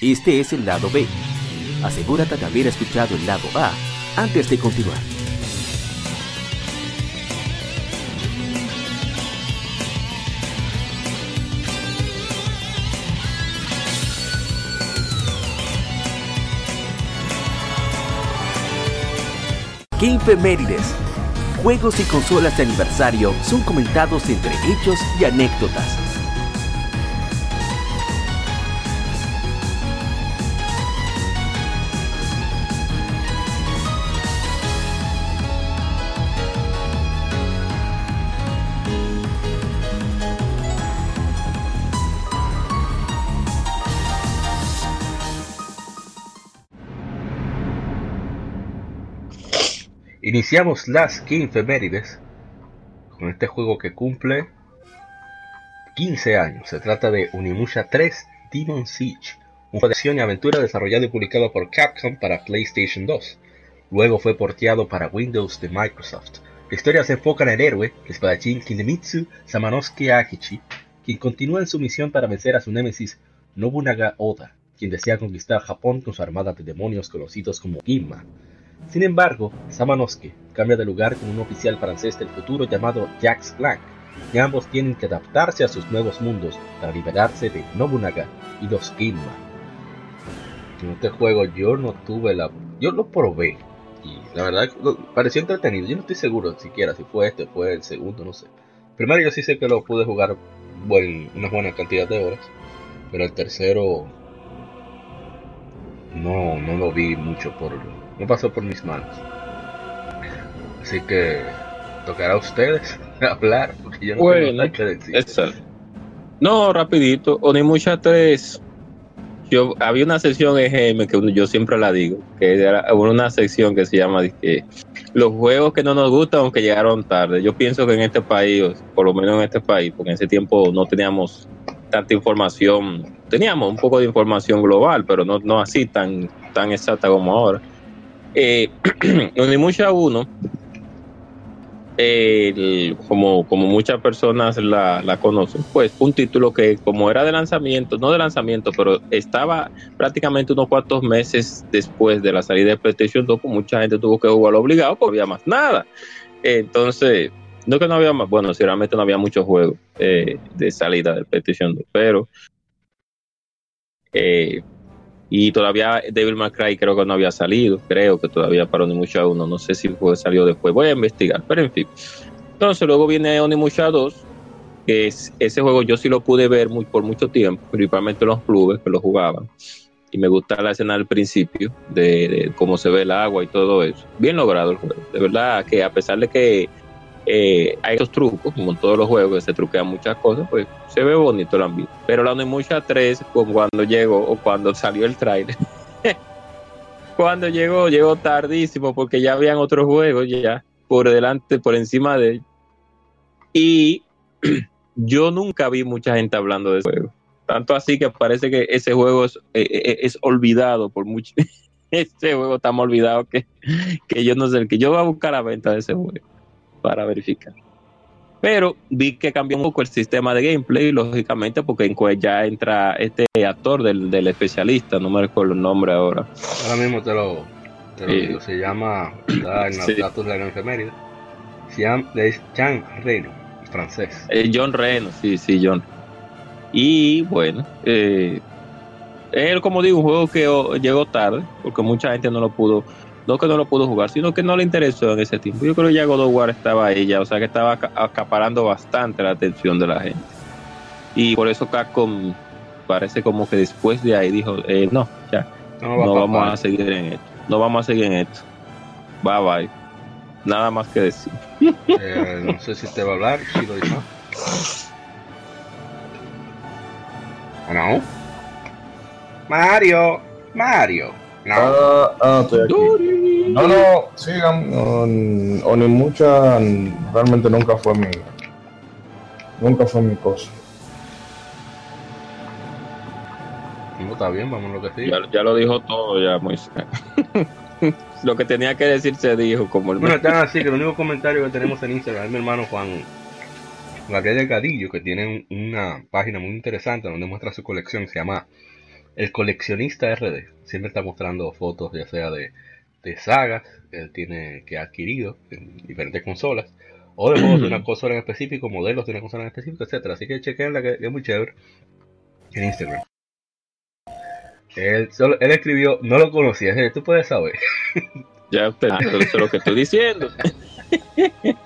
Este es el lado B. Asegúrate de haber escuchado el lado A antes de continuar. Game Mérides. Juegos y consolas de aniversario son comentados entre hechos y anécdotas. Iniciamos las Efemérides con este juego que cumple 15 años. Se trata de Unimusha 3 Demon Siege, un juego de acción y aventura desarrollado y publicado por Capcom para PlayStation 2. Luego fue porteado para Windows de Microsoft. La historia se enfoca en el héroe, el espadachín Kinemitsu Samanosuke Akichi, quien continúa en su misión para vencer a su némesis Nobunaga Oda, quien desea conquistar Japón con su armada de demonios conocidos como Ginma. Sin embargo, Samanosuke cambia de lugar con un oficial francés del futuro llamado Jacques Blanc, y ambos tienen que adaptarse a sus nuevos mundos para liberarse de Nobunaga y los Ginma. En este juego yo no tuve la... yo lo probé y la verdad pareció entretenido. Yo no estoy seguro siquiera si fue este, fue el segundo, no sé. Primero yo sí sé que lo pude jugar buen, una buena cantidad de horas, pero el tercero no, no lo vi mucho por no pasó por mis manos. Así que tocará a ustedes hablar, porque yo no bueno, No, rapidito, Onimusha 3. Yo, había una sección EGM que yo siempre la digo, que era una sección que se llama que los juegos que no nos gustan aunque llegaron tarde. Yo pienso que en este país, por lo menos en este país, porque en ese tiempo no teníamos tanta información, teníamos un poco de información global, pero no, no así tan, tan exacta como ahora. Eh, Onimusha 1, como, como muchas personas la, conocen, pues un título que como era de lanzamiento, no de lanzamiento, pero estaba prácticamente unos cuantos meses después de la salida de PlayStation 2, pues mucha gente tuvo que jugarlo obligado porque había más nada. Entonces, no que no había más, bueno, sinceramente no había muchos juegos eh, de salida del PlayStation 2, pero eh, y todavía Devil May Cry creo que no había salido, creo que todavía para Onimusha 1, no sé si fue, salió después, voy a investigar, pero en fin. Entonces luego viene Onimusha 2, que es, ese juego yo sí lo pude ver muy, por mucho tiempo, principalmente los clubes que lo jugaban. Y me gusta la escena al principio, de, cómo se ve el agua y todo eso. Bien logrado el juego. De verdad que a pesar de que eh, hay estos trucos, como en todos los juegos, se truquean muchas cosas, pues se ve bonito el ambiente. Pero la Onimusha 3, como cuando llegó o cuando salió el trailer, cuando llegó, llegó tardísimo porque ya habían otros juegos ya por delante, por encima de él. Y yo nunca vi mucha gente hablando de ese juego. Tanto así que parece que ese juego es, eh, eh, es olvidado por mucho. este juego está más olvidado que, que yo no sé, que yo voy a buscar la venta de ese juego para verificar. Pero vi que cambió un poco el sistema de gameplay, lógicamente, porque ya entra este actor del, del especialista, no me recuerdo el nombre ahora. Ahora mismo te lo, te lo digo, se llama, está en los datos de la enfermería, se llama Jean Reno, francés. Eh, John Reno, sí, sí, John. Y bueno, eh, es como digo, un juego que llegó tarde, porque mucha gente no lo pudo no que no lo pudo jugar, sino que no le interesó en ese tiempo. Yo creo que ya God of War estaba ahí ya, o sea que estaba acaparando bastante la atención de la gente. Y por eso Capcom parece como que después de ahí dijo, eh, no, ya, no, vamos a seguir en esto, no vamos a seguir en esto. Bye bye. Nada más que decir. Eh, no sé si te va a hablar, si lo dijo. no? Mario, Mario. No. Estoy aquí. No, no, sigan. o ni mucha. Realmente nunca fue mi. Nunca fue mi cosa. No, está bien, vamos a lo que sigue. Ya, lo dijo todo, ya, Moisés. lo que tenía que decir se dijo. como el Bueno, están así que el único comentario que tenemos en Instagram es mi hermano Juan Gabriel Delgadillo, que tiene una página muy interesante donde muestra su colección. Se llama el coleccionista RD. Siempre está mostrando fotos, ya sea de, de sagas que él tiene que ha adquirido en diferentes consolas, o de juegos de una consola en específico, modelos de una consola en específico, etcétera. Así que chequenla que, es muy chévere en Instagram. Él, solo, él escribió, no lo conocía, tú puedes saber. Ya, pero es lo que estoy diciendo.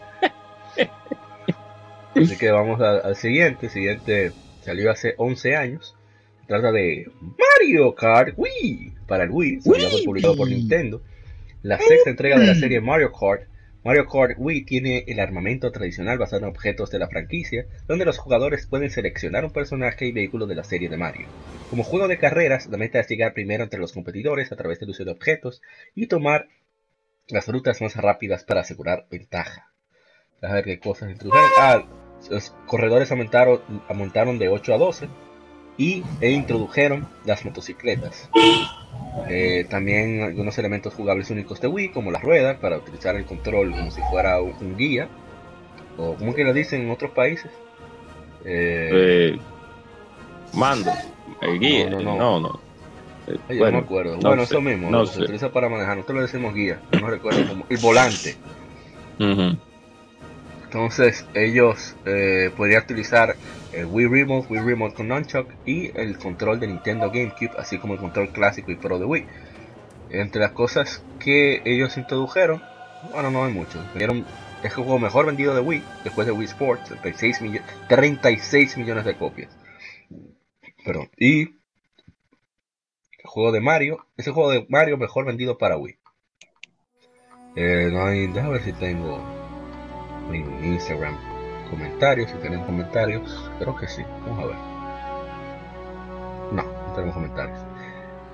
Así que vamos a- al siguiente. El siguiente salió hace 11 años. Se trata de Mario Kart Wii para el Wii, y publicado por Nintendo. La sexta entrega de la serie Mario Kart. Mario Kart Wii tiene el armamento tradicional basado en objetos de la franquicia, donde los jugadores pueden seleccionar un personaje y vehículo de la serie de Mario. Como juego de carreras, la meta es llegar primero entre los competidores a través del uso de objetos y tomar las rutas más rápidas para asegurar ventaja. A ver qué cosas introdujeron. Ah, los corredores aumentaron, aumentaron de 8 a 12 y e introdujeron las motocicletas. Eh, también algunos elementos jugables únicos de Wii, como las ruedas, para utilizar el control como si fuera un, un guía, o como que lo dicen en otros países. Eh, Eh, mando, el guía, No, no, no, no. no. Eh, ay, bueno, no me acuerdo. no bueno, eso mismo, se sé. utiliza para manejar. Nosotros lo decimos guía, no recuerdo como el volante. ujú. Entonces ellos eh, podrían utilizar el Wii Remote, Wii Remote con Nunchuck y el control de Nintendo GameCube, así como el control clásico y Pro de Wii. Entre las cosas que ellos introdujeron, bueno, no hay mucho. Vendieron- es el juego mejor vendido de Wii, después de Wii Sports, 36, millo- 36 millones de copias. Perdón. Y el juego de Mario, es el juego de Mario mejor vendido para Wii. Eh, no hay, déjame ver si tengo en Instagram comentarios, si tienen comentarios, creo que sí, vamos a ver. No, no tenemos comentarios.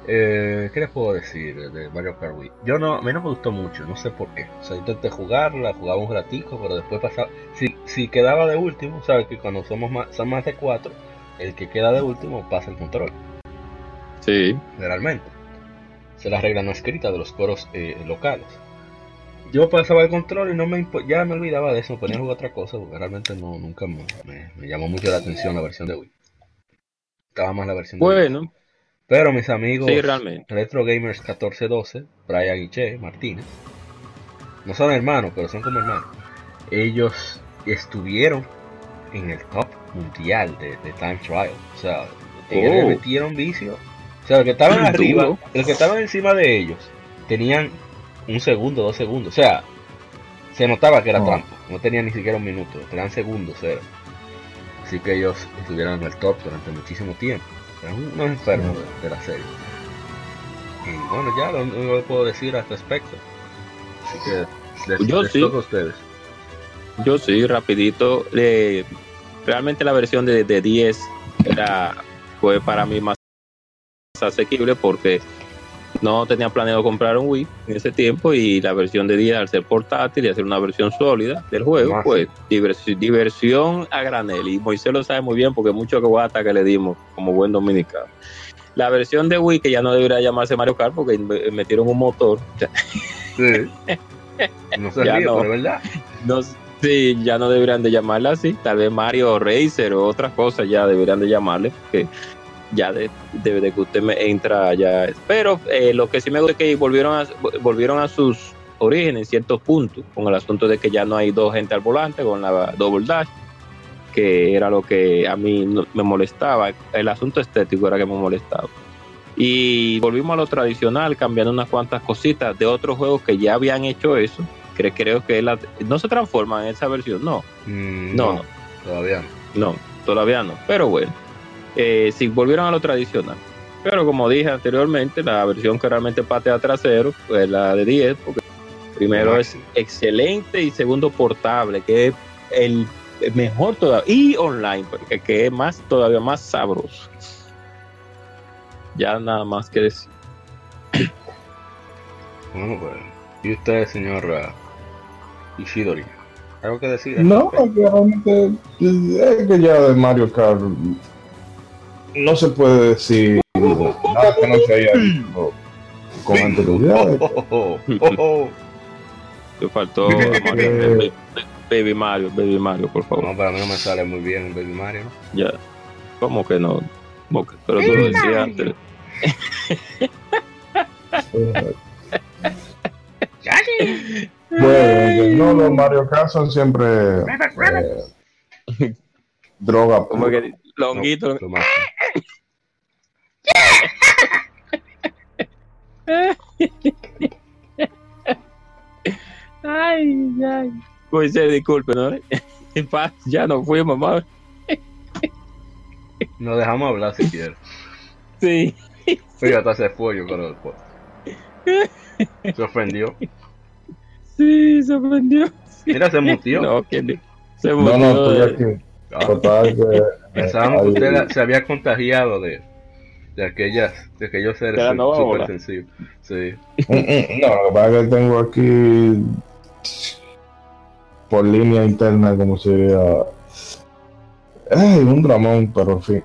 Eh, ¿Qué les puedo decir de Mario Kart Wii? Yo no, a mí no me gustó mucho, no sé por qué. O sea, intenté jugarla, jugaba un ratico, pero después pasaba. Si, si quedaba de último, sabes que cuando somos más, son más de cuatro, el que queda de último pasa el control, Sí, generalmente. Es la regla no escrita de los coros eh, locales. Yo pasaba el control y no me ya me olvidaba de eso, me ponía a jugar otra cosa, porque realmente no, nunca me, me- me llamó mucho la atención la versión de Wii. Estaba más la versión de Wii. bueno, Pero mis amigos sí, realmente. Retro Gamers 1412, Brian y Che Martínez, no son hermanos, pero son como hermanos. Ellos estuvieron en el top mundial de, de Time Trial. O sea, ellos Oh. metieron vicio. O sea, los que estaban arriba, los que estaban encima de ellos, tenían un segundo, dos segundos. O sea, se notaba que era Oh. trampa. No tenían ni siquiera un minuto, tenían segundos, era. Así que ellos estuvieron en el top durante muchísimo tiempo. Eran unos enfermos de, de la serie. Y bueno, ya lo único que puedo decir al respecto. Así que les, Yo les sí. a ustedes. Yo sí, rapidito. eh, realmente la versión de, de 10 era, fue para mí más asequible porque no tenía planeado comprar un Wii en ese tiempo y la versión de 10 al ser portátil y hacer una versión sólida del juego, Más. pues divers- diversión a granel. Y Moisés lo sabe muy bien porque mucho guata que le dimos como buen dominicano. La versión de Wii, que ya no debería llamarse Mario Kart porque me- metieron un motor, Sí. No se ríe, no. pero verdad. No, sí, ya no deberían de llamarla así. Tal vez Mario Racer o otras cosas ya deberían de llamarle. Que ya de, de- de que usted me entra ya. Pero eh, lo que sí me gusta es que volvieron a, volvieron a sus orígenes en ciertos puntos. Con el asunto de que ya no hay dos gente al volante con la double dash. Que era lo que a mí no- me molestaba. El asunto estético era que me molestaba. Y volvimos a lo tradicional, cambiando unas cuantas cositas de otros juegos que ya habían hecho eso cre- creo que la- no se transforma en esa versión, no, Mm, no, no, Todavía no. no, todavía no, pero bueno, eh, si volvieron a lo tradicional. Pero como dije anteriormente, la versión que realmente patea trasero fue la de 10, porque primero es excelente y segundo portable, que es el mejor todavía, y online, porque que es más todavía más sabroso. Ya nada más que decir. Bueno, pues. ¿Y usted, señor ah, Ishidori? ¿Algo que decir? No, que realmente es que ya de Mario Kart no se puede decir nada que no se haya visto con anterioridad. Oh, oh, oh, oh. Te faltó Mario- Baby Mario, Baby Mario, por favor. No, para mí no me sale muy bien Baby Mario, ¿no? Ya. ¿Cómo que no? ¿Cómo que? Pero tú lo decías antes. bueno, no, los Mario Kart son siempre eh, droga. Como que longuito. Lo Ay, ay. Pues se disculpe, ¿no? En paz, ya no fui, mamá. Nos dejamos hablar si quieres. Sí. Oiga, hasta se fue yo creo después. Se ofendió. Sí, se prendió. Mira, se mutió. No, ni- se No, murió. no, estoy aquí. Ah, Total, que, eh, Pensábamos que ahí- usted se había contagiado de, de aquellas, de aquellos seres súper ola. sensibles. Sí. Mm, mm, No, lo que pasa es que tengo aquí por línea interna, como sería. Ay, un dramón, pero en fin.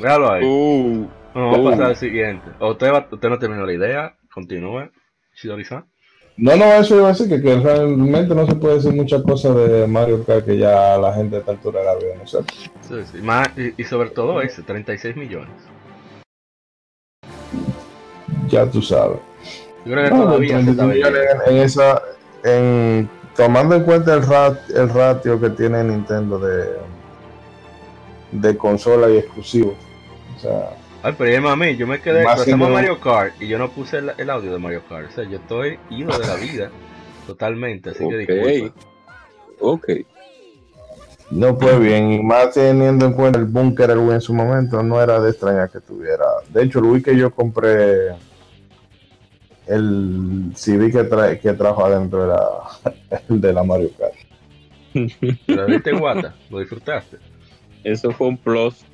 Déjalo ahí. Uh, vamos a uh. pasar al siguiente. ¿O usted, va- usted no terminó la idea? Continúe. Shidori-san. No, no, eso iba a decir que, que realmente no se puede decir muchas cosas de Mario Kart que ya la gente de esta altura de la vida no. Sí, sí. Más- y, y sobre todo ese, 36 millones. Ya tú sabes. Yo creo que No, todavía se está 36 vendiendo. millones en, en esa, en, tomando en cuenta el, rat, el ratio que tiene Nintendo de, de consola y exclusivo. O sea, Ay, pero ya mami, yo me quedé. Pasamos Mario Kart y yo no puse el, el audio de Mario Kart. O sea, yo estoy ido de la vida. Totalmente, así que Ok. disculpa. ok. no fue bien. Y más teniendo en cuenta el búnker el Wii en su momento, no era de extrañar que tuviera. De hecho, el Wii que yo compré, el CD que, trae, que trajo adentro era el de la Mario Kart. ¿Lo viste guata? ¿Lo disfrutaste? Eso fue un plus.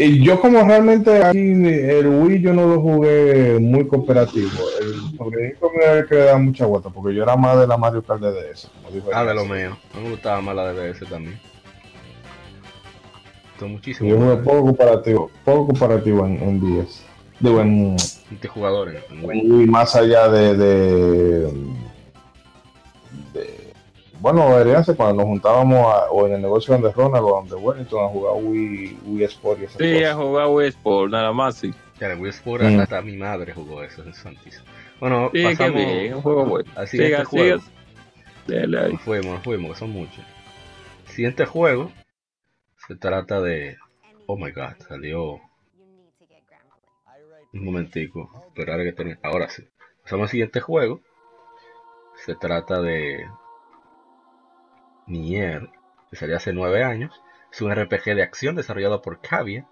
Y yo como realmente aquí el Wii yo no lo jugué muy cooperativo. El sobrinito mío era el que le mucha vuelta, porque yo era más de la Mario Kart de DS. Ah, de lo mío. No me gustaba más la de DS también. Esto muchísimo. Yo jugué poco cooperativo, poco cooperativo en, en DS. Digo, en, Multijugadores. en Wii. y más allá de, de, de- bueno, veríanse cuando nos juntábamos a- o en el negocio donde Ronald o donde Wellington a jugar Wii, Wii Sport y esas Sí, a cosas. jugar Wii Sport, nada más, sí. Ya, Wii Sport Mm. hasta mi madre jugó eso, es santísimo. Bueno, Sí, pasamos bien, un juego bueno. al siguiente Siga, juego. siga. Nos fuimos, nos fuimos, que son muchos. Siguiente juego se trata de. Oh my god, salió un momentico. Esperar a que termine. Ahora sí. Pasamos al siguiente juego. Se trata de. Nier, que salió hace 9 años. Es un RPG de acción desarrollado por Cavia,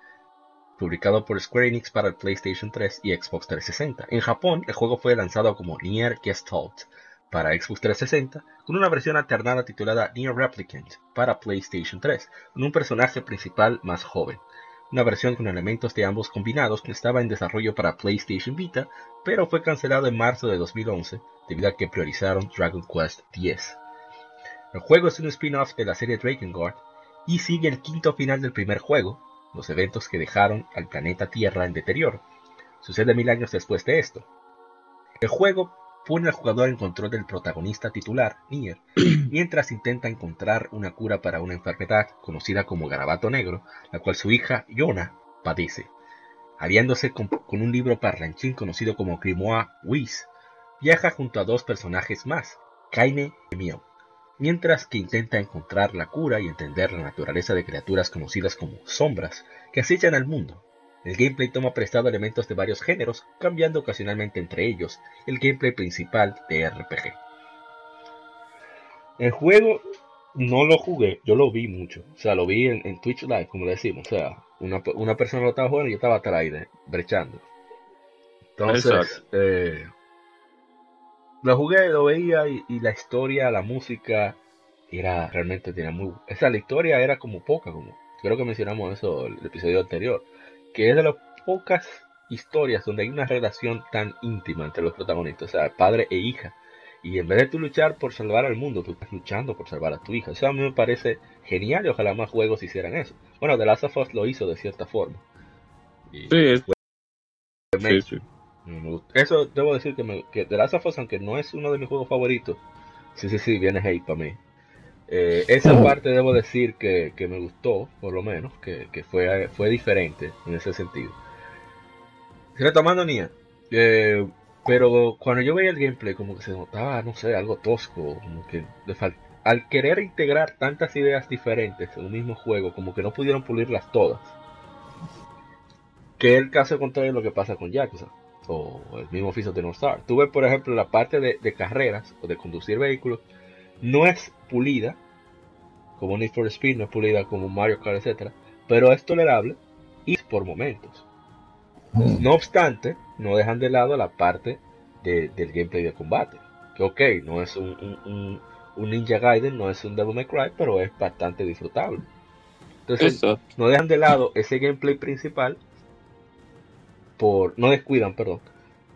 publicado por Square Enix para el PlayStation 3 y Xbox 360. En Japón, el juego fue lanzado como Nier Gestalt para Xbox 360, con una versión alternada titulada Nier Replicant para PlayStation 3, con un personaje principal más joven. Una versión con elementos de ambos combinados que estaba en desarrollo para PlayStation Vita, pero fue cancelado en marzo de 2011 debido a que priorizaron Dragon Quest X. El juego es un spin-off de la serie Drakengard y sigue el quinto final del primer juego, los eventos que dejaron al planeta Tierra en deterioro. Sucede mil años después de esto. El juego pone al jugador en control del protagonista titular, Nier, mientras intenta encontrar una cura para una enfermedad conocida como garabato negro, la cual su hija, Yona, padece. Aliándose con, con un libro parlanchín conocido como Grimoire Whis, viaja junto a dos personajes más, Kaine y Mio, mientras que intenta encontrar la cura y entender la naturaleza de criaturas conocidas como sombras que acechan al mundo. El gameplay toma prestado elementos de varios géneros, cambiando ocasionalmente entre ellos el gameplay principal de RPG. El juego no lo jugué, yo lo vi mucho, o sea, lo vi en, en Twitch Live, como le decimos, o sea, una, una persona lo estaba jugando y yo estaba atrás ahí, de- brechando. Entonces, eh, lo jugué, lo veía y, y la historia, la música, era realmente tenía muy... O sea, la historia era como poca, como creo que mencionamos eso el episodio anterior, que es de las pocas historias donde hay una relación tan íntima entre los protagonistas, o sea, padre e hija. Y en vez de tú luchar por salvar al mundo, tú estás luchando por salvar a tu hija. Eso a mí me parece genial y ojalá más juegos hicieran eso. Bueno, The Last of Us lo hizo de cierta forma. Y Sí, es- sí, sí. gusta. Eso debo decir que, me, que The Last of Us, aunque no es uno de mis juegos favoritos, sí, sí, sí, viene hate para mí. Eh, esa parte debo decir que, que me gustó, por lo menos, que, que fue, fue diferente en ese sentido. retomando Nia, eh, pero cuando yo veía el gameplay como que se notaba, no sé, algo tosco, como que al querer integrar tantas ideas diferentes en un mismo juego, como que no pudieron pulirlas todas. Que es el caso contrario de lo que pasa con Yakuza o el mismo oficio de North Star. Tú ves, por ejemplo, la parte de, de carreras o de conducir vehículos no es pulida como Need for Speed, no es pulida como Mario Kart, etcétera, pero es tolerable y es por momentos. Mm. No obstante, no dejan de lado la parte de- del gameplay de combate. Que ok, no es un, un- un- un Ninja Gaiden, no es un Devil May Cry, pero es bastante disfrutable. Entonces, Eso. no dejan de lado ese gameplay principal por no descuidan perdón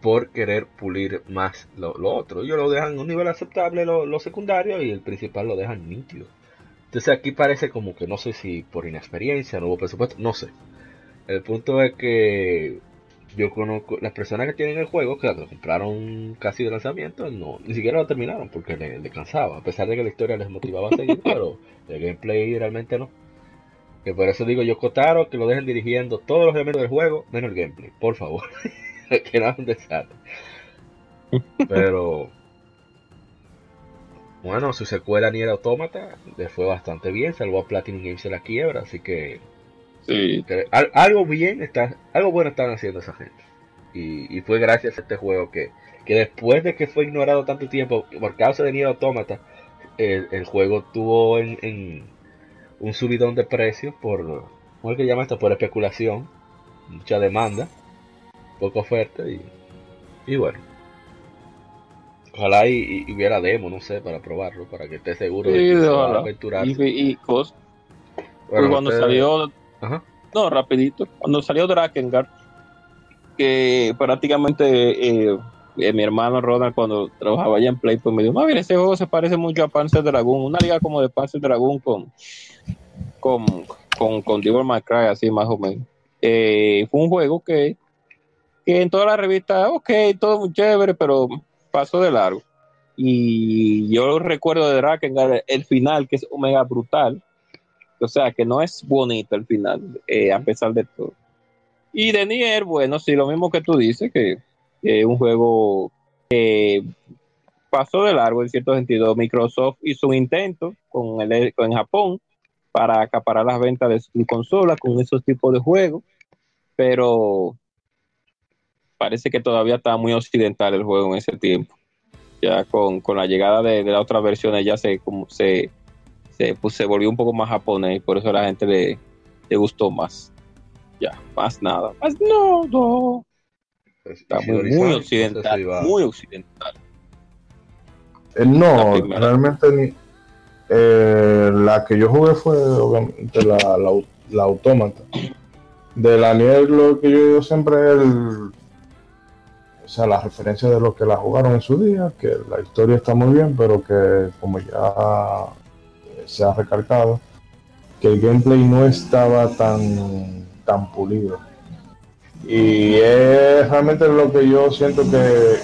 por querer pulir más lo, lo otro. Ellos lo dejan en un nivel aceptable lo, lo secundario y el principal lo dejan nítido. Entonces aquí parece como que no sé si por inexperiencia no hubo presupuesto no sé. El punto es que yo conozco las personas que tienen el juego que lo compraron casi de lanzamiento no ni siquiera lo terminaron porque le, le cansaba a pesar de que la historia les motivaba a seguir pero el gameplay realmente no. Que por eso digo yo, Kotaro, que lo dejen dirigiendo todos los elementos del juego, menos el gameplay, por favor. que es un desastre. Pero. Bueno, su secuela Nier Automata le fue bastante bien, salvó a Platinum Games de la quiebra, así que, Sí. que al- algo bien está, algo bueno están haciendo esa gente. Y, y fue gracias a este juego que, que después de que fue ignorado tanto tiempo por causa de Nier Automata, el, el juego tuvo en, en un subidón de precios por, ¿cómo es que llama esto? Por especulación, mucha demanda, poca oferta y, y bueno. Ojalá y, y hubiera demo, no sé, para probarlo, para que esté seguro de Sí, que se va a aventurarse. Y, y cos- Bueno, pues cuando salió, Ajá. no, rapidito, cuando salió Drakengard, que prácticamente eh, eh, mi hermano Ronald cuando trabajaba allá en Play, pues me dijo, "Ah, mira, ese juego se parece mucho a Panzer Dragoon, una liga como de Panzer Dragoon con con, con, con Devil May Cry, así más o menos. Eh, fue un juego que, que en toda la revista, ok, todo muy chévere, pero pasó de largo. Y yo recuerdo de Drakengard el final, que es mega brutal. O sea, que no es bonito el final, eh, a pesar de todo. Y de Nier, bueno, sí, lo mismo que tú dices, que es un juego que pasó de largo en cierto sentido. Microsoft hizo un intento con el, con Japón para acaparar las ventas de su consola con esos tipos de juegos, pero parece que todavía está muy occidental el juego en ese tiempo. Ya con, con la llegada de, de las otras versiones ya se, como se, se, pues, se volvió un poco más japonés y por eso a la gente le, le gustó más. Ya, más nada. Más no, no. Está muy, occidental, muy occidental. Eh, no, La realmente ni- eh, la que yo jugué fue obviamente la, la, la autómata. De la Nier lo que yo digo siempre es el, sea, la referencia de los que la jugaron en su día, que la historia está muy bien, pero que como ya eh, se ha recalcado, que el gameplay no estaba tan, tan pulido. Y es realmente lo que yo siento que,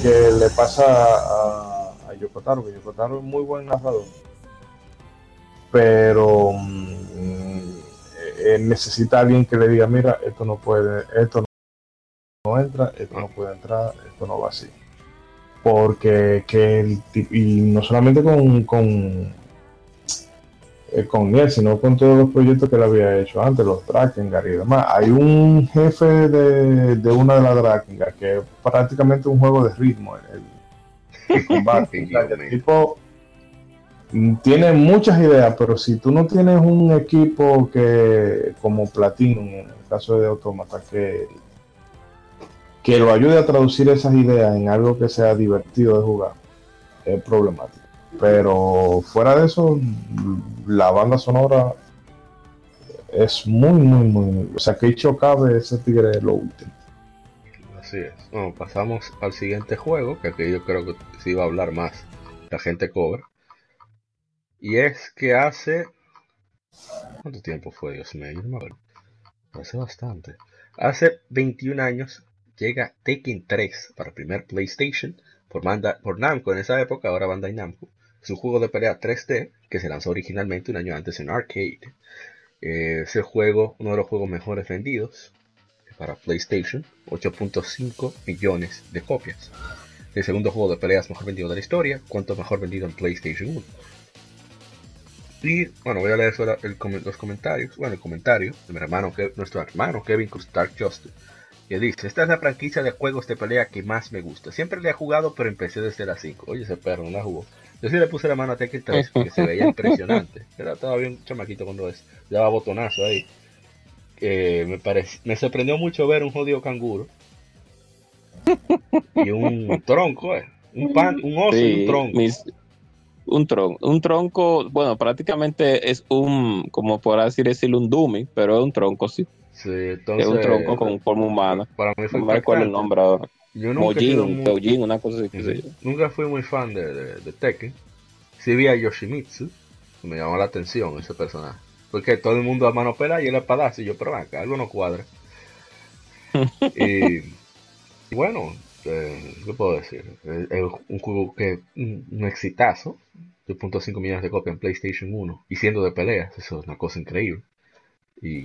que le pasa a, a Yokotaro, que Yokotaro es muy buen narrador, pero mm, eh, necesita alguien que le diga, mira, esto no puede, esto no entra, esto no puede entrar, esto no va así. Porque que el y no solamente con, con, eh, con él, sino con todos los proyectos que él había hecho antes, los Drakengard y demás. Hay un jefe de, de una de las Drakengard que es prácticamente un juego de ritmo, el, el combate. El tipo tiene muchas ideas, pero si tú no tienes un equipo que como Platinum, en el caso de Automata, que, que lo ayude a traducir esas ideas en algo que sea divertido de jugar, es problemático. Pero fuera de eso, la banda sonora es muy, muy, muy. O sea, que Cabe ese tigre es lo último. Así es. Bueno, pasamos al siguiente juego, que aquí yo creo que se iba a hablar más la gente cobra. Y es que hace... ¿Cuánto tiempo fue, Dios mío? Hace bastante. Hace 21 años llega Tekken 3 para primer PlayStation por, por Namco en esa época, ahora Bandai Namco. Es un juego de pelea 3D que se lanzó originalmente un año antes en arcade. Eh, es el juego, uno de los juegos mejores vendidos para PlayStation, 8.5 millones de copias. El segundo juego de peleas mejor vendido de la historia, cuanto mejor vendido en PlayStation 1. Y bueno, voy a leer los comentarios. Bueno, el comentario de mi hermano, nuestro hermano Kevin Stark Justin, que dice: Esta es la franquicia de juegos de pelea que más me gusta. Siempre le he jugado, pero empecé desde la 5. Oye, ese perro no la jugó. Yo sí le puse la mano a Tekken 3, que se veía impresionante. Era todavía un chamaquito cuando es. Daba botonazo ahí. me, parece, me sorprendió mucho ver un jodido canguro. y un tronco, eh. Un, pan, un oso y un tronco un tronco. Un tronco, bueno, prácticamente es un, como por así decirlo, un dummy, pero es un tronco, sí. Sí, entonces. Es un tronco con forma humana. Para mí fue no me recuerdo el nombre ahora. Yo nunca Mojin, una cosa así. Nunca fui muy fan de, de, Tekken. Sí vi a Yoshimitsu, me llamó la atención ese personaje. Porque todo el mundo a mano pela y él padazo y yo, pero acá, algo no cuadra. y, bueno, eh, ¿qué puedo decir? Es un juego que un exitazo. 2.5 millones de copias en PlayStation 1 y siendo de peleas, eso es una cosa increíble. Y,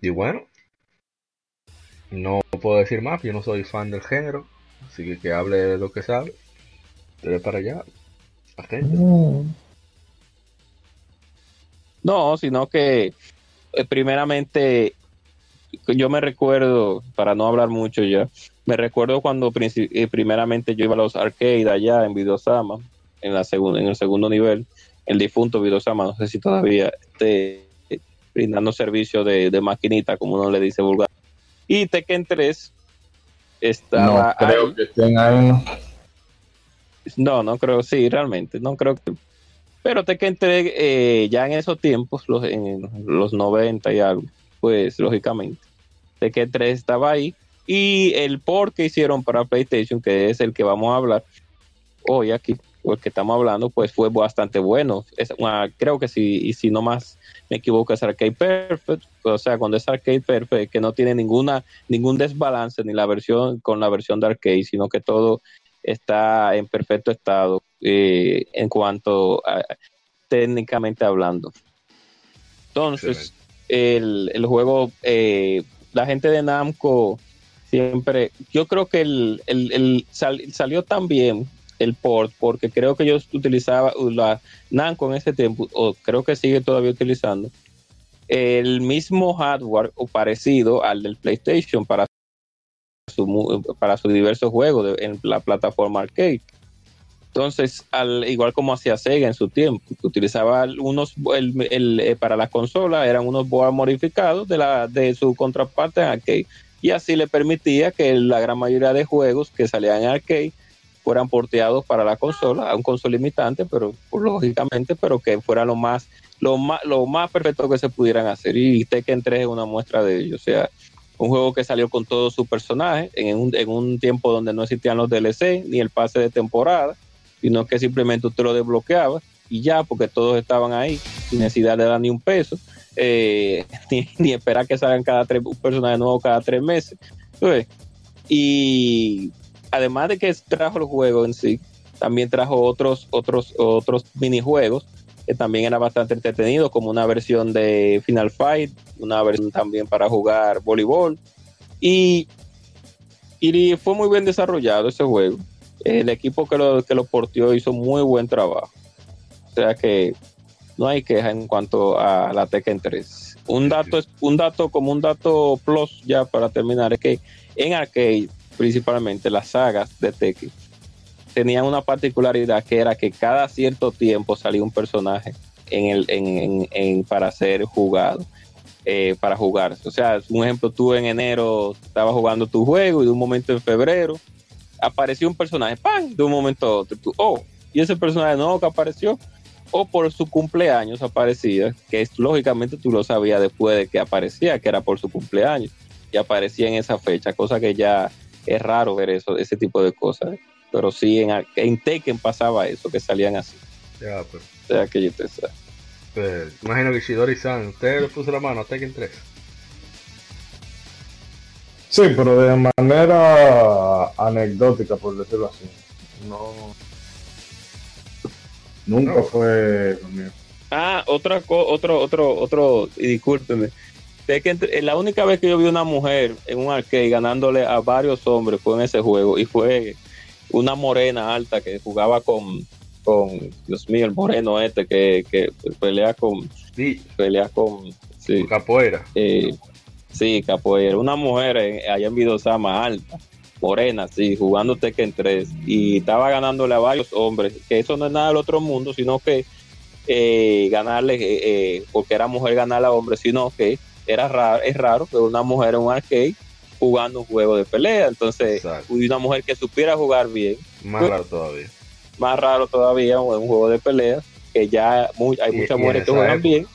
y bueno, no puedo decir más, yo no soy fan del género, así que que hable de lo que sabe. Dele para allá. No, sino que eh, primeramente yo me recuerdo, para no hablar mucho ya, me recuerdo cuando eh, primeramente yo iba a los arcades allá en Videosama, en, la en el segundo nivel, el difunto Videosama, no sé si todavía esté brindando servicio de, de maquinita, como uno le dice vulgar. Y Tekken 3 estaba. No creo que estén ahí. No, no creo, sí, realmente, no creo que. Pero Tekken 3, eh, ya en esos tiempos, los, en los 90 y algo, pues lógicamente, Tekken 3 estaba ahí. Y el port que hicieron para PlayStation, que es el que vamos a hablar hoy aquí, o el que estamos hablando, pues fue bastante bueno. Es creo que si, y si no más me equivoco, es Arcade Perfect. O sea, cuando es Arcade Perfect, que no tiene ninguna, ningún desbalance ni la versión con la versión de arcade, sino que todo está en perfecto estado eh, en cuanto a, técnicamente hablando. Entonces, el, el, juego, eh, la gente de Namco siempre, yo creo que el, el, salió tan bien el port, porque creo que yo utilizaba uh, la Namco en ese tiempo, o creo que sigue todavía utilizando, el mismo hardware o parecido al del PlayStation para su, para sus diversos juegos en la plataforma arcade. Entonces, al, igual como hacía Sega en su tiempo, utilizaba unos, el, eh, para la consola eran unos boards modificados de, la, de su contraparte en arcade. Y así le permitía que la gran mayoría de juegos que salían en arcade fueran porteados para la consola, a un consola limitante, pero pues, lógicamente, pero que fuera lo más, lo más, lo más perfecto que se pudieran hacer. Y Tekken 3 es una muestra de ello. O sea, un juego que salió con todos sus personajes en un, en un tiempo donde no existían los DLC ni el pase de temporada, sino que simplemente usted lo desbloqueaba y ya, porque todos estaban ahí, sin necesidad de dar ni un peso, eh, ni, esperar que salgan cada tres, un personaje nuevo cada tres meses. Y además de que trajo el juego en sí, también trajo otros, otros, otros minijuegos que también era bastante entretenido, como una versión de Final Fight, una versión también para jugar voleibol. Y, y fue muy bien desarrollado ese juego. El equipo que lo, que lo portió hizo muy buen trabajo. O sea que no hay queja en cuanto a la Tekken 3. Un dato, un dato como un dato plus ya para terminar es que en arcade principalmente las sagas de Tekken, tenían una particularidad que era que cada cierto tiempo salía un personaje en el, en, para ser jugado, eh, para jugar. O sea, un ejemplo, tú en enero estabas jugando tu juego y de un momento en febrero apareció un personaje, ¡pam! De un momento a otro, tú, oh, y ese personaje nuevo que apareció, o por su cumpleaños aparecía, que es, lógicamente tú lo sabías después de que aparecía, que era por su cumpleaños, y aparecía en esa fecha, cosa que ya es raro ver eso, ese tipo de cosas. Pero sí, en, en Tekken pasaba eso, que salían así. Ya, pues. O sea, que yo te sé. Pues, imagino que Shidori-san, ¿usted le puso la mano a Tekken 3? Sí, pero de manera anecdótica, por decirlo así. No. Nunca fue conmigo. Ah, otra otro, otro, otro, y discúlpeme. Que entre- la única vez que yo vi una mujer en un arcade ganándole a varios hombres fue en ese juego y fue una morena alta que jugaba con, con Dios mío, el moreno este que, que pelea con, Sí, pelea con, sí, capoeira. eh, sí, capoeira, una mujer en- allá en Vidosama alta, morena, sí, jugando Tekken 3 y estaba ganándole a varios hombres, que eso no es nada del otro mundo, sino que eh, ganarle, eh, eh, porque era mujer ganarle a hombre, sino que era raro, es raro que una mujer en un arcade jugando un juego de pelea, entonces Exacto. una mujer que supiera jugar bien, Más raro todavía. más raro todavía un juego de pelea, que ya muy- hay y muchas mujeres que juegan época. bien,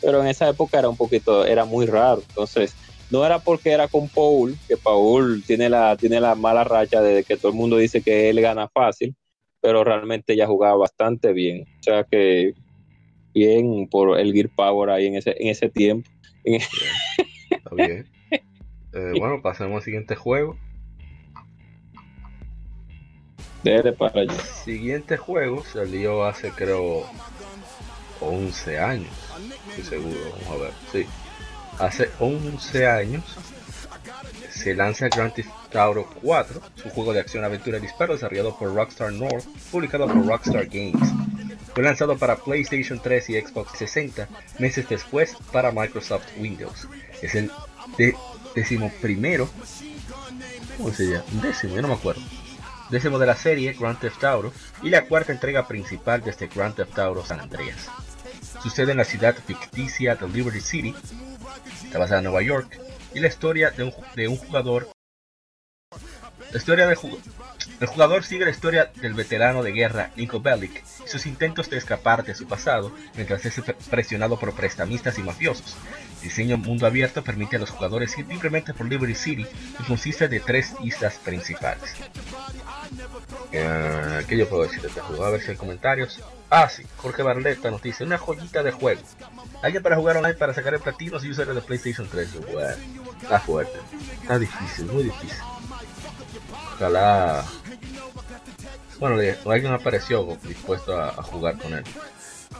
pero en esa época era un poquito, era muy raro. Entonces, no era porque era con Paul, que Paul tiene la, tiene la mala racha de que todo el mundo dice que él gana fácil, pero realmente ella jugaba bastante bien. O sea que bien por el Gear Power ahí en ese, en ese tiempo. Está bien. Eh, bueno, pasemos al siguiente juego. Dele para allá. Siguiente juego salió hace creo 11 años. Estoy seguro, vamos a ver. Sí. Hace 11 años se lanza Grand Theft Auto 4, su juego de acción, aventura y disparo desarrollado por Rockstar North, publicado por Rockstar Games. Fue lanzado para PlayStation 3 y Xbox 60 meses después para Microsoft Windows. Es el de decimoprimero, ¿cómo se? Décimo, yo no me acuerdo décimo de la serie Grand Theft Auto y la cuarta entrega principal de este Grand Theft Auto San Andreas. Sucede en la ciudad ficticia de Liberty City, está basada en Nueva York, y la historia de un, ju- de un jugador. La historia ju- el jugador sigue la historia del veterano de guerra Nico Bellic y sus intentos de escapar de su pasado mientras es pre- presionado por prestamistas y mafiosos. El diseño mundo abierto permite a los jugadores ir libremente por Liberty City y consiste de tres islas principales. Eh, ¿Qué yo puedo decir de este juego? A ver si hay comentarios. Ah, sí, Jorge Barletta nos dice, una joyita de juego. Alguien para jugar online para sacar el platino si usuario de PlayStation 3. Bueno, está fuerte. Está difícil, muy difícil. Ojalá... Bueno, le- alguien apareció dispuesto a, a jugar con él.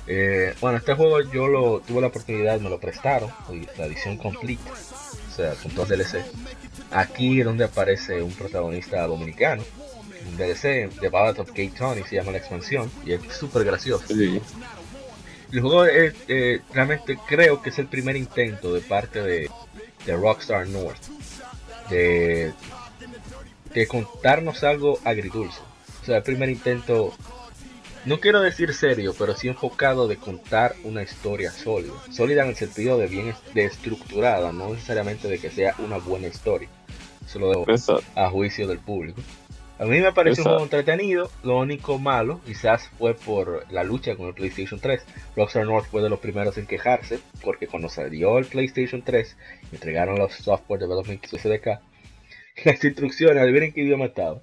Eh, bueno, este juego yo lo tuve la oportunidad, me lo prestaron, la edición completa, o sea, con dos DLC. Aquí es donde aparece un protagonista dominicano, un DLC de Ballad of Gay Tony, se llama la expansión, y es súper gracioso. Sí. El juego es, eh, realmente creo que es el primer intento de parte de, de Rockstar North de, de contarnos algo agridulce. Sea, el primer intento, no quiero decir serio, pero sí enfocado de contar una historia sólida. Sólida en el sentido de bien de estructurada, no necesariamente de que sea una buena historia. Eso lo dejo Exacto. a juicio del público. A mí me pareció un Exacto. juego entretenido. Lo único malo, quizás fue por la lucha con el PlayStation 3. Rockstar North fue de los primeros en quejarse, porque cuando salió el PlayStation 3, y entregaron los Software Development SDK. Las instrucciones, adivinen qué idioma estaba.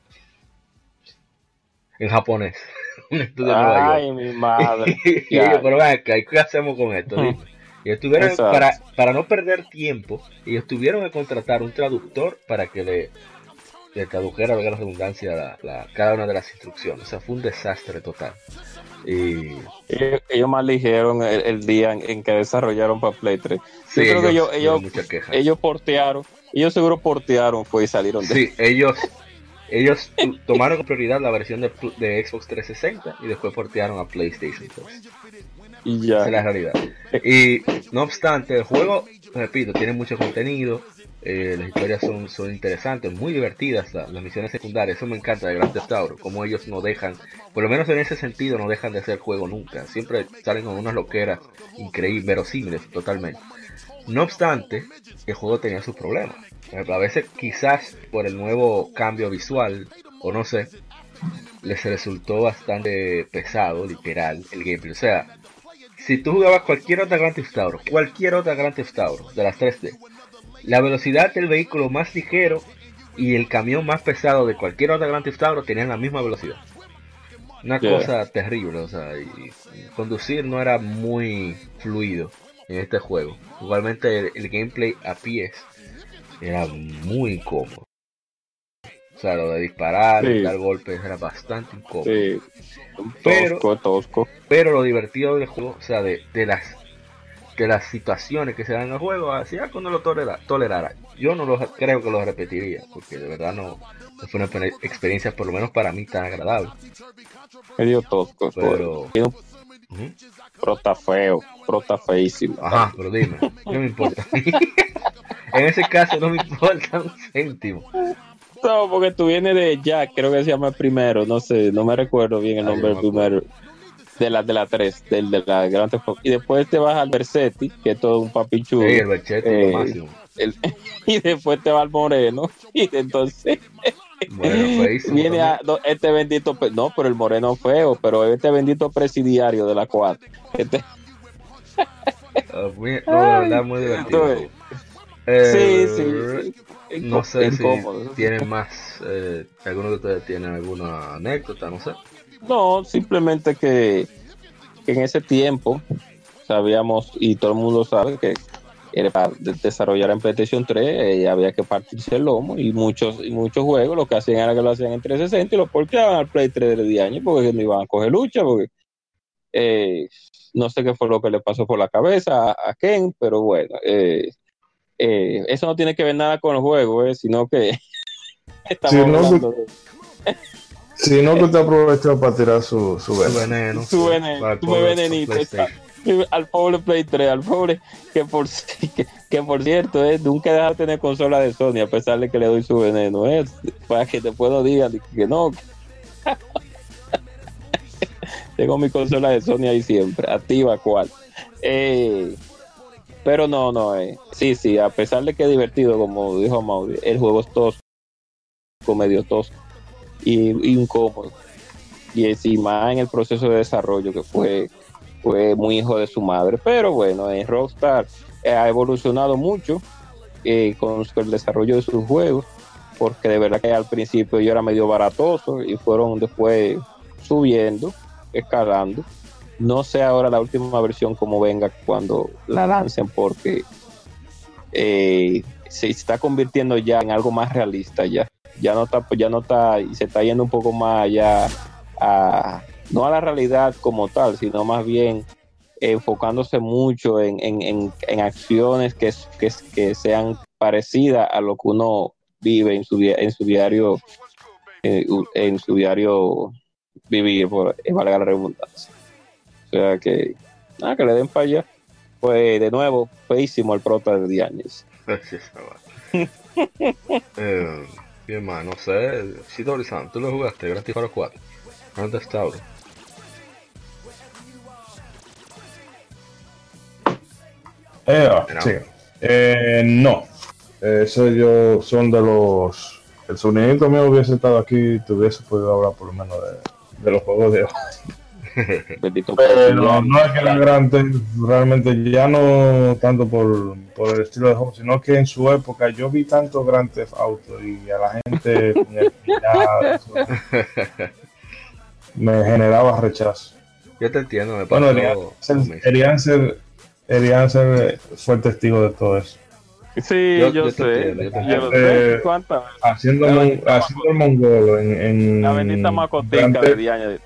En japonés. Un estudio de Nueva York. Ay, mi madre. y ellos, pero ven acá, ¿y qué hacemos con esto? Y ellos Exacto. para, para no perder tiempo, ellos tuvieron que contratar un traductor para que le, le tradujera, la redundancia, la, la- cada una de las instrucciones. O sea, fue un desastre total. Y Ellos, ellos maldijeron el, el día en, en que desarrollaron para Play 3. sí, creo que ellos- tuvieron ellos- quejas. Ellos portearon, ellos seguro portearon, fue y salieron de Sí, ellos, ellos tomaron con prioridad la versión de, de Xbox 360 y después portearon a PlayStation 3. y Esa es la ya. realidad. Y no obstante, el juego, repito, tiene mucho contenido. eh, las historias son, son interesantes, muy divertidas, la- las misiones secundarias. Eso me encanta de Grand Theft Auto, como ellos no dejan, por lo menos en ese sentido, no dejan de ser juego nunca. Siempre salen con unas loqueras increíbles, verosímiles totalmente. No obstante, el juego tenía sus problemas. Por ejemplo, a veces quizás por el nuevo cambio visual, o no sé, les resultó bastante pesado, literal, el gameplay. O sea, si tú jugabas cualquier otra Grand Theft Auto, cualquier otra Grand Theft Auto de las 3D, la velocidad del vehículo más ligero y el camión más pesado de cualquier otra Grand Theft Auto tenían la misma velocidad. Una Yeah. cosa terrible, o sea, y, y conducir no era muy fluido en este juego. Igualmente el, el gameplay a pies era muy incómodo. O sea, lo de disparar, Sí. dar golpes era bastante incómodo. Sí. Pero- Tosco, tosco. Pero lo divertido del juego, o sea, de, de las que las situaciones que se dan en el juego, así es uno lo tolera, tolerara. Yo no lo, creo que lo repetiría, porque de verdad no, no fue una pe- experiencia, por lo menos para mí, tan agradable. Medio tosco. Pero, prota feo, prota feísimo. ajá, pero dime, no me importa. en ese caso no me importa un céntimo. No, porque tú vienes de Jack, creo que se llama el primero, no sé, no me recuerdo bien el nombre del primero. De la de la 3, del de la Auto. Y después te vas al Versetti, que es todo un papichudo. Sí, el es Eh, lo máximo. El- y después te va al Moreno. Y entonces Bueno, feísimo viene a no, este bendito. No, pero el Moreno feo, pero este bendito presidiario de la 4. Este, muy- no, de verdad, muy divertido. sí, Eh, sí, sí. No Incó- sé incómodo. si tienen más, eh, alguno de ustedes tiene alguna anécdota, no sé. No, simplemente que, que en ese tiempo sabíamos y todo el mundo sabe que era para de- desarrollar en PlayStation 3 eh, había que partirse el lomo y muchos y muchos juegos lo que hacían era que lo hacían en 360 y lo porteaban al Play 3 de 10 años porque no iban a coger lucha porque eh, no sé qué fue lo que le pasó por la cabeza a, a Ken, pero bueno, eh, eh, eso no tiene que ver nada con el juego, eh, sino que estamos Sí, no, hablando de Si no, que te aprovechó para tirar su, su Su veneno. Su veneno, su venenito, al pobre Play 3, al pobre que por que, que por cierto eh, nunca deja de tener consola de Sony a pesar de que le doy su veneno eh, para que después no digan que no tengo mi consola de Sony ahí siempre activa cual eh, pero no no eh. sí sí a pesar de que es divertido como dijo Mauri el juego es tosco medio tosco y, y incómodo y encima en el proceso de desarrollo que fue fue muy hijo de su madre. Pero bueno, en Rockstar eh, ha evolucionado mucho eh, con el desarrollo de sus juegos, porque de verdad que al principio yo era medio baratoso y fueron después subiendo, escalando. No sé ahora la última versión cómo venga cuando la lancen, porque eh, se está convirtiendo ya en algo más realista ya. Ya no está, ya no está, y se está yendo un poco más allá a, no a la realidad como tal, sino más bien enfocándose mucho en, en, en, acciones que, que, que, sean parecidas a lo que uno vive en su, en su diario eh, en su diario vivir, por eh, valga la redundancia. O sea que, nada, que le den para allá. Pues de nuevo, feísimo el prota de Dianes. eh, bien, man, no sé. Shidori-san, tú lo jugaste, Grand Theft Auto 4. Grand Theft Auto. Eh, No. sí. Eh, no. Eso yo son de los. El sonidito mío hubiese estado aquí, te hubiese podido hablar por lo menos de, de los juegos de hoy. Pero no es que la gran realmente ya no tanto por, por el estilo de juego, sino que en su época yo vi tanto Grand Theft Auto y a la gente el eso, me generaba rechazo. Yo te entiendo, me Bueno, lo mismo. Elianser, Elianser fue testigo de todo eso. Sí, Yo- yo, yo te sé. yo sé. ¿Cuántas veces? Haciendo, mon- haciendo el mongolo en, en La bendita macotica de Theft, Dianes.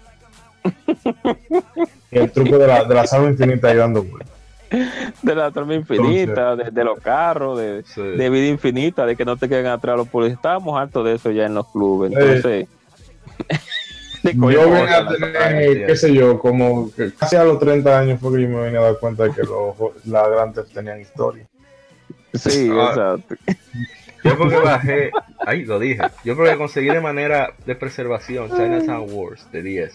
el truco de la, de la salva infinita y dando vueltas. de la trama infinita, de, de los carros, de, Sí. de vida infinita, de que no te queden atrás los policías. Estábamos hartos de eso ya en los clubes. Entonces, de Yo vine a tener, qué sé yo, como que casi a los 30 años fue que yo me vine a dar cuenta de que los, las grandes tenían historia. Sí, Ah. exacto. Yo porque bajé, ahí lo dije, yo porque conseguí de manera de preservación Chinatown Wars de 10.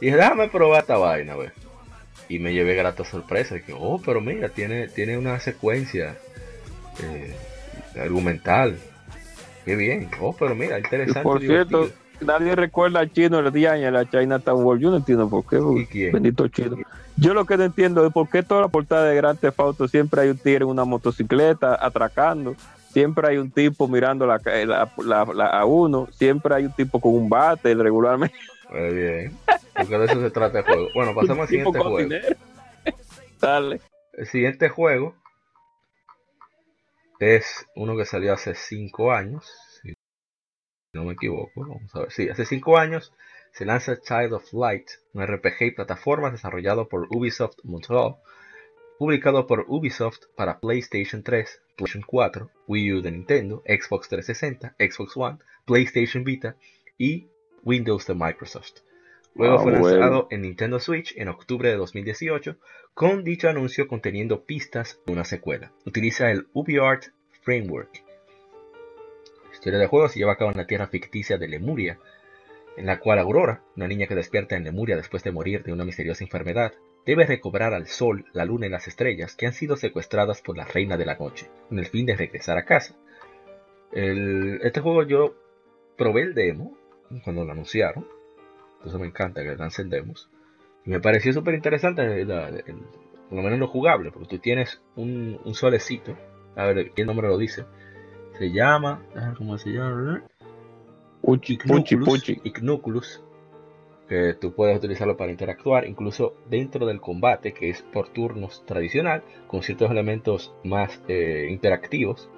Y dije, déjame probar esta vaina, ve. Y me llevé grata sorpresa. Y que, oh, pero mira, tiene, tiene una secuencia eh, argumental. Qué bien. Oh, pero mira, Y interesante. por cierto, divertido. Nadie recuerda al chino el día en la Chinatown World. Yo no entiendo por qué. Bendito chino. Yo lo que no entiendo es por qué toda la portada de Grand Theft Auto siempre hay un tigre en una motocicleta atracando. Siempre hay un tipo mirando la, la- la- la- a uno. Siempre hay un tipo con un bate regularmente. Muy bien. Porque de eso se trata el juego. Bueno, pasemos al siguiente juego. dinero. Dale. El siguiente juego es uno que salió hace 5 años, no me equivoco. Vamos a ver. Sí, hace 5 años se lanza Child of Light, un RPG y plataformas desarrollado por Ubisoft Montreal. publicado por Ubisoft para PlayStation 3, PlayStation 4, Wii U de Nintendo, Xbox 360, Xbox One, PlayStation Vita y Windows de Microsoft. Luego Ah, fue bueno. lanzado en Nintendo Switch en octubre de 2018, con dicho anuncio conteniendo pistas de una secuela. Utiliza el UbiArt Framework. Historia del juego se lleva a cabo en la tierra ficticia de Lemuria, en la cual Aurora, una niña que despierta en Lemuria después de morir de una misteriosa enfermedad, debe recobrar al sol, la luna y las estrellas que han sido secuestradas por la reina de la noche, con el fin de regresar a casa. El- este juego yo probé el demo cuando lo anunciaron, entonces me encanta que lancen demos, y me pareció súper interesante, el- por lo menos lo jugable, porque tú tienes un, un solecito, a ver qué nombre lo dice, se llama, ¿cómo se llama? Puchi, puchi, Ignuculus, puchi. Ignuculus, que tú puedes utilizarlo para interactuar, incluso dentro del combate, que es por turnos tradicional, con ciertos elementos más eh, interactivos,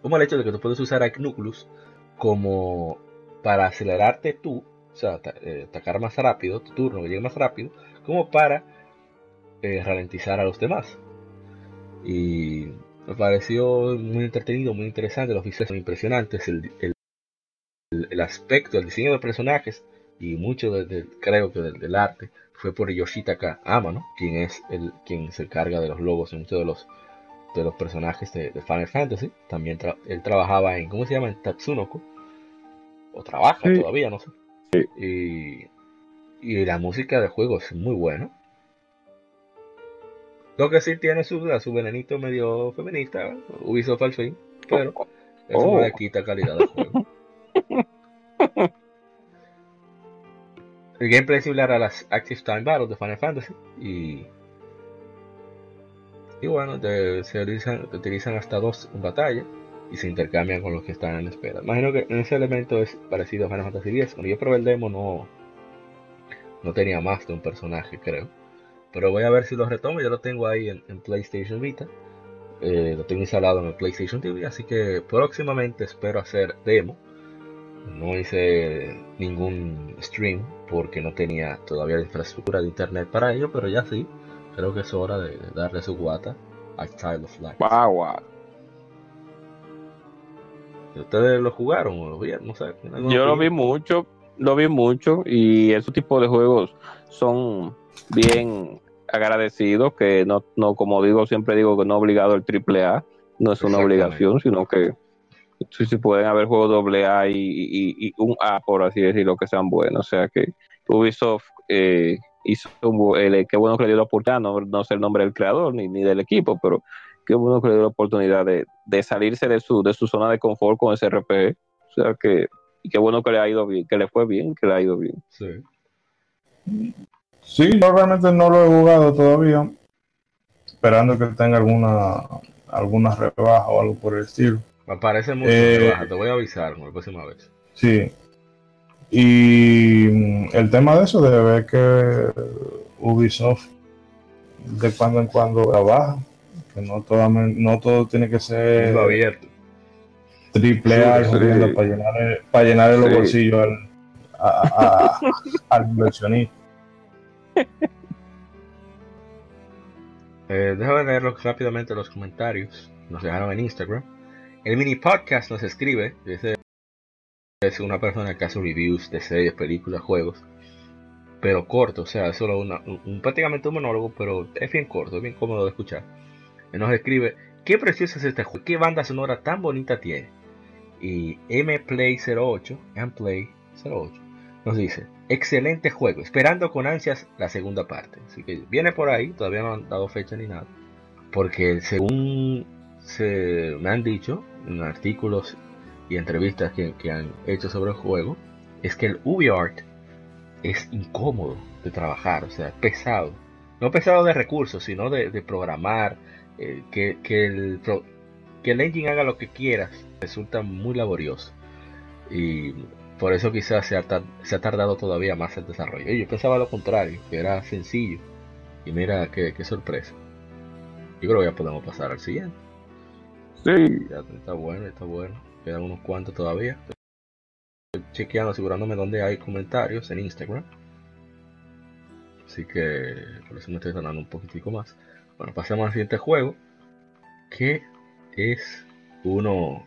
como el hecho de que tú puedes usar a Ignuculus como para acelerarte tú, o sea, eh, atacar más rápido, tu turno que llegue más rápido, como para eh, ralentizar a los demás. Y me pareció muy entretenido, muy interesante, los visuales son impresionantes, el, el- el aspecto, el diseño de personajes y mucho de- de- creo que del, del arte fue por Yoshitaka Amano, quien es el quien se encarga de los logos en muchos de los de los personajes de, de Final Fantasy. También tra- él trabajaba en ¿cómo se llama? en Tatsunoko o trabaja Sí. todavía, no sé. Y, y la música del juego es muy buena. Lo que sí tiene su, su venenito medio feminista, Ubisoft al fin, pero eso Oh. no le quita calidad al juego. El gameplay es similar a las Active Time Battles de Final Fantasy y, y bueno, se utilizan, utilizan hasta dos en batalla y se intercambian con los que están en espera. Imagino que ese elemento es parecido a Final Fantasy X. Cuando yo probé el demo no, no tenía más de un personaje, creo. Pero voy a ver si lo retomo. Yo lo tengo ahí en, en PlayStation Vita. Eh, lo tengo instalado en el PlayStation TV. Así que próximamente espero hacer demo. No hice ningún stream porque no tenía todavía la infraestructura de internet para ello. Pero ya sí. Creo que es hora de, de darle su guata a Child of Light. Guau. ¿Ustedes lo jugaron o lo vieron? No sé. ¿Alguna Yo lo vi mucho, lo vi mucho y ese tipo de juegos son bien agradecidos, que no, no como digo, siempre digo que no obligado el triple A, no es una obligación, sino que sí, sí pueden haber juegos doble A y, y- y un A, por así decirlo, que sean buenos. O sea que Ubisoft eh, hizo un el- qué bueno que le dio la oportunidad, no, no sé el nombre del creador ni, ni del equipo, pero qué bueno que le dio la oportunidad de, de salirse de su, de su zona de confort con ese RPG. O sea que, y qué bueno que le ha ido bien, que le fue bien, que le ha ido bien. Sí. Sí, yo realmente no lo he jugado todavía. Esperando que tenga alguna alguna rebaja o algo por el estilo. Me parece mucho Eh, que baja. Te voy a avisar la próxima vez. Sí. Y mm, el tema de eso, de ver que Ubisoft de cuando en cuando trabaja, que no, toda- no todo tiene que ser Mundo abierto. Triple A Sí, sí. para llenar, para llenarle los Sí. bolsillos al, a- al inversionista. Eh, déjame leer rápidamente los comentarios. Nos dejaron en Instagram. El mini podcast nos escribe. Ese es una persona que hace reviews de series, películas, juegos. Pero corto, o sea, es solo una- un, un- prácticamente un monólogo, pero es bien corto, es bien cómodo de escuchar. Él nos escribe, qué precioso es este juego, qué banda sonora tan bonita tiene. Y mplay08, mplay08, nos dice, excelente juego, esperando con ansias la segunda parte. Así que viene por ahí, todavía no han dado fecha ni nada. Porque según se me han dicho en artículos y entrevistas que, que han hecho sobre el juego, es que el UbiArt es incómodo de trabajar, o sea, es pesado. No pesado de recursos, sino de, programar, eh, que, que el, que el engine haga lo que quieras, resulta muy laborioso. Y por eso quizás se ha, se ha tardado todavía más el desarrollo. Y yo pensaba lo contrario, que era sencillo. Y mira qué, qué sorpresa. Yo creo que ya podemos pasar al siguiente. Sí, Ya está bueno, está bueno. Quedan unos cuantos todavía. Estoy chequeando, asegurándome dónde hay comentarios en Instagram. Así que por eso me estoy tardando un poquitico más. Bueno, pasemos al siguiente juego, que es uno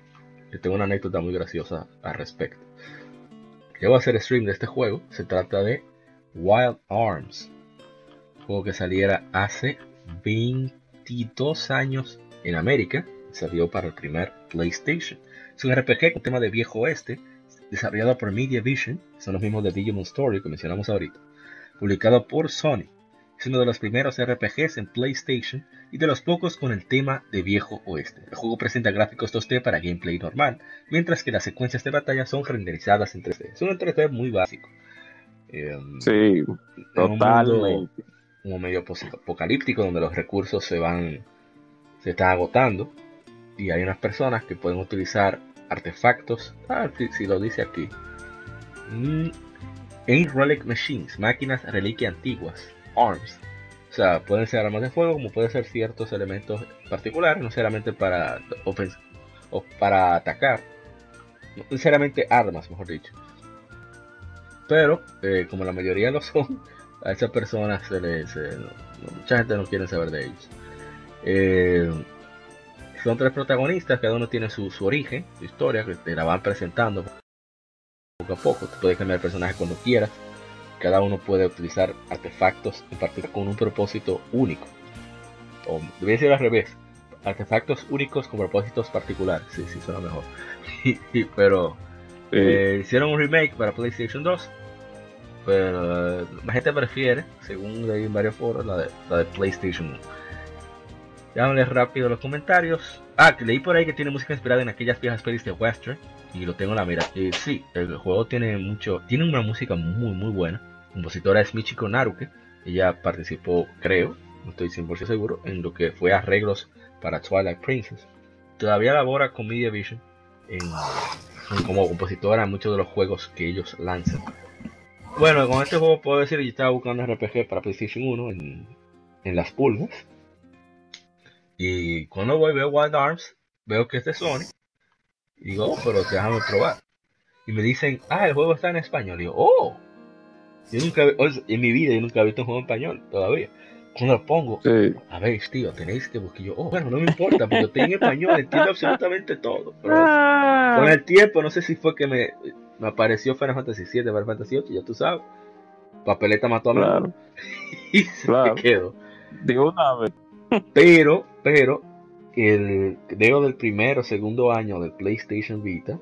tengo una anécdota muy graciosa al respecto. Yo voy a hacer stream de este juego. Se trata de Wild Arms. Juego que saliera hace 22 años en América. Salió para el primer PlayStation. Es un RPG con tema de viejo oeste. Desarrollado por Media Vision. Son los mismos de Digimon Story que mencionamos ahorita. Publicado por Sony. Es uno de los primeros RPGs en PlayStation y de los pocos con el tema de viejo oeste. El juego presenta gráficos 2D para gameplay normal, mientras que las secuencias de batalla son renderizadas en 3D. Es un 3D muy básico. Eh, sí, totalmente. Un medio apocalíptico donde los recursos se van, se están agotando y hay unas personas que pueden utilizar artefactos, ah, si, lo dice aquí, mm, en Relic Machines, máquinas reliquia antiguas, ARMS. O sea, pueden ser armas de fuego, como pueden ser ciertos elementos particulares, no necesariamente para, o para atacar, no necesariamente armas, mejor dicho. Pero, eh, como la mayoría lo son, a esas personas se les. mucha gente no quiere saber de ellos. Eh, son tres protagonistas, cada uno tiene su, origen, su historia, que te la van presentando poco a poco. Tú puedes cambiar el personaje cuando quieras. Cada uno puede utilizar artefactos en particular con un propósito único. O debería ser al revés. Artefactos únicos con propósitos particulares. Sí, sí, suena mejor. pero eh, hicieron un remake para PlayStation 2. Pero eh, la gente prefiere, según leí en varios foros, la de, la de PlayStation 1. Llámale rápido los comentarios. Ah, que leí por ahí que tiene música inspirada en aquellas viejas pelis de western. Y lo tengo en la mira. Sí, el juego tiene mucho. Tiene una música muy, muy buena. La compositora es Michiko Naruke. Ella participó, creo, no estoy 100% seguro, en lo que fue arreglos para Twilight Princess. Todavía labora con Media Vision como compositora en muchos de los juegos que ellos lanzan. Bueno, con este juego puedo decir que yo estaba buscando RPG para PlayStation 1 en, en las pulgas. Y cuando voy veo Wild Arms, veo que es de Sony. Y digo, oh, pero déjame probar. Y me dicen, ah, el juego está en español. Y digo, oh, yo nunca, en mi vida yo nunca he visto un juego en español todavía. Cuando lo pongo, a ver, tío, tenéis que buscar. Yo, oh, bueno, no me importa, porque estoy en español, entiendo absolutamente todo. Pero ah. con el tiempo, no sé si fue que me, me apareció Final Fantasy VII, Final Fantasy VIII, ya tú sabes. Papeleta mató a mi claro. y se quedó. Digo una vez. Pero, pero, el dedo del primer o segundo año del PlayStation Vita,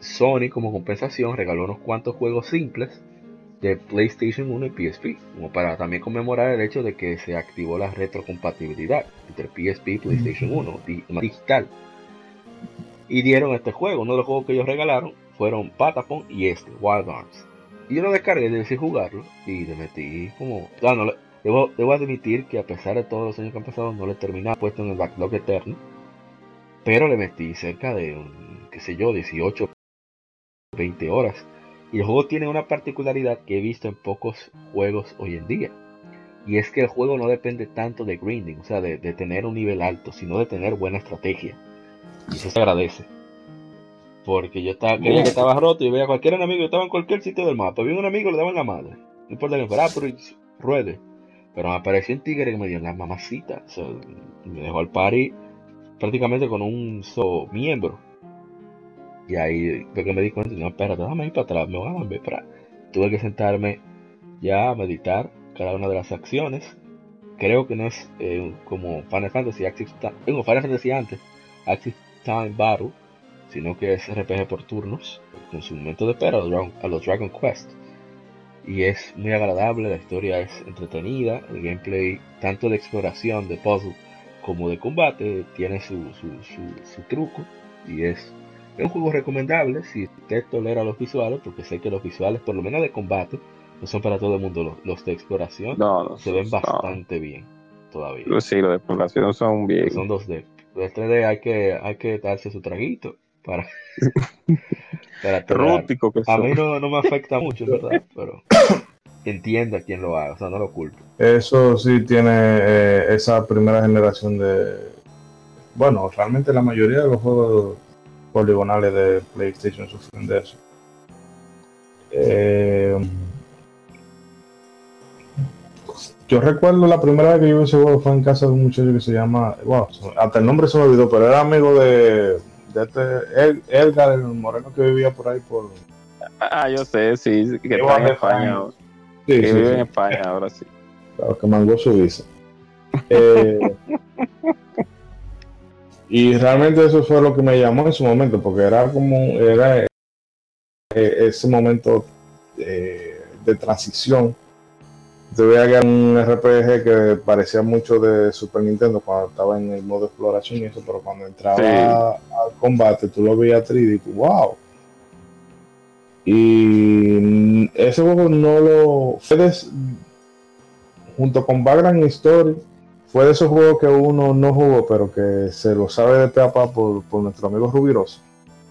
Sony como compensación regaló unos cuantos juegos simples de PlayStation 1 y PSP, como para también conmemorar el hecho de que se activó la retrocompatibilidad entre PSP y PlayStation 1 digital. Y dieron este juego, uno de los juegos que ellos regalaron fueron Patapon y este, Wild Arms. Y yo lo descargué, decidí jugarlo y le metí como... Debo, admitir que a pesar de todos los años que han pasado, no le he terminado puesto en el backlog eterno. Pero le metí cerca de, qué sé yo, 18, 20 horas. Y el juego tiene una particularidad que he visto en pocos juegos hoy en día. Y es que el juego no depende tanto de grinding, o sea, de, tener un nivel alto, sino de tener buena estrategia. Y eso se agradece. Porque yo estaba, creía que estaba roto y veía a cualquier enemigo, yo estaba en cualquier sitio del mapa. Vi un enemigo, le daban la madre. No importa que fuera, pero ruede. Pero me apareció un tigre que me dio la mamacita. me dejó al party prácticamente con un solo miembro. Y ahí fue que me di cuenta, no, espérate, déjame ir para atrás, me voy a volver para... Tuve que sentarme ya a meditar cada una de las acciones. Creo que no es eh, como Final Fantasy Active Time, Final Fantasy antes, Active Time Battle, sino que es RPG por turnos, con su momento de espera a los Dragon Quest y es muy agradable, la historia es entretenida, el gameplay tanto de exploración, de puzzle como de combate tiene su, su, truco y es, un juego recomendable si usted tolera los visuales, porque sé que los visuales, por lo menos de combate, no son para todo el mundo, los, de exploración se ven bastante bien todavía. Sí, los de exploración son bien. Son 2D. Los 3D hay que, hay que darse su traguito para... a mí no, me afecta mucho, ¿verdad? Pero entienda quién lo haga, o sea, no lo culpo. Eso sí tiene eh, esa primera generación de... Bueno, realmente la mayoría de los juegos poligonales de PlayStation sufren de eso. Eh, yo recuerdo la primera vez que yo vi ese juego fue en casa de un muchacho que se llama, wow, hasta el nombre se me olvidó, pero era amigo de, de este Edgar, el moreno que vivía por ahí por... Ah, yo sé, sí, que está en España ahora. Sí, Que sí, vive sí, en España ahora sí. claro, que mangó su visa. Eh, y realmente eso fue lo que me llamó en su momento, porque era como, era eh, ese momento eh, de transición. Yo veía que un RPG que parecía mucho de Super Nintendo cuando estaba en el modo exploración y eso, pero cuando entraba Sí. al combate tú lo veías 3D y tú, wow. Y mm, ese juego no lo. Fue de- junto con Background Story, fue de esos juegos que uno no jugó, pero que se lo sabe de pe a pa por, por nuestro amigo Rubiroso.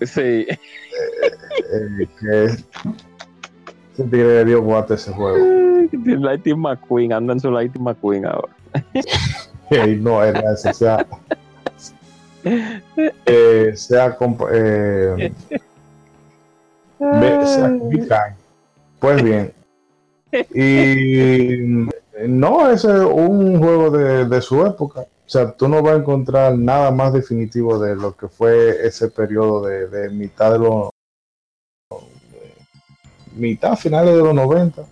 Sí, eh, que ese tigre le dio guate ese juego. Lightning McQueen, anda en su Lightning McQueen ahora. Y no era ese, sea. eh, sea. eh, sea. Pues bien. Y no, ese es un juego de, de su época. O sea, tú no vas a encontrar nada más definitivo de lo que fue ese periodo de, de mitad de los. Mitad, finales de los 90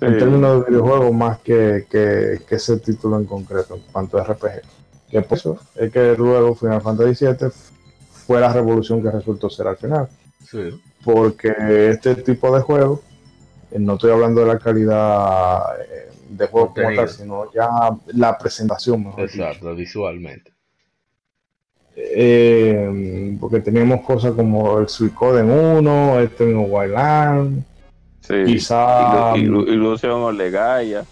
en términos de videojuegos más que, que, que ese título en concreto en cuanto a RPG. Que por eso es que luego Final Fantasy VII fue la revolución que resultó ser al final. Sí. Porque este tipo de juegos, eh, no estoy hablando de la calidad eh, de juego como tal, sino ya la presentación, mejor dicho. Exacto, visualmente. Eh, porque teníamos cosas como el Suicoden 1, este mismo Wildland, Sí. quizá... Y, Lu- y, Lu- Illusion Olegaya.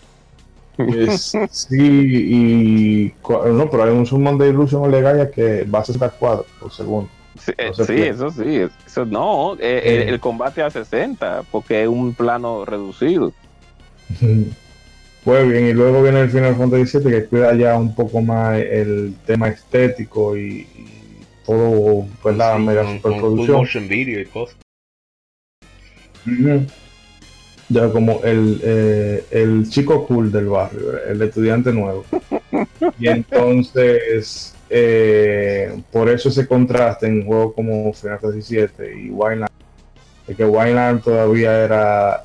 Es- sí, y no, pero hay un summon de Illusion Legaia que va a 60 cuadros por segundo. Sí, eh, No sí, eso sí. Eso no, eh, Eh. el, el combate a 60, porque es un plano reducido. Pues bien, y luego viene el Final Fantasy VII que cuida ya un poco más el tema estético y, y todo, pues la Sí, mega con- superproducción. motion video y cosas. Ya como el, eh, el chico cool del barrio, el estudiante nuevo. Y entonces, eh, por eso ese contraste en juegos como Final Fantasy VII y Wildland, de que Wildland todavía era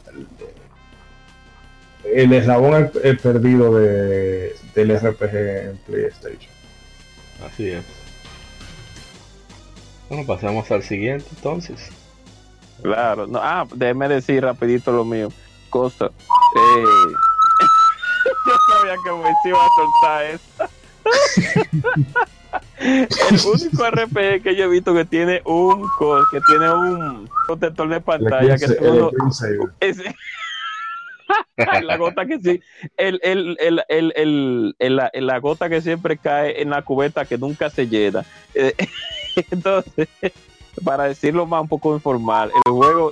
el eslabón eh, perdido de, del RPG en PlayStation. Así es. Bueno, pasamos al siguiente entonces. Claro. No, ah, déjeme decir rapidito lo mío. Cosa. Eh, yo sabía que me iba a soltar eso. El único RPG que yo he visto que tiene un co- que tiene un protector de El pantalla que Screen- tú el no- screensaver. ese- la gota que sí, el, el, el, el, el- el- la, la gota que siempre cae en la cubeta que nunca se llena. Eh, Entonces, para decirlo más un poco informal, el juego,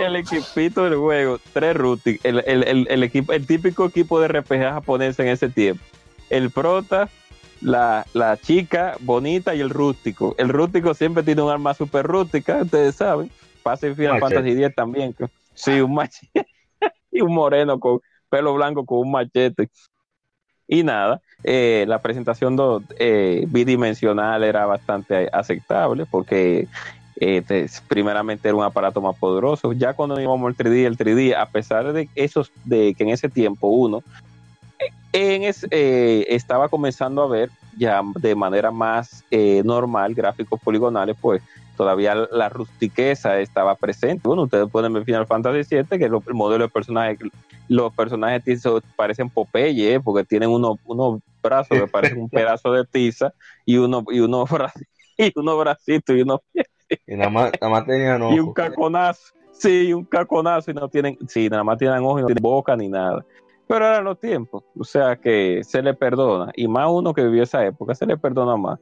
el equipito del juego, tres routing, el, el, el, el equipo, el típico equipo de RPG japonés en ese tiempo. El prota, la, la chica bonita y el rústico. El rústico siempre tiene un arma super rústica, ustedes saben. Pasa en Final Machete. Fantasy X también. Sí, un machete. y un moreno con pelo blanco con un machete. Y nada, eh, la presentación do- eh, bidimensional era bastante aceptable porque eh, te- primeramente era un aparato más poderoso. Ya cuando íbamos al 3D, el 3D, a pesar de esos, de que en ese tiempo uno eh, en es- estaba comenzando a ver ya de manera más normal gráficos poligonales, pues todavía la rustiqueza estaba presente. Bueno, ustedes pueden ver Final Fantasy VII, que lo- el modelo de personaje, los personajes tizo parecen Popeye, ¿eh? porque tienen unos, unos brazos que parecen un pedazo de tiza y uno y unos y unos bracitos y unos Y nada más, nada más tenían y un ojos. caconazo. Sí, un caconazo y no tienen, sí, nada más tienen ojos y no tienen boca ni nada. Pero eran los tiempos, o sea que se le perdona. Y más uno que vivió esa época, se le perdona más.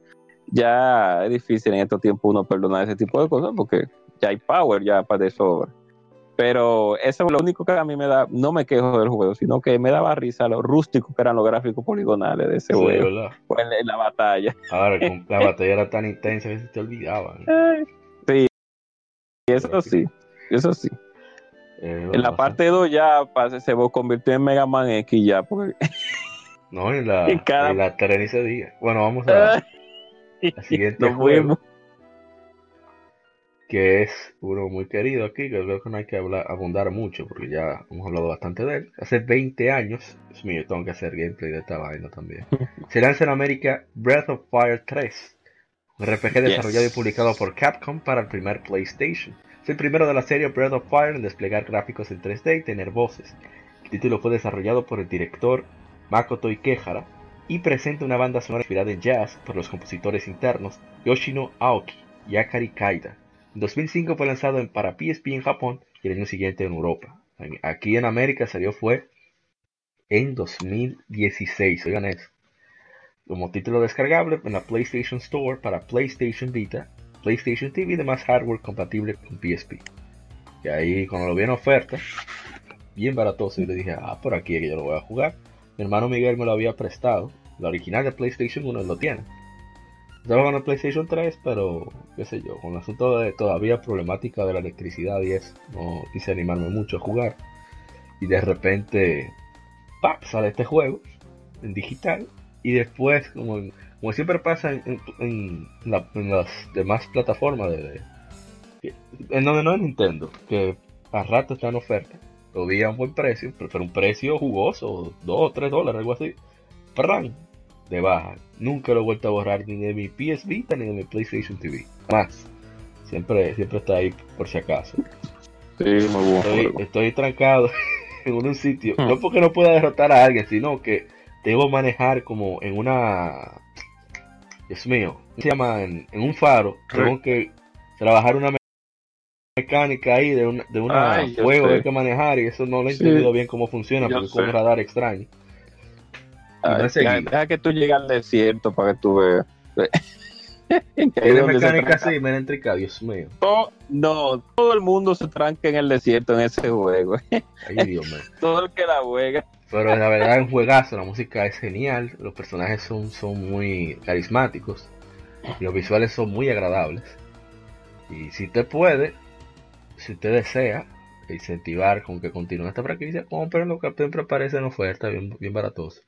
Ya es difícil en estos tiempos uno perdonar ese tipo de cosas porque ya hay power ya para de sobra. Pero eso es lo único que a mí me da, no me quejo del juego, sino que me daba risa lo rústico que eran los gráficos poligonales de ese Sí, juego ¿verdad? en, en la batalla. Ahora, la batalla era tan intensa que se te olvidaban. Sí, eso sí, eso sí. Eh, En la no parte 2 ya se convirtió en Mega Man X ya. Porque... No, en la, en cada- en la tren ese día. Bueno, vamos a. siguiente Nos juego. que es uno muy querido aquí, que creo que no hay que hablar, abundar mucho, porque ya hemos hablado bastante de él. Hace 20 años, Dios mío, tengo que hacer gameplay de esta vaina también. Se lanza en América Breath of Fire 3, un RPG desarrollado y publicado por Capcom para el primer PlayStation. Es el primero de la serie Breath of Fire en desplegar gráficos en 3D y tener voces. El título fue desarrollado por el director Makoto Ikehara y presenta una banda sonora inspirada en jazz por los compositores internos Yoshino Aoki y Akari Kaida. En 2005 fue lanzado en, para PSP en Japón y el año siguiente en Europa. Aquí en América salió fue en 2016. Oigan eso. Como título descargable en la PlayStation Store para PlayStation Vita, PlayStation TV y demás hardware compatible con PSP. Y ahí cuando lo vi en oferta, bien baratoso, yo le dije, ah, por aquí es que yo lo voy a jugar. Mi hermano Miguel me lo había prestado. La original de PlayStation 1 él lo tiene. Estaba con el PlayStation 3, pero qué sé yo, con el asunto de todavía problemática de la electricidad y eso, no quise animarme mucho a jugar. Y de repente, ¡pap! sale este juego en digital. Y después, como, como siempre pasa en, en- en la- en las demás plataformas, de, en donde no es Nintendo, que a rato está en oferta, lo vi a un buen precio, pero un precio jugoso, 2 o 3 dólares, algo así. ¡Pran! de baja. Nunca lo he vuelto a borrar ni de mi PS Vita ni de mi PlayStation TV. Más. Siempre, siempre está ahí por si acaso. Sí, muy bueno. Estoy, trancado en un sitio. Hmm. No porque no pueda derrotar a alguien, sino que debo manejar como en una. Dios mío. ¿Cómo se llama? En, en un faro. Tengo que trabajar una mecánica ahí de una, de una Ay, que hay que manejar y eso no lo he Sí. entendido bien cómo funciona Yo porque es un radar extraño. Ay, deja, deja que tú llegues al desierto para que tú veas. Tiene mecánica así, métrica, Dios mío. todo- no, todo el mundo se tranca en el desierto en ese juego. Ay, Dios mío. todo el que la juega. Pero la verdad es un juegazo, la música es genial, los personajes son, son muy carismáticos y los visuales son muy agradables. Y si usted puede, si usted desea incentivar con que continúe esta franquicia, cómprenlo que siempre aparece en oferta, bien, bien baratoso.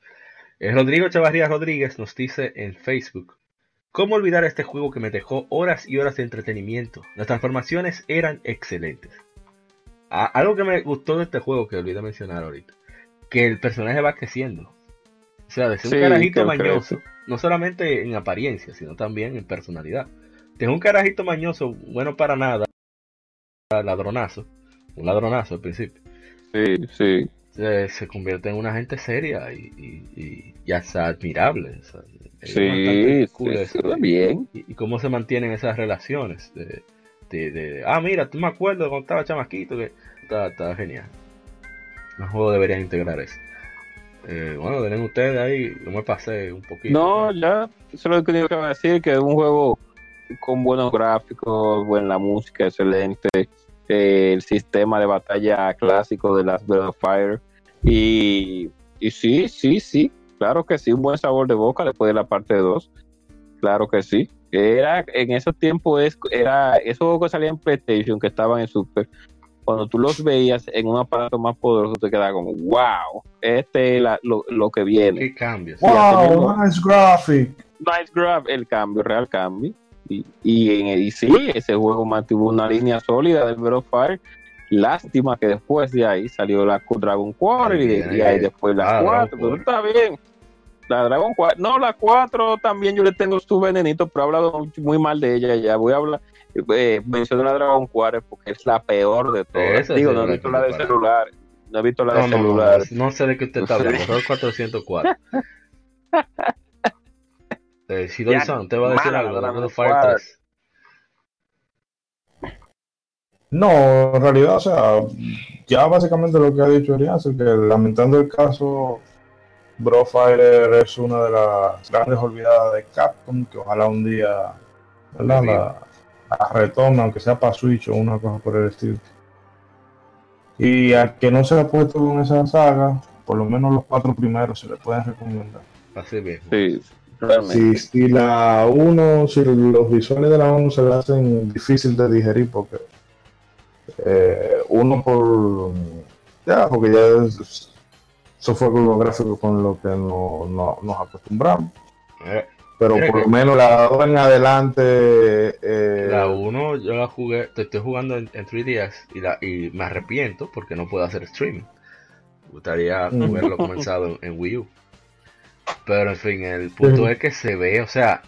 Eh, Rodrigo Chavarría Rodríguez nos dice en Facebook, ¿cómo olvidar este juego que me dejó horas y horas de entretenimiento? Las transformaciones eran excelentes. Ah, algo que me gustó de este juego que olvidé mencionar ahorita, que el personaje va creciendo. O sea, de ser Sí, un carajito mañoso, no solamente en apariencia, sino también en personalidad. De un carajito mañoso, bueno para nada, ladronazo, un ladronazo al principio, Sí, sí. se, se convierte en una gente seria y, y, y- y hasta admirable. o sea, es Sí, cool sí, eso. sí, bien. y, cómo se mantienen esas relaciones. De, de, de, ah, mira, tú me acuerdo cuando estaba chamaquito, que está, está genial. Los juegos deberían integrar eso. Eh, bueno, tienen ustedes ahí, yo me pasé un poquito. No, ya, eso es lo que tengo que decir, que es un juego con buenos gráficos, buena música, excelente, eh, el sistema de batalla clásico de las Breath of Fire, y, y sí, sí, sí, claro que sí, un buen sabor de boca después de la parte 2, claro que sí. Era, en esos tiempos, es, era esos juegos que salían en PlayStation, que estaban en Super, cuando tú los veías en un aparato más poderoso, te quedaba como, wow, este es la- lo, lo que viene. ¿Qué cambios? Wow, mismo. nice graphic. Nice Grab, el cambio, real cambio. Y, y, en- y sí, ese juego mantuvo una línea sólida del Breath of Fire. Lástima que después de ahí salió la Dragon Quarter y, Ahí, y ahí ahí. después Ah, la 4, Dragon pero está bien. La Dragon 4, no, la 4 también yo le tengo su venenito, pero he hablado muy, mal de ella ya. Voy a hablar, eh, menciono la Dragon 4 porque es la peor de todas. Digo, no he visto la de celular. No he visto la No, de no, celular. no sé de qué usted está hablando. Error 404. Eh, Son, te va a decir algo de Dragon Breath of Fire Quarter. 3. No, en realidad, o sea, ya básicamente lo que ha dicho Elias, que lamentando el caso, Brofire es una de las grandes olvidadas de Capcom, que ojalá un día ¿verdad? la, la retome, aunque sea para Switch o una cosa por el estilo. Y al que no se ha puesto con esa saga, por lo menos los cuatro primeros se le pueden recomendar. Así mismo. Sí, realmente. Si, si la 1, si los visuales de la 1 se le hacen difícil de digerir porque Eh, uno por. Ya, porque ya es- eso fue con los gráficos con lo que no, no- nos acostumbramos. Eh, Pero por lo menos la 2 en adelante. eh, La 1 yo la jugué, te estoy jugando en, en 3DS y, la, y me arrepiento porque no puedo hacer streaming. Me gustaría Mm. haberlo comenzado en, en Wii U. Pero en fin, el punto Sí. es que se ve, o sea,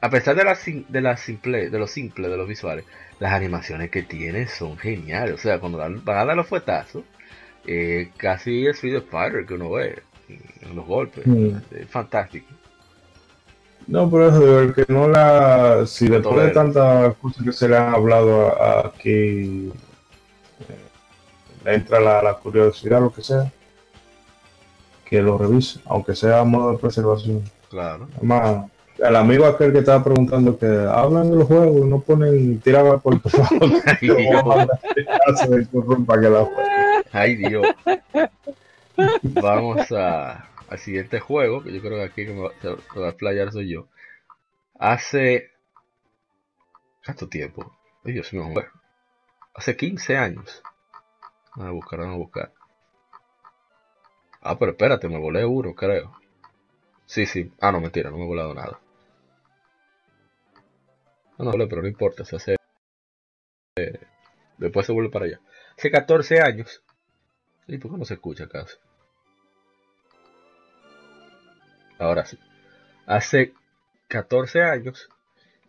a pesar de la, de la simple, de lo simple de los visuales, las animaciones que tiene son geniales. O sea, cuando dan- van a dar los fuetazos, eh, casi es Street Fighter que uno ve en los golpes. Es fantástico. No, pero eso de ver que no la. Si después de tantas cosas que se le han hablado aquí, eh, entra la, la curiosidad, lo que sea, que lo revise, aunque sea a modo de preservación. Claro. Además, el amigo aquel que estaba preguntando que hablan de los juegos no ponen tiraba por la juegue. Ay Dios. Vamos a, al siguiente juego, que yo creo que aquí que me va, se- se va a playar soy yo. Hace... ¿Cuánto tiempo? Ay Dios mío. Hace 15 años. Vamos a buscar, vamos a buscar. Ah, pero espérate, me volé uno, creo. Sí, sí. Ah, no, mentira, no me he volado nada. No, no, pero no importa, se hace... después se vuelve para allá. Hace 14 años. ¿Y por qué no se escucha acaso? Ahora sí. Hace 14 años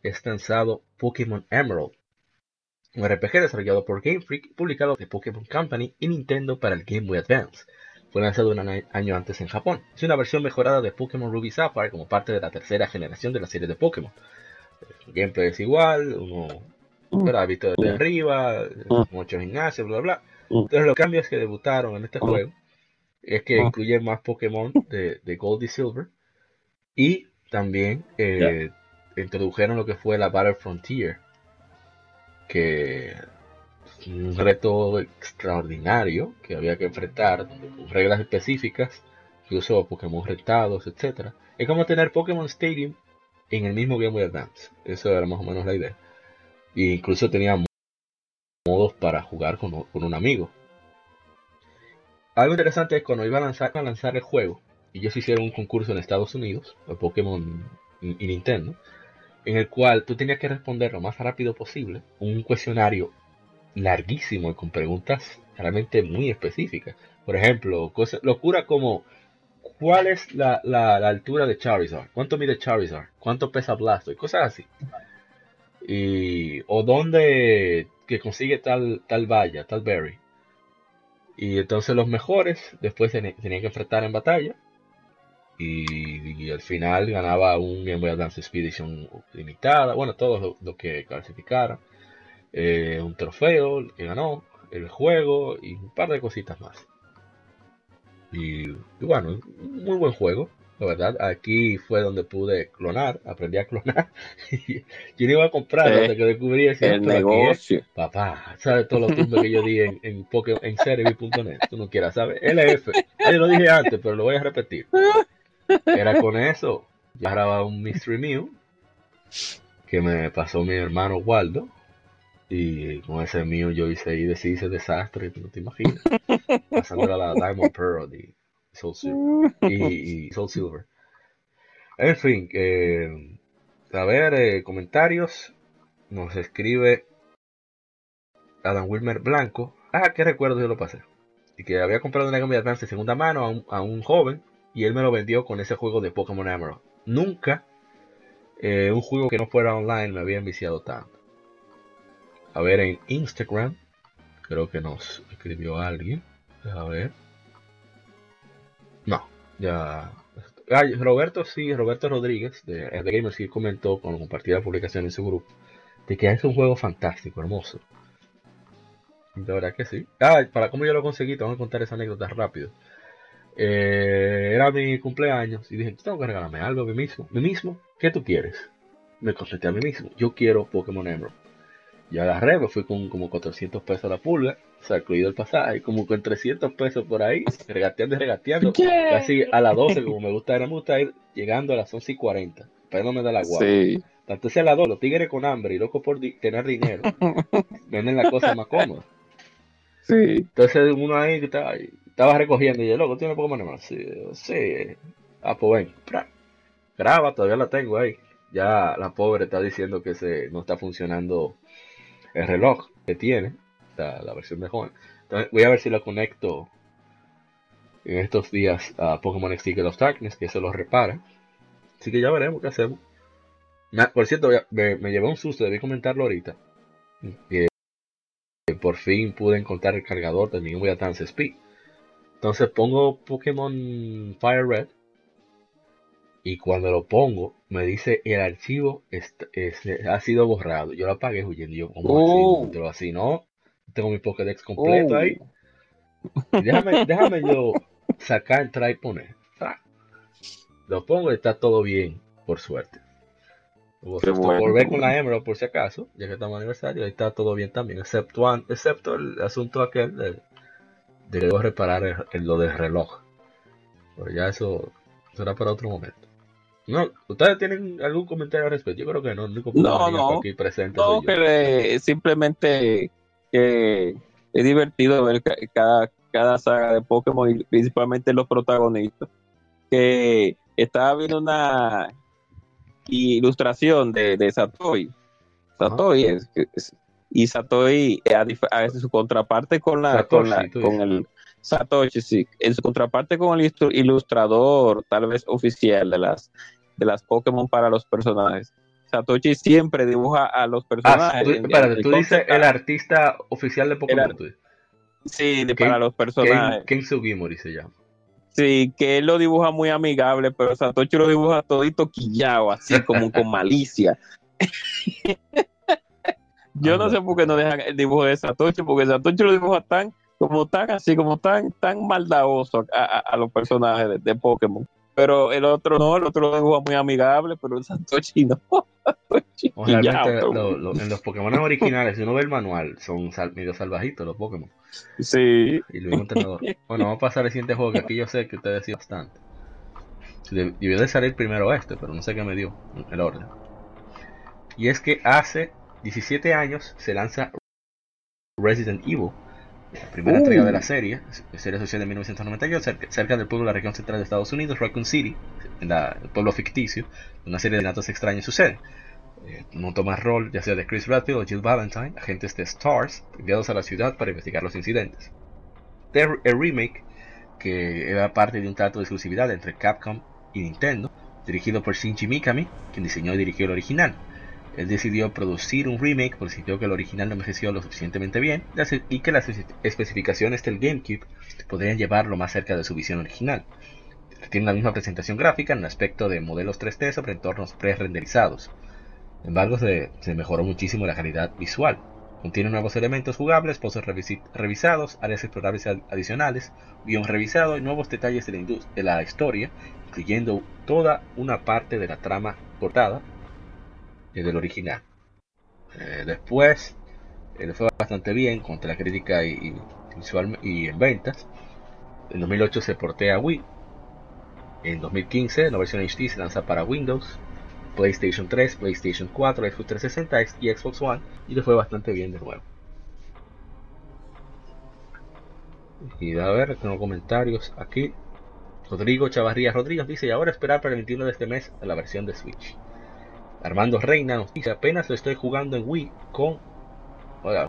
es lanzado Pokémon Emerald, un RPG desarrollado por Game Freak publicado de Pokémon Company y Nintendo para el Game Boy Advance. Fue lanzado un año antes en Japón. Es una versión mejorada de Pokémon Ruby Sapphire como parte de la tercera generación de la serie de Pokémon. El gameplay es igual, uno pero visto desde arriba, muchos gimnasios, bla bla. Entonces los cambios que debutaron en este juego es que incluye más Pokémon de, de Gold y Silver y también eh, introdujeron lo que fue la Battle Frontier, que un reto extraordinario que había que enfrentar con reglas específicas, incluso Pokémon retados, etcétera. Es como tener Pokémon Stadium en el mismo Game Boy Advance. Eso era más o menos la idea. E incluso tenía modos para jugar con, un amigo. Algo interesante es cuando iba a lanzar, a lanzar el juego, y ellos hicieron un concurso en Estados Unidos, de Pokémon y Nintendo, en el cual tú tenías que responder lo más rápido posible un cuestionario larguísimo y con preguntas realmente muy específicas. Por ejemplo, cosas, locura como ¿cuál es la, la- la altura de Charizard? ¿Cuánto mide Charizard? ¿Cuánto pesa Blastoise? Cosas así. Y, o dónde que consigue tal, tal valla, tal berry. Y entonces los mejores después se tenían que enfrentar en batalla. Y, al final ganaba un Game Boy Advance Expedition limitada. Bueno, todo lo, lo que clasificaron. Eh, un trofeo que ganó. El juego y un par de cositas más. Y, y bueno, un muy buen juego. La verdad, aquí fue donde pude clonar, aprendí a clonar. yo no iba a comprar Eh, hasta que descubrí El es negocio. Papá, ¿sabes todos los tumbes que yo di en, en, Poké- en Cerebi.net? Tú no quieras, ¿sabes? LF. Ah, Yo lo dije antes, pero lo voy a repetir. Era con eso. Yo grababa un Mystery Mew que me pasó mi hermano Waldo. Y con ese mío yo hice y deshice desastre, tú no te imaginas. Pasándole a la Diamond Pearl y Soul Silver. Y, y Soul Silver. En fin, eh, a ver, eh, comentarios. Nos escribe Adam Wilmer Blanco. Ah, qué recuerdo yo lo pasé. Y que había comprado una Game Boy Advance de segunda mano a un, a un joven y él me lo vendió con ese juego de Pokémon Emerald. Nunca eh, un juego que no fuera online me había enviciado tanto. A ver, en Instagram, creo que nos escribió alguien. A ver. No, ya. Ah, Roberto, sí, Roberto Rodríguez de, de Gamer sí comentó cuando compartí la publicación en su grupo de que es un juego fantástico, hermoso. De verdad que sí. Ah, para cómo yo lo conseguí, te voy a contar esa anécdota rápido. Eh, era mi cumpleaños y dije, tengo que regalarme algo a mí mismo. ¿Mí mismo? ¿Qué tú quieres? Me contesté a mí mismo. Yo quiero Pokémon Emerald. Yo agarré, me fui con como 400 pesos a la pulga, o sea, incluido el pasaje, como con 300 pesos por ahí, regateando y regateando, casi a las 12, como me gusta, era me gusta ir llegando a las 11 y 40, para no me da la guapa, Sí. Tanto sea la dos, los tigres con hambre y locos por di- tener dinero, venden la cosa más cómoda. Sí. Entonces uno ahí que estaba, estaba recogiendo y yo, loco, ¿tiene Pokémon más? Sí, sí. Ah, pues ven. Pra. Graba, todavía la tengo ahí. Ya la pobre está diciendo que se, no está funcionando el reloj que tiene, la, versión de joven. Voy a ver si lo conecto en estos días a Pokémon XT of Darkness, que eso lo repara. Así que ya veremos qué hacemos. Por cierto, me, me llevé un susto, debí comentarlo ahorita. Que por fin pude encontrar el cargador del Game Boy Advance SP. Entonces pongo Pokémon Fire Red y cuando lo pongo me dice el archivo es- ha sido borrado. Yo lo apagué huyendo. Yo como Oh. así, pero así no. Tengo mi Pokédex completo Oh. ahí. Déjame, déjame yo sacar, entrar y poner. Lo pongo y está todo bien, por suerte. Bueno, por ver qué con la Emerald por si acaso, ya que estamos en aniversario, ahí está todo bien también, excepto, excepto el asunto aquel de, de reparar el- el- lo del reloj. Pero ya eso será para otro momento. No, ¿ustedes tienen algún comentario al respecto? Yo creo que no, el único No, no. aquí presente No, que le- simplemente que es divertido ver ca- cada, cada saga de Pokémon y principalmente los protagonistas. Que estaba viendo una ilustración de, de es, es- y Satoshi eh, a, veces su contraparte con la Satoshi, con, la, el Satoshi sí en su contraparte con el ilustrador tal vez oficial de las de las Pokémon para los personajes Satoshi siempre dibuja a los Ah, personajes tú, en- espérate, en tú dices el art. artista oficial de Pokémon. El- sí de- Ken- para los personajes Ken, Ken Sugimori se llama. Sí, que él lo dibuja muy amigable, pero Satoshi lo dibuja todito quillado, así como con malicia. Yo no sé por qué no dejan el dibujo de Satoshi, porque Satoshi lo dibuja tan, como tan así, como tan, tan maldadoso a, a- a los personajes de, de Pokémon. Pero el otro no, el otro lo dibuja muy amigable, pero el Satoshi no. O realmente pero- lo- lo- en los Pokémon originales, si uno ve el manual, son sal- medio salvajitos los Pokémon. Sí, Y mismo entrenador. Bueno, vamos a pasar al siguiente juego que aquí yo sé que ustedes decían bastante. Deb- Debió de salir primero este, pero no sé qué me dio el orden. Y es que hace 17 años se lanza Resident Evil, la primera Uh. entrega de la serie, serie social de 1998, cerca, cerca del pueblo de la región central de Estados Unidos, Raccoon City, en la- el pueblo ficticio, una serie de datos extraños sucede. Eh, no toma rol ya sea de Chris Redfield o Jill Valentine, agentes de STARS, enviados a la ciudad para investigar los incidentes. El remake, que era parte de un trato de exclusividad entre Capcom y Nintendo, dirigido por Shinji Mikami, quien diseñó y dirigió el original. Él decidió producir un remake porque sintió que el original no envejeció lo suficientemente bien y que las espe- especificaciones del GameCube podrían llevarlo más cerca de su visión original. Tiene la misma presentación gráfica en el aspecto de modelos 3D sobre entornos pre-renderizados. Sin embargo, se, mejoró muchísimo la calidad visual. Contiene nuevos elementos jugables, pozos revisados, áreas explorables ad- adicionales, guion revisado y nuevos detalles de la, de la historia, incluyendo toda una parte de la trama cortada eh, del original. Eh, después, eh, le fue bastante bien contra la crítica y, y visual y en ventas. En 2008 se portea a Wii. En 2015 la versión HD se lanza para Windows, PlayStation 3, PlayStation 4, Xbox 360 y Xbox One y le fue bastante bien de nuevo. Y a ver, tengo comentarios aquí. Rodrigo Chavarría Rodríguez dice, y ahora esperar para el 21 de este mes la versión de Switch. Armando Reina nos dice, apenas lo estoy jugando en Wii con oiga,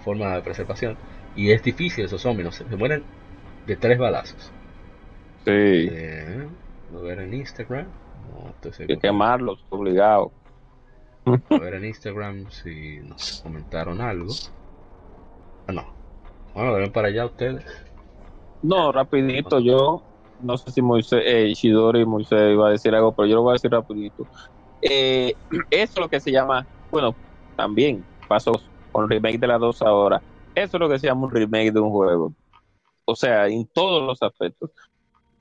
forma de preservación. Y es difícil esos zombies, no se mueren de tres balazos. sí, Eh, a ver en Instagram. No estoy hay quemarlos, obligado. A ver en Instagram si nos comentaron algo. Ah, no. Bueno, ven para allá ustedes. No, rapidito, yo no sé si Moisés, eh, Ishidori y Moisés iba a decir algo, pero yo lo voy a decir rapidito. Eh, eso es lo que se llama, bueno, también pasó con remake de la 2 ahora. Eso es lo que se llama un remake de un juego. O sea, en todos los aspectos.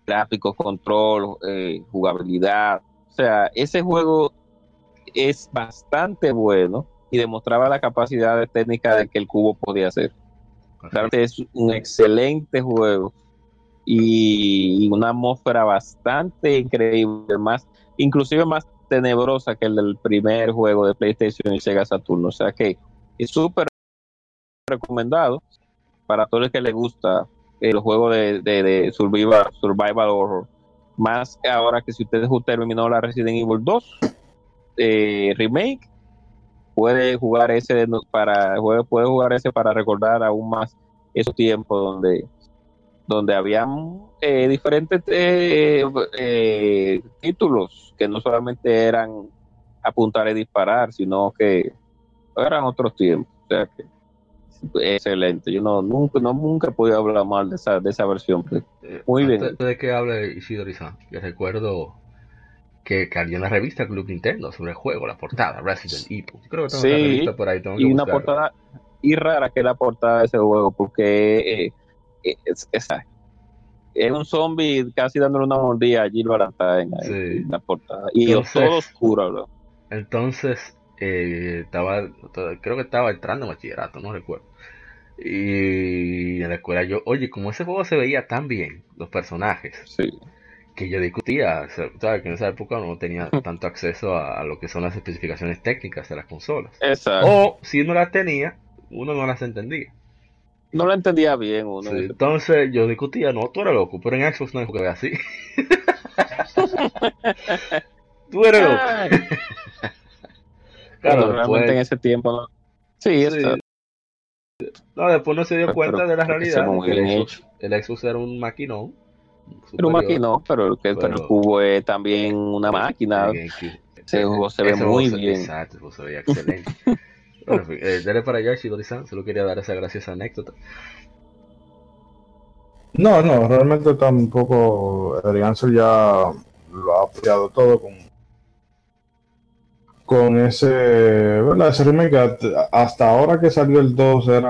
Gráficos, control, eh, jugabilidad. O sea, ese juego es bastante bueno y demostraba la capacidad técnica de que el cubo podía hacer. Realmente es un excelente juego y una atmósfera bastante increíble, más, inclusive más tenebrosa que el del primer juego de PlayStation y Sega Saturn. O sea que es súper recomendado para todos los que les gusta el juego de, de, survival, survival horror. Más ahora que si ustedes terminó la Resident Evil 2 eh, remake, puede jugar ese para puede jugar ese para recordar aún más esos tiempos donde donde habían eh, diferentes eh, eh, títulos que no solamente eran apuntar y disparar, sino que eran otros tiempos. O sea que excelente. Yo no nunca no nunca he podido hablar mal de esa, de esa versión. Muy bien. de que hable Ishidori-san, yo recuerdo que, que había una revista Club Nintendo sobre el juego, la portada, Resident Evil. creo que tengo una revista por ahí. y una portada y rara que la portada de ese juego, porque es, es un zombie casi dándole una mordida a Jill Valentine en la portada. Y todo oscuro, Entonces, eh, estaba, creo que estaba entrando en bachillerato, no recuerdo. Y en la escuela yo, oye, como ese juego se veía tan bien, los personajes, que yo discutía, ¿sabes? que en esa época no tenía tanto acceso a, lo que son las especificaciones técnicas de las consolas. O si no las tenía, uno no las entendía no lo entendía bien uno. entonces yo discutía, no, tú eres loco, pero en Xbox no hay juego así. tú eres loco. claro, realmente en ese tiempo no. Sí, sí. No, después no se dio cuenta de la realidad. El Xbox, el Xbox, era un maquinón. Era un maquinón, pero, el, pero, el cubo es también una máquina. Ese juego se ve muy bien. Exacto, el juego se veía excelente. Bueno, eh, dale para allá, Shidori-san. Solo quería dar esa graciosa anécdota. No, no, realmente tampoco. El Ansel ya lo ha apoyado todo con. Con ese. ¿verdad? Ese remake hasta ahora que salió el 2 era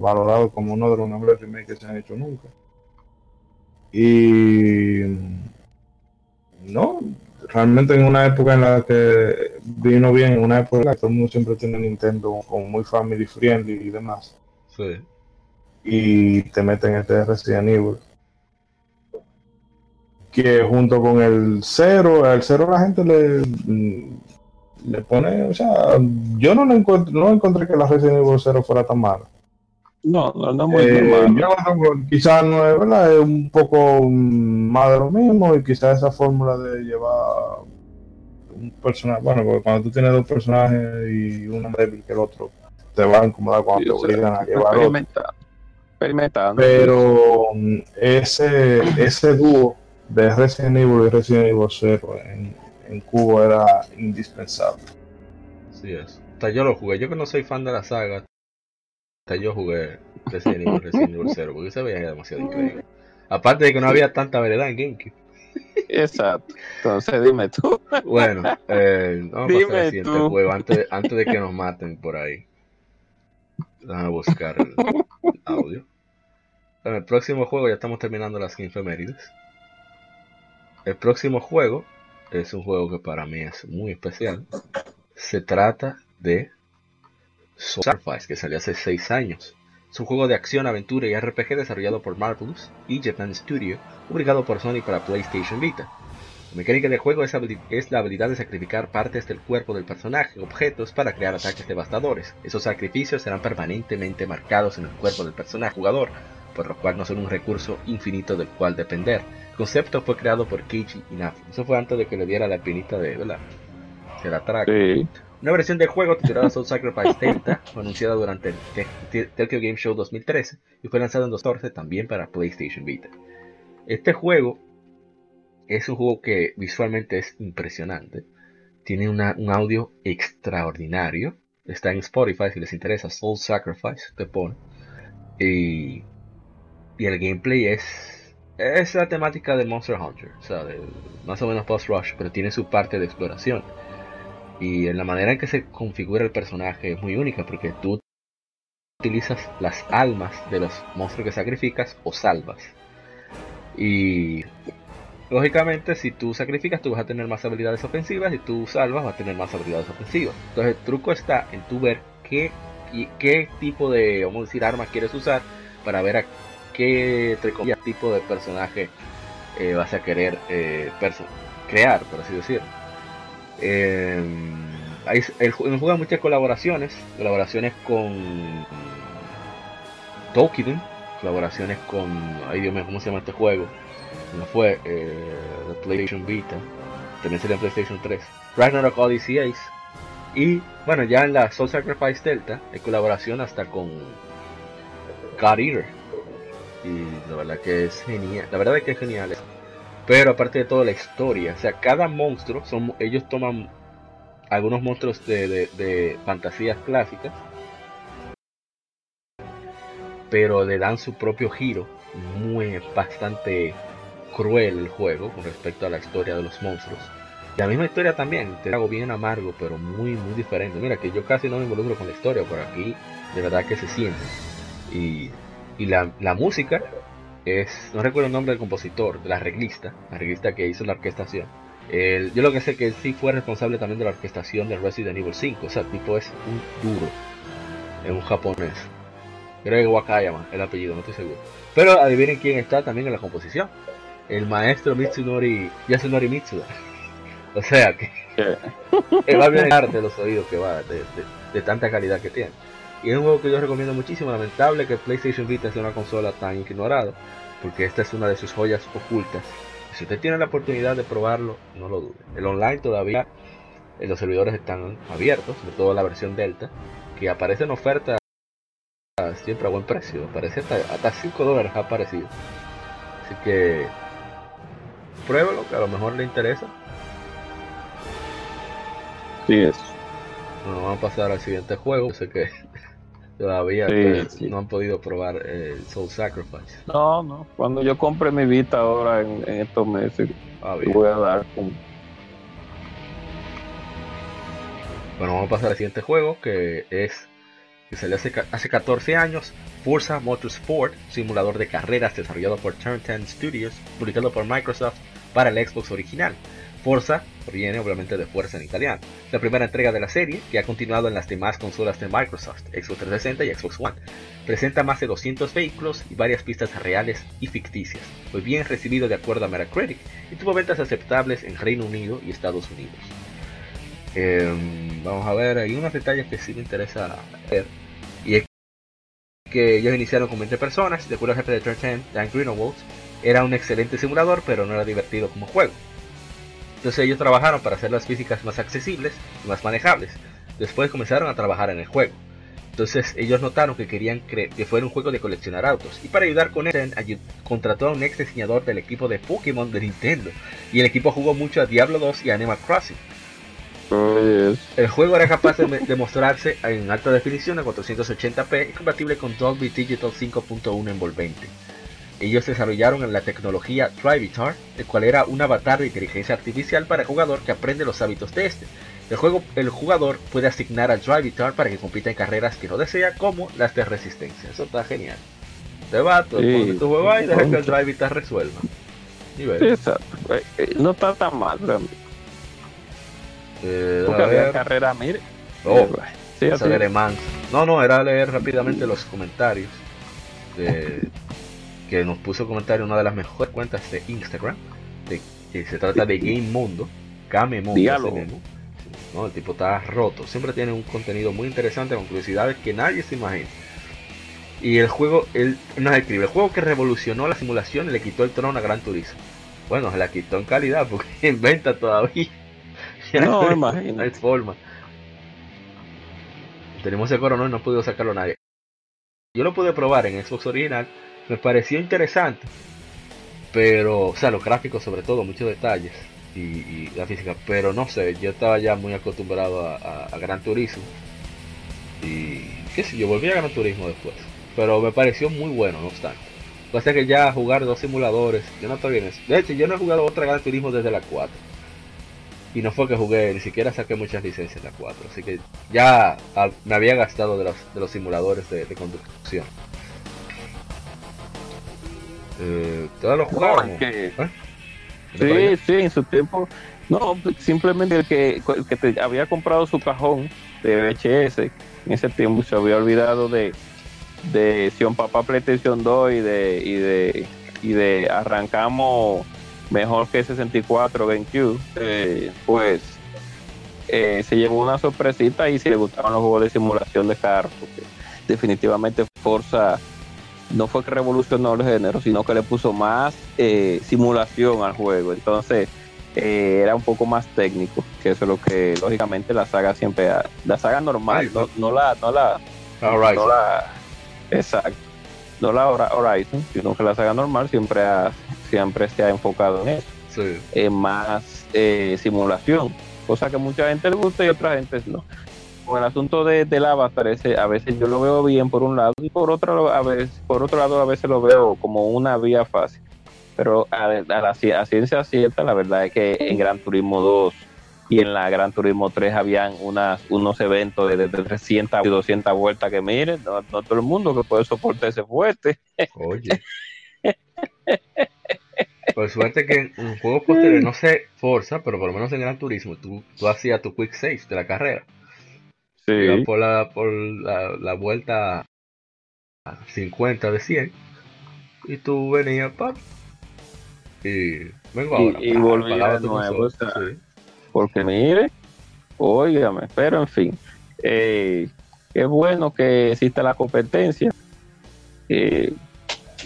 valorado como uno de los mejores remakes que se han hecho nunca. Y. No, realmente en una época en la que vino bien, en una época en la que todo el mundo siempre tiene Nintendo como muy family friendly y demás. Sí. Y te meten este Resident Evil. Que junto con el cero, el cero la gente le, le pone, o sea, yo no, le encuentro, no encontré que la Resident Evil 0 fuera tan mala. No, no, no muy eh, quizás no es verdad, es un poco más de lo mismo y quizás esa fórmula de llevar un personaje, bueno, porque cuando tú tienes dos personajes y uno más débil que el otro, te va a incomodar cuando te obligan a llevar experimentando. Pero ese, ese dúo de Resident Evil y Resident Evil 0 en, en Cubo era indispensable. Sí es. Hasta yo lo jugué. Yo que no soy fan de la saga, yo jugué Resident Evil, Resident Evil 0 porque se veía demasiado increíble. Aparte de que no había tanta variedad en GameCube. Exacto. Entonces dime tú. Bueno, eh, vamos a pasar al siguiente juego antes, antes de que nos maten por ahí. Déjame buscar el audio. En el próximo juego ya estamos terminando las infemérides. El próximo juego es un juego que para mí es muy especial. Se trata de Sacrifice, que salió hace 6 años. Es un juego de acción, aventura y RPG desarrollado por Marvelous y Japan Studio, publicado por Sony para PlayStation Vita. La mecánica del juego es, la habilidad de sacrificar partes del cuerpo del personaje, objetos, para crear ataques devastadores. Esos sacrificios serán permanentemente marcados en el cuerpo del personaje jugador, por lo cual no son un recurso infinito del cual depender. El concepto fue creado por Keiji Inafune. Eso fue antes de que le diera la pinita de, ¿verdad? La una versión del juego titulada Soul Sacrifice Delta fue anunciada durante el Tokyo Game Show 2013 y fue lanzado en 2014 también para PlayStation Vita. Este juego es un juego que visualmente es impresionante. Tiene un audio extraordinario. Está en Spotify si les interesa. Soul Sacrifice te pone. Y, y el gameplay es, es la temática de Monster Hunter. O sea, más o menos post-rush, pero tiene su parte de exploración y en la manera en que se configura el personaje es muy única porque tú utilizas las almas de los monstruos que sacrificas o salvas. Y lógicamente si tú sacrificas tú vas a tener más habilidades ofensivas y tú salvas vas a tener más habilidades ofensivas. Entonces el truco está en tu ver qué, qué tipo de, decir, armas quieres usar para ver a qué tipo de personaje eh, vas a querer eh, crear, por así decirlo. Eh, hay, el, juego muchas colaboraciones, colaboraciones con Tolkien, colaboraciones con, ay Dios mío, ¿cómo se llama este juego? No fue eh, PlayStation Vita, también sería PlayStation 3, Ragnarok Odyssey Ace, y bueno, ya en la Soul Sacrifice Delta hay colaboración hasta con God Eater, y la verdad que es genial, la verdad que es genial. Pero aparte de todo la historia, o sea, cada monstruo, son, ellos toman algunos monstruos de, de, fantasías clásicas, pero le dan su propio giro, muy bastante cruel el juego con respecto a la historia de los monstruos. La misma historia también, te hago bien amargo, pero muy, muy diferente. Mira que yo casi no me involucro con la historia, por aquí de verdad que se siente. Y, y la, la, música es, no recuerdo el nombre del compositor, de la reglista, la reglista que hizo la orquestación yo lo que sé que él sí fue responsable también de la orquestación de Resident Evil 5. O sea, el tipo es un duro. Es un japonés. Creo que Wakayama, el apellido, no estoy seguro. Pero adivinen quién está también en la composición. El maestro Mitsunori, Yasunori Mitsuda. O sea que va a bien de los oídos que va, de, tanta calidad que tiene. Y es un juego que yo recomiendo muchísimo. Lamentable que PlayStation Vita sea una consola tan ignorada, porque esta es una de sus joyas ocultas si usted tiene la oportunidad de probarlo, no lo dude. El online todavía, eh, los servidores están abiertos, sobre todo la versión Delta, que aparece en oferta siempre a buen precio. Aparece hasta, hasta 5 dólares ha aparecido. Así que pruébelo, que a lo mejor le interesa. Sí, es. Bueno, vamos a pasar al siguiente juego. Sé que Todavía no han podido probar el Soul Sacrifice. No, no. Cuando yo compre mi Vita ahora en, estos meses, ah, voy a dar un... Bueno, vamos a pasar al siguiente juego que es que salió hace, hace 14 años, Forza Motorsport, simulador de carreras desarrollado por Turn 10 Studios, publicado por Microsoft para el Xbox original. Forza proviene obviamente de Fuerza en italiano, la primera entrega de la serie que ha continuado en las demás consolas de Microsoft, Xbox 360 y Xbox One. Presenta más de 200 vehículos y varias pistas reales y ficticias. Fue bien recibido de acuerdo a Metacritic y tuvo ventas aceptables en Reino Unido y Estados Unidos. Em, vamos a ver, hay unos detalles que sí me interesa ver. Y es que ellos iniciaron con 20 personas, de acuerdo al jefe de Turn 10, Dan Greenwald, era un excelente simulador, pero no era divertido como juego. Entonces ellos trabajaron para hacer las físicas más accesibles y más manejables. Después comenzaron a trabajar en el juego. Entonces ellos notaron que querían que fuera un juego de coleccionar autos. Y para ayudar con eso, contrató a un ex diseñador del equipo de Pokémon de Nintendo. Y el equipo jugó mucho a Diablo 2 y Animal Crossing. El juego era capaz de, mostrarse en alta definición a 480p y compatible con Dolby Digital 5.1 envolvente. Ellos desarrollaron la tecnología Trivitar, el cual era un avatar de inteligencia artificial para el jugador que aprende los hábitos de este. El, juego, el jugador puede asignar al Drivitar para que compita en carreras que no desea, como las de resistencia. Eso está genial. Te va, tu juego y deja que el Drivitar resuelva. exacto. Eh, no está tan mal, realmente. Eh, Porque había carrera, mire. Oh, sí, No, no, era leer rápidamente los comentarios de que nos puso comentario una de las mejores cuentas de Instagram. De, que se trata de Game Mundo. Game Mundo. ¿no? El tipo está roto. Siempre tiene un contenido muy interesante con curiosidades que nadie se imagina. Y el juego, él nos escribe, el juego que revolucionó la simulación y le quitó el trono a Gran Turismo. Bueno, se la quitó en calidad porque inventa todavía. no, imagino. No hay forma. Tenemos ese coronel y no pudo sacarlo nadie. Yo lo pude probar en Xbox original me pareció interesante, pero, o sea, los gráficos sobre todo, muchos detalles y, la física, pero no sé, yo estaba ya muy acostumbrado a, Gran Turismo y qué sé yo, volví a Gran Turismo después, pero me pareció muy bueno, no obstante. Pasa que ya jugar dos simuladores, yo no estoy bien eso. De hecho, yo no he jugado otra Gran Turismo desde la 4. Y no fue que jugué, ni siquiera saqué muchas licencias en la 4. Así que ya ah, me había gastado de los, simuladores de conducción. Eh, ¿Todos los? ¿Eh? Sí, sí, en su tiempo. No, simplemente el que, el que te había comprado su cajón de VHS en ese tiempo se había olvidado de, de Sion Papá PlayStation 2 y de, y de, y de arrancamos mejor que 64 GameCube. Eh, pues eh, se llevó una sorpresita y si le gustaban los juegos de simulación de carros, porque definitivamente Forza no fue que revolucionó el género, sino que le puso más eh, simulación al juego. Entonces eh, era un poco más técnico, que eso es lo que lógicamente la saga siempre, ha, la saga normal, no, no la, no la, Horizon. no la, exacto, no la Horizon, sino que la saga normal siempre ha, siempre se ha enfocado en eso, Sí. en más eh, simulación, cosa que mucha gente le gusta y otra gente no. Con el asunto de, del avatar, ese, a veces yo lo veo bien por un lado y por otro, a veces, por otro lado a veces lo veo como una vía fácil. Pero a, la ciencia cierta, la verdad es que en Gran Turismo 2 y en la Gran Turismo 3 habían unos eventos de, de 300 y 200 vueltas que miren, no, todo el mundo que puede soportar ese fuerte. Oye. Por suerte que en un juego posterior, no sé Forza, pero por lo menos en Gran Turismo, tú, tú hacías tu quick save de la carrera. Sí, por la, por la, la vuelta a 50 de 100 y tú venías, pap, y vengo Y- ahora. y de tu nuevo, consola, o sea, sí. porque mire, óigame, pero en fin, eh, es bueno que exista la competencia. eh,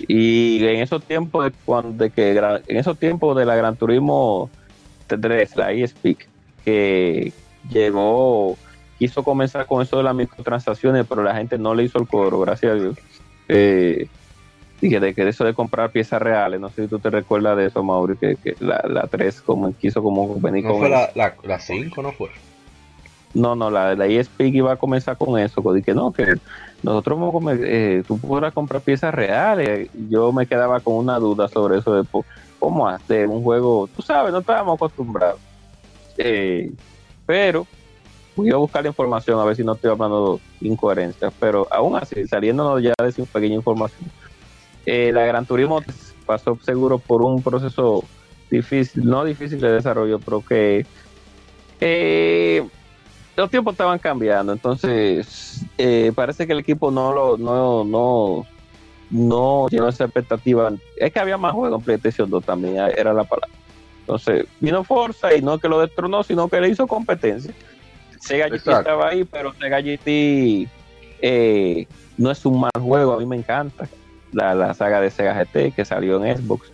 y en esos tiempos de cuando de que en esos tiempos de la Gran Turismo 3, la eSpeak, que llegó, quiso comenzar con eso de las microtransacciones, pero la gente no le hizo el cobro, gracias a Dios. Eh, y que de que eso de comprar piezas reales, no sé si tú te recuerdas de eso, Mauri, que, que la, la 3 como quiso como venir No con fue eso. la, la, la 5, no fue. No, no, la, la eSpeak iba a comenzar con eso, que no, que nosotros vamos a comer, eh, tú podrás comprar piezas reales. Yo me quedaba con una duda sobre eso de cómo hacer un juego, tú sabes, no estábamos acostumbrados. Eh, pero voy a buscar la información a ver si no estoy hablando de incoherencias, pero aún así, saliéndonos ya de esa pequeña información, eh, la Gran Turismo pasó seguro por un proceso difícil, no difícil de desarrollo, pero que eh, los tiempos estaban cambiando, entonces eh, parece que el equipo no lo no no no llenó esa expectativa. Es que había más juegos en PlayStation 2 también, era la palabra. Entonces vino Forza y no que lo destronó, sino que le hizo competencia. Sega GT estaba ahí, pero Sega GT eh, no es un mal juego, a mí me encanta. La, la saga de Sega GT que salió en Xbox.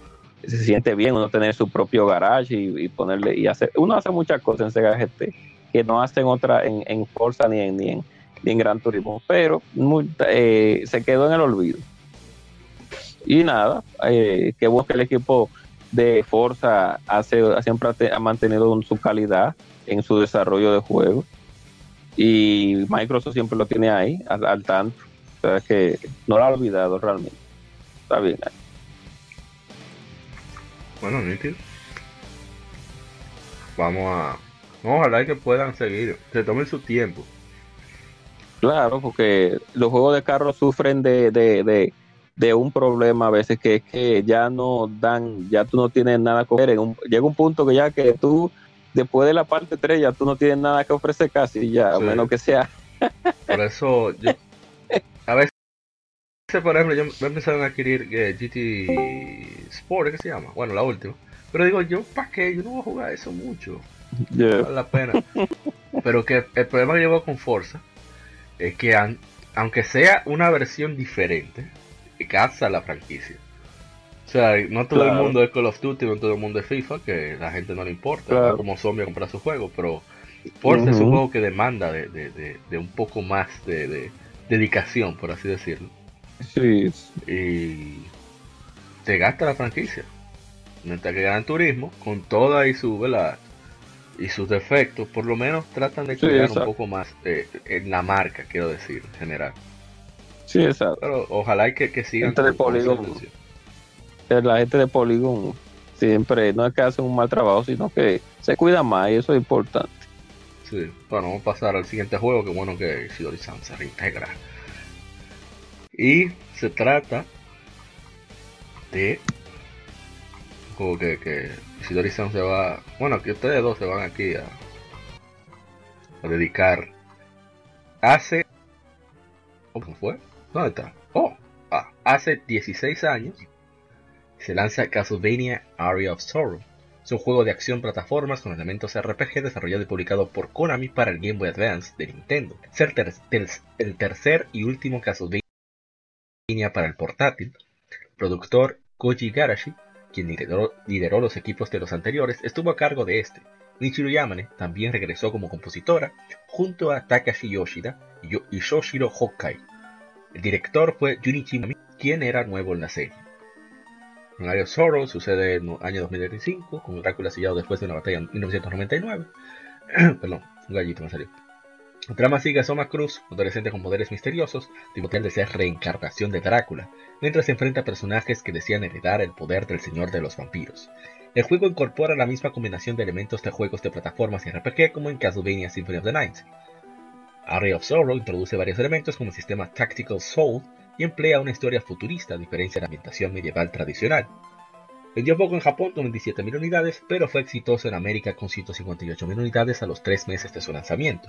Se siente bien uno tener su propio garage y, y ponerle y hacer. Uno hace muchas cosas en Sega GT que no hacen otra en, en Forza ni en, ni en, ni en Gran Turismo, pero muy- eh, se quedó en el olvido. Y nada, eh, que el equipo de Forza hace, siempre ha te- ha mantenido su calidad en su desarrollo de juegos. Y Microsoft siempre lo tiene ahí, al, al tanto. O sea que no lo ha olvidado realmente. Está bien. Bueno, nítido. Vamos a. Ojalá que puedan seguir. Se tomen su tiempo. Claro, porque los juegos de carros sufren de, de, de, de un problema a veces que es que ya no dan, ya tú no tienes nada que. En un- llega un punto que ya que tú, después de la parte 3, ya tú no tienes nada que ofrecer casi, ya, a Sí. menos que sea. Por eso, yo, a veces, por ejemplo, yo me empezaron a adquirir eh, GT Sport, ¿qué se llama? Bueno, la última. Pero digo, yo, ¿para qué? Yo no voy a jugar eso mucho. Yeah. vale la pena. Pero que el problema que llevo con Forza es que an- aunque sea una versión diferente, casa la franquicia. O sea, no todo el mundo es Call of Duty, no todo el mundo es FIFA, que la gente no le importa, Claro. va como zombie a comprar su juego, pero Forza es un juego que demanda de, de- de- de un poco más de, de dedicación, por así decirlo. Sí, Y te gasta la franquicia. Mientras que Gran Turismo, con toda y su, ¿verdad? y sus defectos, por lo menos tratan de Sí, cuidar un poco más eh, en la marca, quiero decir, en general. sí, exacto. Pero ojalá y que, que sigan Entre con- La gente de Polygon siempre no es que hacen un mal trabajo, sino que se cuida más y eso es importante. Sí. Bueno, vamos a pasar al siguiente juego, que bueno que Shidori-san se reintegra. Y se trata de un juego que, que Shidori-san se va, bueno, que ustedes dos se van aquí a, a dedicar. Hace, ¿cómo fue? ¿Dónde está? Oh, ah, hace 16 años se lanza Castlevania Area of Sorrow un juego de acción plataformas con elementos RPG desarrollado y publicado por Konami para el Game Boy Advance de Nintendo. Es el, ter- ter- el tercer y último Castlevania para el portátil. El productor Koji Garashi, quien lideró, los equipos de los anteriores, estuvo a cargo de este. Michiru Yamane también regresó como compositora junto a Takashi Yoshida y, Yo- y Shoshiro Hokkai. El director fue Junichi Mami, quien era nuevo en la serie. En Area of Sorrow sucede en el año 2025, con Drácula sellado después de una batalla en 1999. Perdón, un gallito me salió. La trama sigue a Soma Cruz, adolescente con poderes misteriosos, potencial de ser reencarnación de Drácula, mientras se enfrenta a personajes que desean heredar el poder del Señor de los Vampiros. El juego incorpora la misma combinación de elementos de juegos de plataformas y RPG como en Castlevania Symphony of the Night. Area of Sorrow introduce varios elementos como el sistema Tactical Soul y emplea una historia futurista a diferencia de la ambientación medieval tradicional. Vendió poco en Japón con 27.000 unidades, pero fue exitoso en América con 158.000 unidades a los 3 meses de su lanzamiento.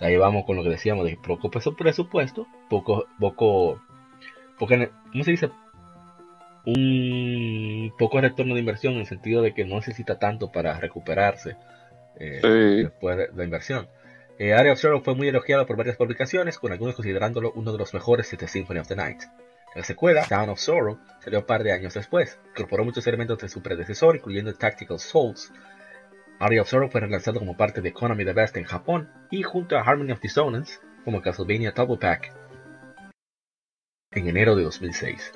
Ahí vamos con lo que decíamos de poco presu- presupuesto, poco, poco, poco, ¿cómo se dice? Un poco retorno de inversión en el sentido de que no necesita tanto para recuperarse eh, Sí. después de la inversión. Eh, Area of Sorrow fue muy elogiado por varias publicaciones, con algunos considerándolo uno de los mejores de Symphony of the Night. La secuela, Town of Sorrow, salió un par de años después. Incorporó muchos elementos de su predecesor, incluyendo Tactical Souls. Area of Sorrow fue relanzado como parte de Konami The Best en Japón y junto a Harmony of Dissonance como Castlevania Double Pack en enero de 2006.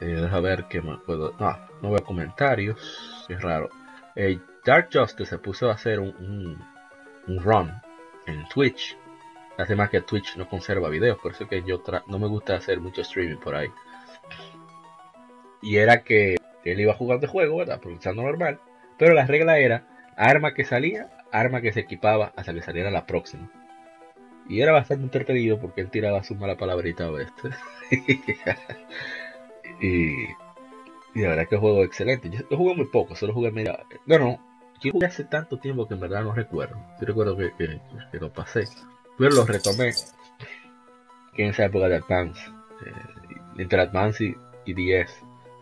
Eh, deja ver qué más puedo. No, no veo comentarios. Es raro. Eh, Dark Justice se puso a hacer un, un run en Twitch. Hace más que Twitch no conserva videos, por eso que yo no me gusta hacer mucho streaming por ahí. Y era que él iba jugando el juego, ¿verdad? Aprovechando normal. Pero la regla era arma que salía, arma que se equipaba hasta que saliera la próxima. Y era bastante entretenido porque él tiraba su mala palabrita a veces. y, y la verdad que el juego excelente. Yo, yo jugué muy poco, solo jugué media. No, no. Yo jugué hace tanto tiempo que en verdad no recuerdo. Yo recuerdo que, que, que lo pasé. Pero lo retomé. Que en esa época de Advance. eh, entre Advance y, y 10.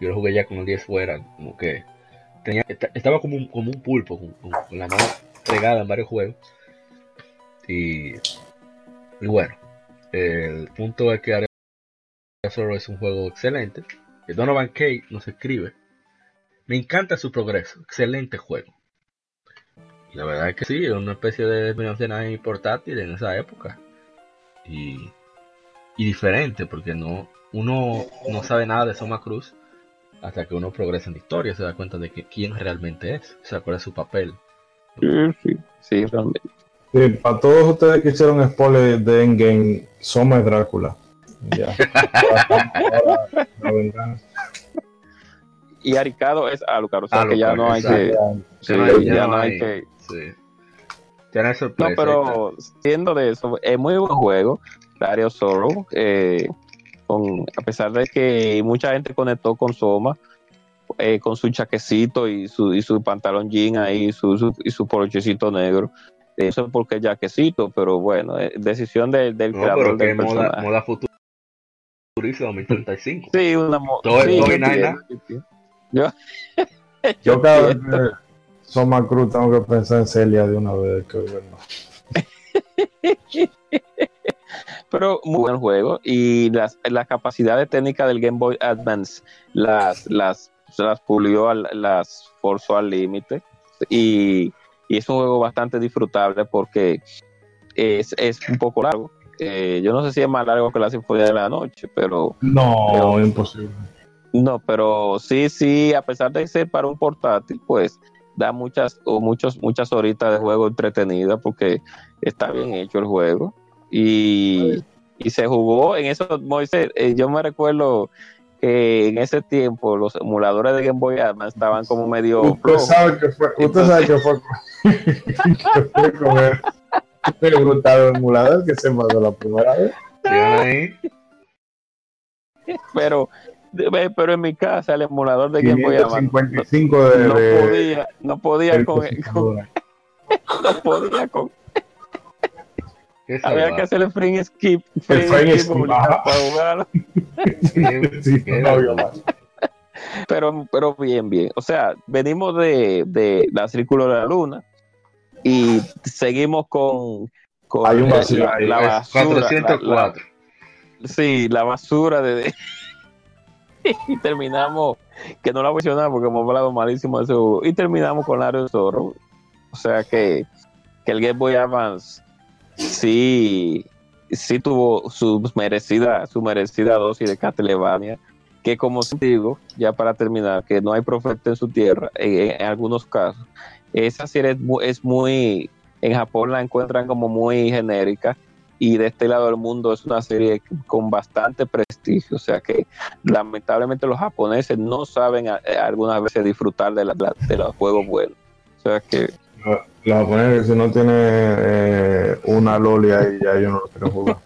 Yo lo jugué ya con el 10 fuera. Como que tenía, esta- estaba como un, como un pulpo. Con, la mano pegada en varios juegos. Y, y bueno. El punto es que of Sorrow es un juego excelente. Que Donovan Kay nos escribe. Me encanta su progreso. Excelente juego. La verdad es que sí, es una especie de Midnight portátil en esa época. Y, y diferente, porque no uno no sabe nada de Soma Cruz hasta que uno progresa en la historia, se da cuenta de que quién realmente es, se acuerda de su papel. Sí, sí, sí, realmente. Sí, para todos ustedes que hicieron spoiler de Endgame, Soma es Drácula. Ya. Y Aricado es Alucard, o sea Alucard, que ya no hay que. sí, Ya no hay- ya ya no no hay hay- que. Sí. Tiene No, sorpresa. pero siendo de eso, es muy buen juego, Dario Sorrow. eh, con, a pesar de que mucha gente conectó con Soma, eh, con su chaquecito y su, y su pantalón jean ahí, su, su- y su polochecito negro. Eso es porque es jaquecito, pero bueno, es decisión del, del No, creador pero que del moda, personaje. moda futurista 2035. Sí, una mo- Todo- sí, yo yo. Yo Soma Cruz tengo que pensar en Celia de una vez. Que, bueno. pero muy buen juego y las, las capacidades técnicas del Game Boy Advance las las las pulió al- las forzó al límite y, y es un juego bastante disfrutable porque es, es un poco largo Eh, yo no sé si es más largo que la Sinfonía de la Noche pero No, Pero- imposible. no pero sí sí a pesar de ser para un portátil pues da muchas o muchos muchas horitas de juego entretenida porque está bien hecho el juego y, y se jugó en eso Moisés eh, yo me recuerdo que en ese tiempo los emuladores de Game Boy Advance estaban como medio Usted flojos. sabe que fue, usted sabe que fue, que fue brutal emulador que se mandó la primera vez. Pero pero en mi casa el emulador de Game Boy Advance 555 de, no de- podía no podía con, con- no podía con había que hacer el free skip, free free skip para jugarlo. Sí, no había vergüenza. más. pero, pero bien, bien. O sea, venimos de, de la Círculo de la Luna y seguimos con, con Hay un la- vacío la, la basura. la- 404. la- sí, la basura de... y terminamos, que no la voy porque hemos hablado malísimo de juego, y terminamos con Lario Zorro. O sea que, que el Game Boy Advance sí, sí tuvo su merecida, su merecida dosis de Castlevania, que como digo, ya para terminar, que no hay profeta en su tierra, en, en algunos casos. Esa serie es muy, en Japón la encuentran como muy genérica y de este lado del mundo es una serie con bastante prestigio, o sea que lamentablemente los japoneses no saben a- eh, algunas veces disfrutar de, la- la- de los juegos buenos. O sea que Los japoneses, si no tiene eh, una loli ahí, ya ellos no lo quieren jugar.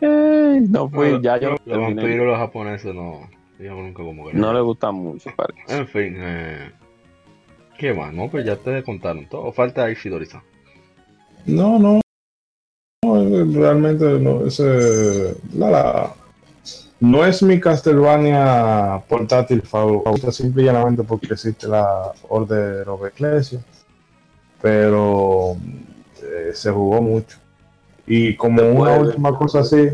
eh, no fui, No, ya yo los vampiros los japoneses no. Yo nunca como que no le gustan mucho, parece. En fin, eh, ¿qué más? No, pues ya te contaron todo. Falta Ishidori-san. No, no. no, realmente no es. eh, la, la- no es mi Castlevania portátil favorita, simple y llanamente porque existe la Order of Ecclesia. Pero eh, se jugó mucho. Y como una última cosa así,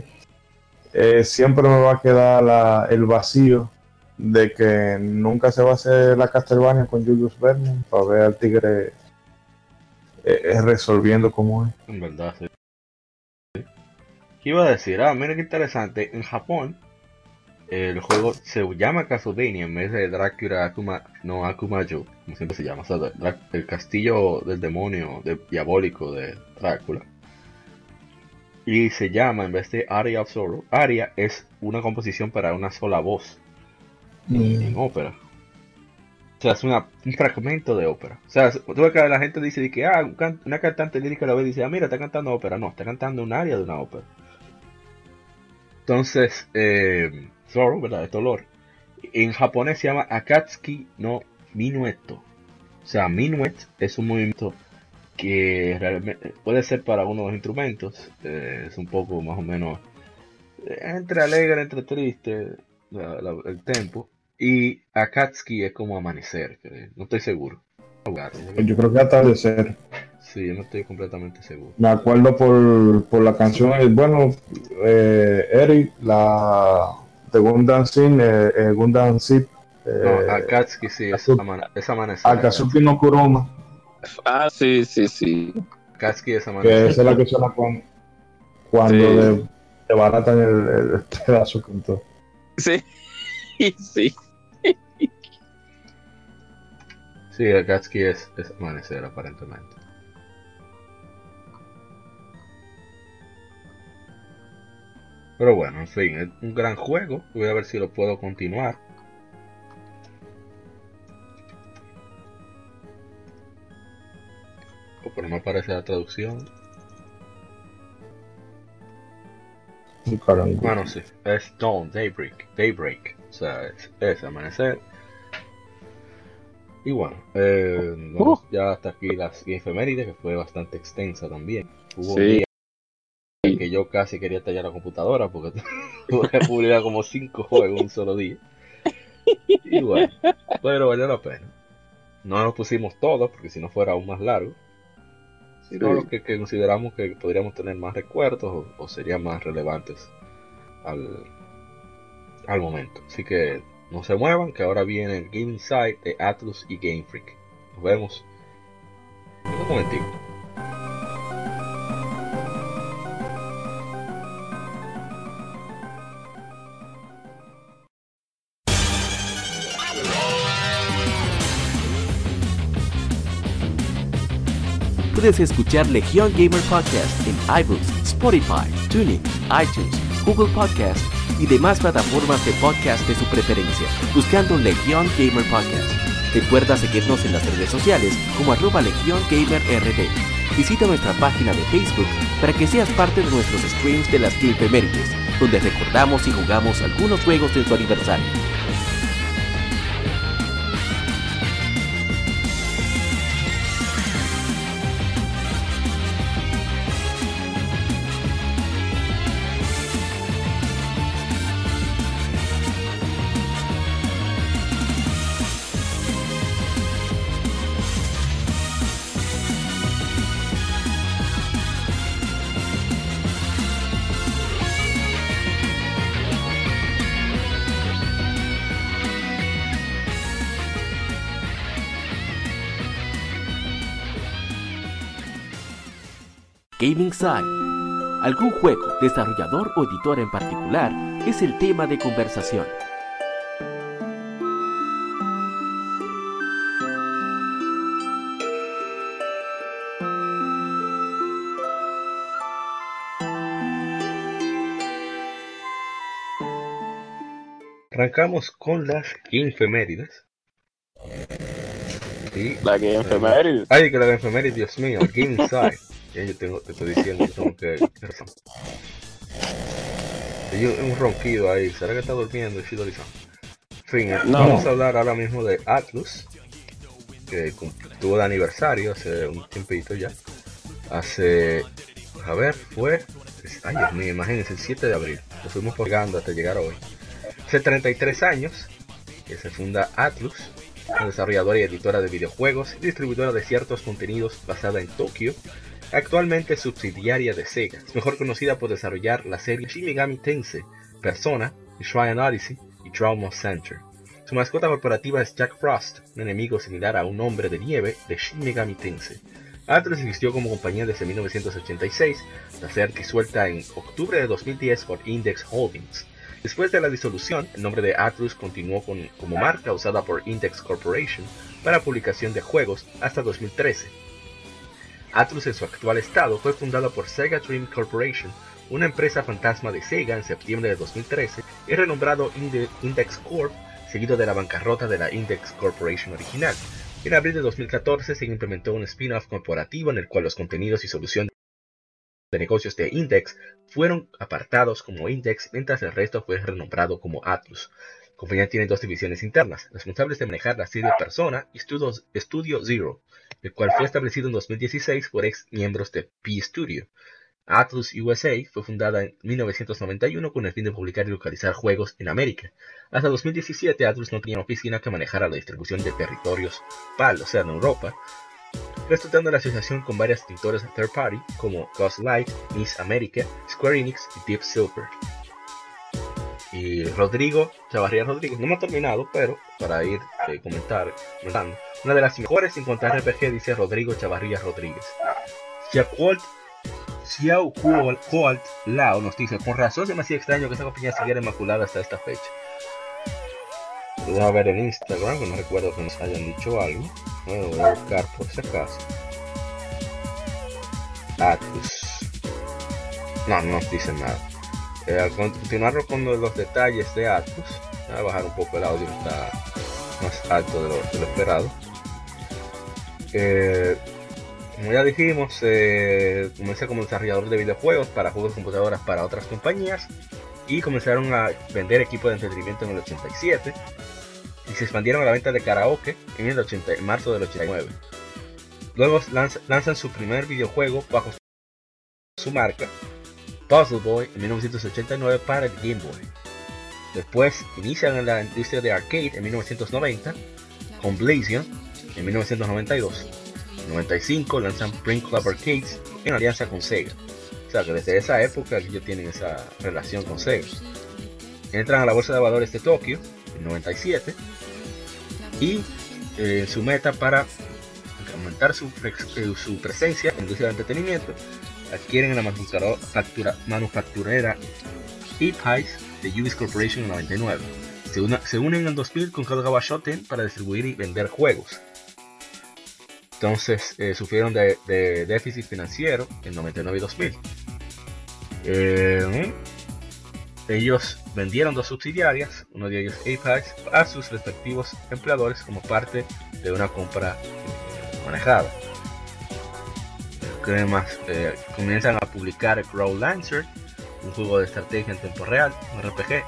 eh, siempre me va a quedar la- el vacío de que nunca se va a hacer la Castlevania con Julius Verne para ver al tigre eh, eh, resolviendo como es. En verdad, sí. ¿Qué iba a decir? Ah, mira qué interesante. En Japón, el juego se llama Castlevania en vez de Dracula Akuma, no Akumajo, como siempre se llama. O sea, el castillo del demonio de- diabólico de Drácula. Y se llama en vez de Aria of Sorrow. Aria es una composición para una sola voz en ópera. O sea, es una- un fragmento de ópera. O sea, tú ves que la gente dice de que ah, una cantante lírica la ve y dice, ah, mira, está cantando ópera. No, está cantando un área de una ópera. Entonces, eh, Sorrow, ¿verdad? Es dolor. En japonés se llama Akatsuki no Minueto. O sea, Minuet es un movimiento que realmente puede ser para uno de los instrumentos. eh, es un poco más o menos eh, entre alegre, entre triste, la- la- el tempo. Y Akatsuki es como amanecer, no estoy seguro. Yo creo que atardecer. Sí, yo no estoy completamente seguro. Me acuerdo por, por la canción, bueno, eh, Eric, la de Gundam Sin, eh, eh, Gundam Zip, No, eh, Akatsuki sí, es, Akatsuki. amane- es amanecer. Akazuki no Kuroma, Ah, sí, sí, sí. Akatsuki es que amanecer. esa es la que suena cuando, cuando Sí. de- te baratan el, el pedazo con todo. Sí, sí. Sí, Akatsuki es, es amanecer aparentemente. Pero bueno, en fin, es un gran juego. Voy a ver si lo puedo continuar. Oh, pero no aparece la traducción. Bueno, sí, es Dawn, Daybreak, Daybreak, o sea, es, es amanecer. Y bueno, eh, vamos ya hasta aquí las efemérides, que fue bastante extensa también. Hubo Sí. día en que yo casi quería tallar la computadora porque tuve que publicar como 5 juegos en un solo día. Y bueno, pero valió la pena. No nos pusimos todos, porque si no fuera aún más largo. Sino Sí. los que, que consideramos que podríamos tener más recuerdos o, o serían más relevantes al, al momento. Así que no se muevan, que ahora viene el Game Insight de Atlus y Game Freak. Nos vemos en un momentito. Puedes escuchar Legion Gamer Podcast en iBooks, Spotify, Tuning, iTunes, Google Podcast y demás plataformas de podcast de su preferencia, buscando Legion Gamer Podcast. Recuerda seguirnos en las redes sociales como arroba Legion Gamer RD. Visita nuestra página de Facebook para que seas parte de nuestros streams de las Gamefemérides, donde recordamos y jugamos algunos juegos de su aniversario. Side. Algún juego, desarrollador o editor en particular es el tema de conversación. Arrancamos con las infemérides. Sí. La que enfermera. Ay, que la enfermerides, Dios mío, Game Inside. Ya yo tengo, te estoy diciendo, tengo que. Hay un, un ronquido ahí, ¿será que está durmiendo En fin, eh, No. vamos a hablar ahora mismo de Atlus, que tuvo de aniversario hace un tiempito ya. Hace. A ver, fue. Ay, Dios mío, imagínense, el 7 de abril. Lo fuimos pegando hasta llegar hoy. Hace 33 años que se funda Atlus, una desarrolladora y editora de videojuegos y distribuidora de ciertos contenidos basada en Tokio, actualmente subsidiaria de Sega. Es mejor conocida por desarrollar la serie Shin Megami Tensei, Persona, Shrine Odyssey y Trauma Center. Su mascota corporativa es Jack Frost, un enemigo similar a un hombre de nieve de Shin Megami Tensei. Atlus existió como compañía desde 1986, tras ser disuelta en octubre de 2010 por Index Holdings. Después de la disolución, el nombre de Atlus continuó con- como marca usada por Index Corporation para publicación de juegos hasta 2013. Atlus en su actual estado fue fundada por Sega Dream Corporation, una empresa fantasma de Sega en septiembre de 2013 y renombrado Inde- Index Corp, seguido de la bancarrota de la Index Corporation original. En abril de 2014 se implementó un spin-off corporativo en el cual los contenidos y solución de negocios de Index fueron apartados como Index, mientras el resto fue renombrado como Atlus. La compañía tiene dos divisiones internas, responsables de manejar la serie Persona y Studio Zero, el cual fue establecido en 2016 por ex miembros de P-Studio. Atlus USA fue fundada en 1991 con el fin de publicar y localizar juegos en América. Hasta 2017 Atlus no tenía oficina que manejara la distribución de territorios PAL, o sea, en Europa, resultando la asociación con varias editores third party como Ghostlight, Miss America, Square Enix y Deep Silver. Y Rodrigo Chavarría Rodríguez, no me ha terminado, pero para ir eh, comentar, comentando, una de las mejores en contar RPG dice Rodrigo Chavarría Rodríguez. Xiaocolt Xiao Coalt Lao nos dice, con razón se extraño que esa compañía siguiera inmaculada hasta esta fecha. Voy a ver en Instagram, no recuerdo que nos hayan dicho algo. Bueno, voy a buscar por si acaso. Atlus. No, no nos dice nada. Eh, continuar con los detalles de Atlus, voy a bajar un poco el audio, está más alto de lo, esperado. Eh, como ya dijimos, eh, como desarrollador de videojuegos para juegos de computadoras para otras compañías y comenzaron a vender equipos de entretenimiento en el 87 y se expandieron a la venta de karaoke en el 80, en marzo del 89. Luego lanz- lanzan su primer videojuego bajo su marca, Puzzle Boy, en 1989 para el Game Boy. Después inician en la industria de arcade en 1990 con Blazion en 1992. En 95 lanzan Spring Club Arcades en alianza con Sega. O sea que desde esa época ellos tienen esa relación con Sega. Entran a la bolsa de valores de Tokio en 97 y eh, su meta para aumentar eh, su presencia en la industria del entretenimiento adquieren la manufacturera Apex de Ubisoft Corporation en 99. Se, unen en el 2000 con Kagawa Shoten para distribuir y vender juegos. Entonces eh, sufrieron de, de déficit financiero en 99 y 2000. Eh, ellos vendieron dos subsidiarias, uno de ellos Apex, a sus respectivos empleadores como parte de una compra eh, manejada. ¿Qué más? Eh, comienzan a publicar Grow Lancer, un juego de estrategia en tiempo real, un RPG.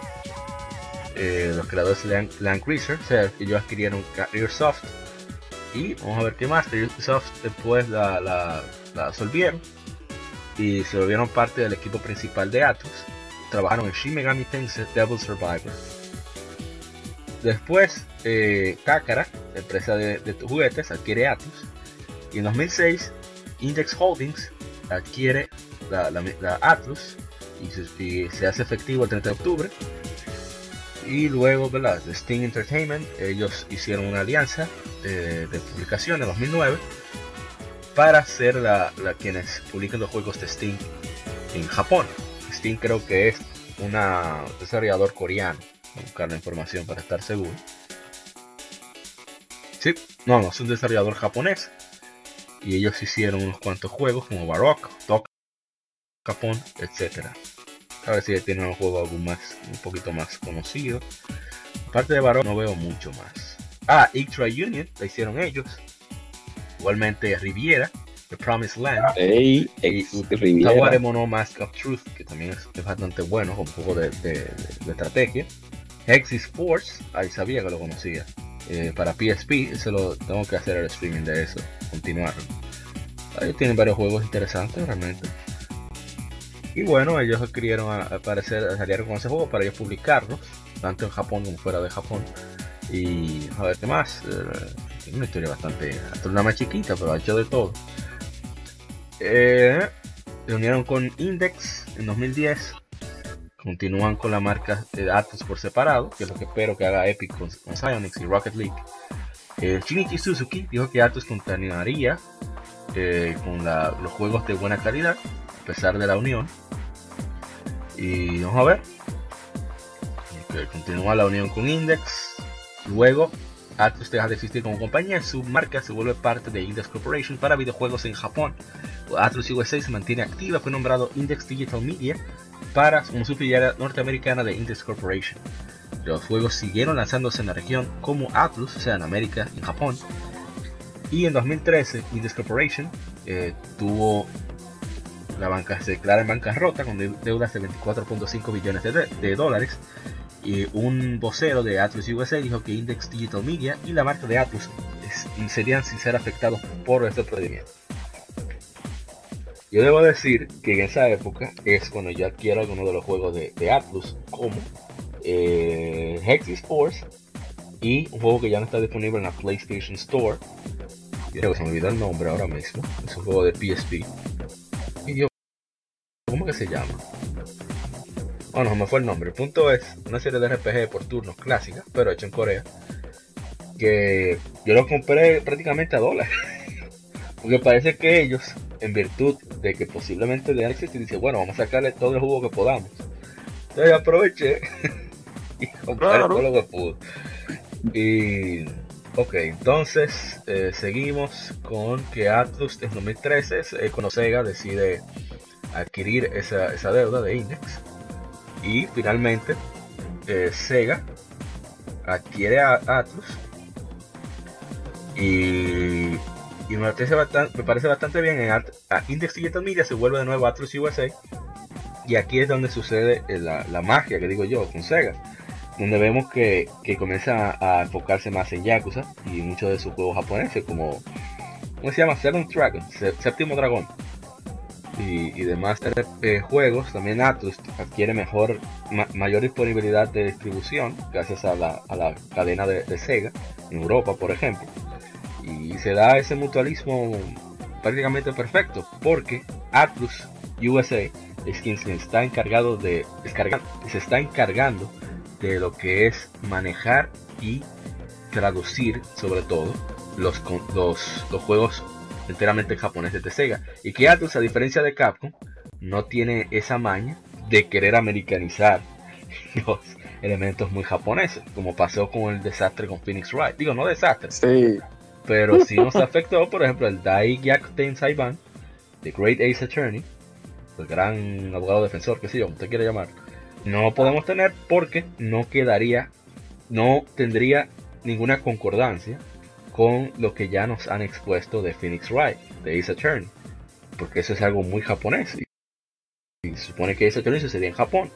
Eh, los creadores Land, Land o sea, ellos adquirieron Careersoft. Y vamos a ver qué más. Careersoft después la, la, absolvieron y se volvieron parte del equipo principal de Atlus. Trabajaron en Shin Megami Tensei Devil Survivor. Después, eh, la empresa de, de juguetes, adquiere Atlus. Y en 2006, Index Holdings adquiere la, la- y se, hace efectivo el 30 de octubre. Y luego, ¿verdad? De Sting Entertainment, ellos hicieron una alianza de, de publicación en 2009 para ser la, quienes publican los juegos de Steam en Japón. Steam creo que es un desarrollador coreano. Voy buscar la información para estar seguro. Sí, no, no, es un desarrollador japonés. Y ellos hicieron unos cuantos juegos como Baroque, Tok, Japón, etc. A ver si tienen un juego algún más, un poquito más conocido. Aparte de Baroque no veo mucho más. Ah, Ictra Union, la hicieron ellos. Igualmente Riviera, The Promised Land. Hey, y Riviera. Mono Mask of Truth, que también es, bastante bueno, un juego de, de, estrategia. Hexis Force, ahí sabía que lo conocía. Eh, para PSP, eso lo tengo que hacer el streaming de eso, continuarlo. Ahí tienen varios juegos interesantes realmente. Y bueno, ellos querían aparecer, salieron con ese juego para ellos publicarlos, tanto en Japón como fuera de Japón. Y a ver qué más. Eh, una historia bastante, una más chiquita, pero ha hecho de todo. Eh, se unieron con Index en 2010 continúan con la marca de Atlus por separado, que es lo que espero que haga Epic con, Psyonix y Rocket League. Eh, Shinichi Suzuki dijo que Atlus continuaría eh, con los juegos de buena calidad, pesar de la unión. Y vamos a ver. continúa la unión con Index. Luego, Atlus deja de existir como compañía su marca se vuelve parte de Index Corporation para videojuegos en Japón. Atlus USA se mantiene activa, fue nombrado Index Digital Media para como subsidiaria norteamericana de Index Corporation. Los juegos siguieron lanzándose en la región como Atlus, o sea, en América en Japón. Y en 2013, Index Corporation eh, tuvo la banca se declara en bancarrota con deudas de 24.5 billones de, dólares. Y un vocero de Atlus USA dijo que Index Digital Media y la marca de Atlus serían sin ser afectados por este procedimiento. Yo debo decir que en esa época es cuando yo adquiero alguno de los juegos de, Atlus, como eh, Hex Force y un juego que ya no está disponible en la PlayStation Store. Creo que se me olvidó el nombre ahora mismo. Es un juego de PSP. ¿Cómo que se llama? Bueno, no me fue el nombre. El punto es una serie de RPG por turnos clásicas, pero hecho en Corea. Que yo lo compré prácticamente a dólares. Porque parece que ellos en virtud de que posiblemente de existir, dice, bueno, vamos a sacarle todo el jugo que podamos. Entonces aproveché y compré todo lo que pude. Y, ok, entonces eh, seguimos con que Atlus en 2013, eh, cuando Sega decide adquirir esa, esa deuda de Index. Y finalmente eh, Sega adquiere a Atlus y y me parece bastante, me parece bastante bien. En Index Digital Media se vuelve de nuevo Atlus USA. Y aquí es donde sucede eh, la, magia que digo yo con Sega. Donde vemos que, comienza a, enfocarse más en Yakuza y muchos de sus juegos japoneses, como. ¿Cómo se llama? Seven Dragon, Séptimo Dragón. Y, demás eh, juegos, también Atlus adquiere mejor, mayor disponibilidad de distribución gracias a la, cadena de, de Sega en Europa, por ejemplo. Y se da ese mutualismo prácticamente perfecto porque Atlus USA es quien se está encargado de descargar, se está encargando de lo que es manejar y traducir sobre todo los, los, los juegos enteramente japoneses de Sega y que Atlus a diferencia de Capcom no tiene esa maña de querer americanizar los elementos muy japoneses como pasó con el desastre con Phoenix Wright digo no desastre sí pero si nos afectó, por ejemplo, el Dai Gyakuten Saiban, The Great Ace Attorney, el gran abogado defensor, que sé yo, usted quiere llamar. No lo podemos tener porque no quedaría, no tendría ninguna concordancia con lo que ya nos han expuesto de Phoenix Wright, de Ace Attorney. Porque eso es algo muy japonés. Y se supone que Ace Attorney sería en Japón.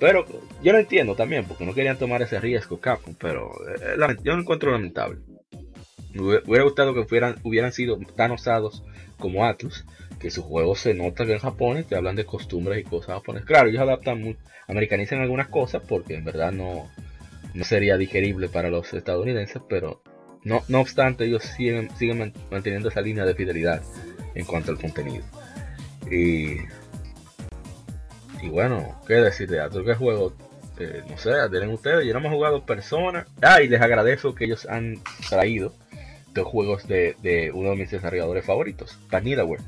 Pero yo lo entiendo también, porque no querían tomar ese riesgo Capcom, pero eh, yo lo encuentro lamentable. Me hubiera gustado que fueran, hubieran sido tan osados como Atlus, que sus juegos se notan en Japón y que hablan de costumbres y cosas japonesas. Claro, ellos adaptan, muy, americanizan algunas cosas porque en verdad no, no sería digerible para los estadounidenses, pero no, no obstante, ellos siguen, siguen manteniendo esa línea de fidelidad en cuanto al contenido. Y, y bueno, ¿qué decir de Atlus? ¿Qué juego? Eh, no sé, tienen ustedes, yo no hemos jugado Persona. Ah, y les agradezco que ellos han traído de juegos de, de uno de mis desarrolladores favoritos, Vanillaware.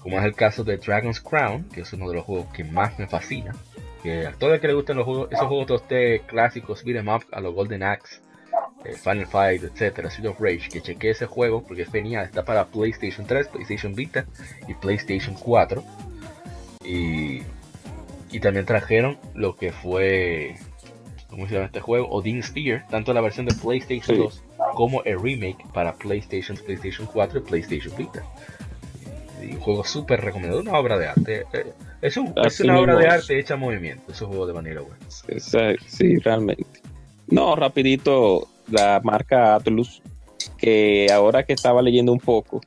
Como es el caso de Dragon's Crown, que es uno de los juegos que más me fascina. Que a todo el que le gusten los juegos, esos juegos de clásicos, beat'em up, a los Golden Axe, eh, Final Fight, etcétera, Street of Rage, que chequeé ese juego porque venía, está para PlayStation 3, PlayStation Vita y PlayStation 4. Y, y también trajeron lo que fue, ¿cómo se llama este juego? Odin Sphere, tanto la versión de PlayStation 2 como el remake para PlayStation, PlayStation 4 y PlayStation Vita. Y un juego súper recomendado, una obra de arte. Eh, es, un, es una obra de arte hecha en movimiento, esos juegos de manera buena. Sí, realmente. No, rapidito, la marca Atlus, que ahora que estaba leyendo un poco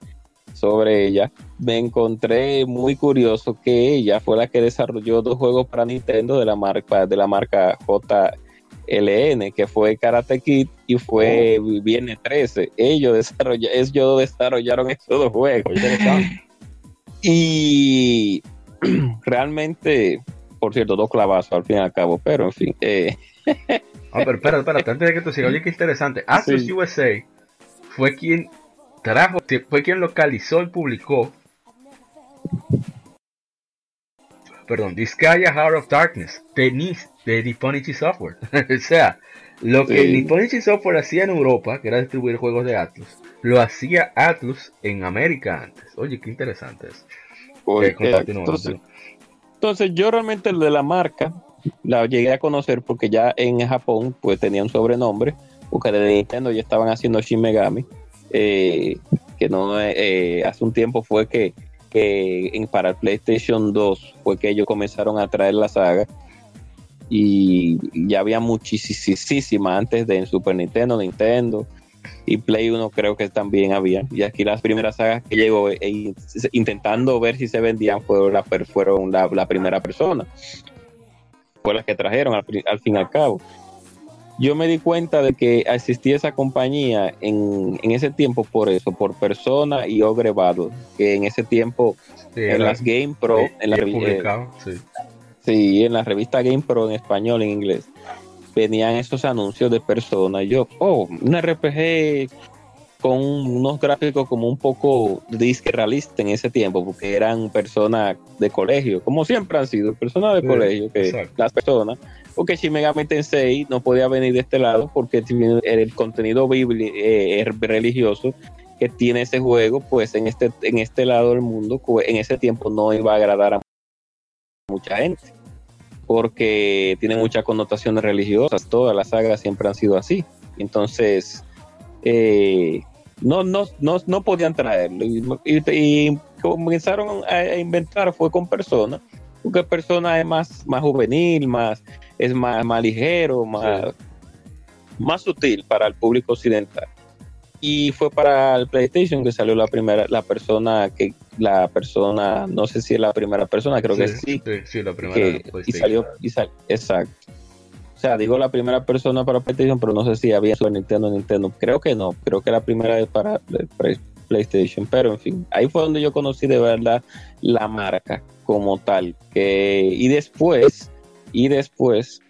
sobre ella, me encontré muy curioso que ella fue la que desarrolló dos juegos para Nintendo de la marca de la marca JLN, que fue Karate Kid y fue oh. Viernes 13. Ellos desarrollaron, ellos desarrollaron esos dos juegos. Y realmente, por cierto, dos clavazos al fin y al cabo, pero en fin. Eh, Ah, pero espera, espera, antes de que tú sigas, oye, qué interesante. Asus USA fue quien trajo, fue quien localizó y publicó. Perdón, Disgaea Heart of Darkness de, NIS, de Nipponichi Software. o sea, lo que sí. Nipponichi Software hacía en Europa, que era distribuir juegos de Atlus, lo hacía Atlus en América antes. Oye, qué interesante es. Oye, eh, entonces, entonces, yo realmente el de la marca la llegué a conocer porque ya en Japón pues tenía un sobrenombre, porque de Nintendo ya estaban haciendo Shin Megami, eh, que no eh, hace un tiempo fue que, que en, para el PlayStation 2 fue que ellos comenzaron a traer la saga y ya había muchísima antes de en Super Nintendo, Nintendo y Play 1 creo que también había. Y aquí las primeras sagas que llegó eh, intentando ver si se vendían fueron la, fueron la, la primera persona fue las que trajeron al, fin y al cabo. Yo me di cuenta de que existía esa compañía en, ese tiempo por eso, por Persona y Ogre Battle, que en ese tiempo en las Game Pro, en la, sí. en la revista Game Pro en español, en inglés, venían esos anuncios de Persona. Y yo, oh, un RPG con unos gráficos como un poco disque realista en ese tiempo, porque eran personas de colegio, como siempre han sido, personas de colegio, que las personas, porque Shin Megami Tensei no podía venir de este lado porque el contenido bíblico, eh, religioso que tiene ese juego, pues en este, en este lado del mundo, en ese tiempo no iba a agradar a mucha gente, porque tiene muchas connotaciones religiosas, todas las sagas siempre han sido así. Entonces, eh, no, no, no, no podían traerlo. Y, comenzaron a, inventar, fue con personas, porque persona es más, más juvenil, más, es más, más ligero, más, más sutil para el público occidental. Y fue para el PlayStation que salió la primera, la persona que, la persona, no sé si es la primera persona, creo que sí. Sí, la primera. y salió, y exacto. O sea, digo la primera persona para PlayStation, pero no sé si había Super Nintendo Nintendo. Creo que no, creo que la primera vez para PlayStation. Pero en fin, ahí fue donde yo conocí de verdad la marca como tal. Que, y después, y después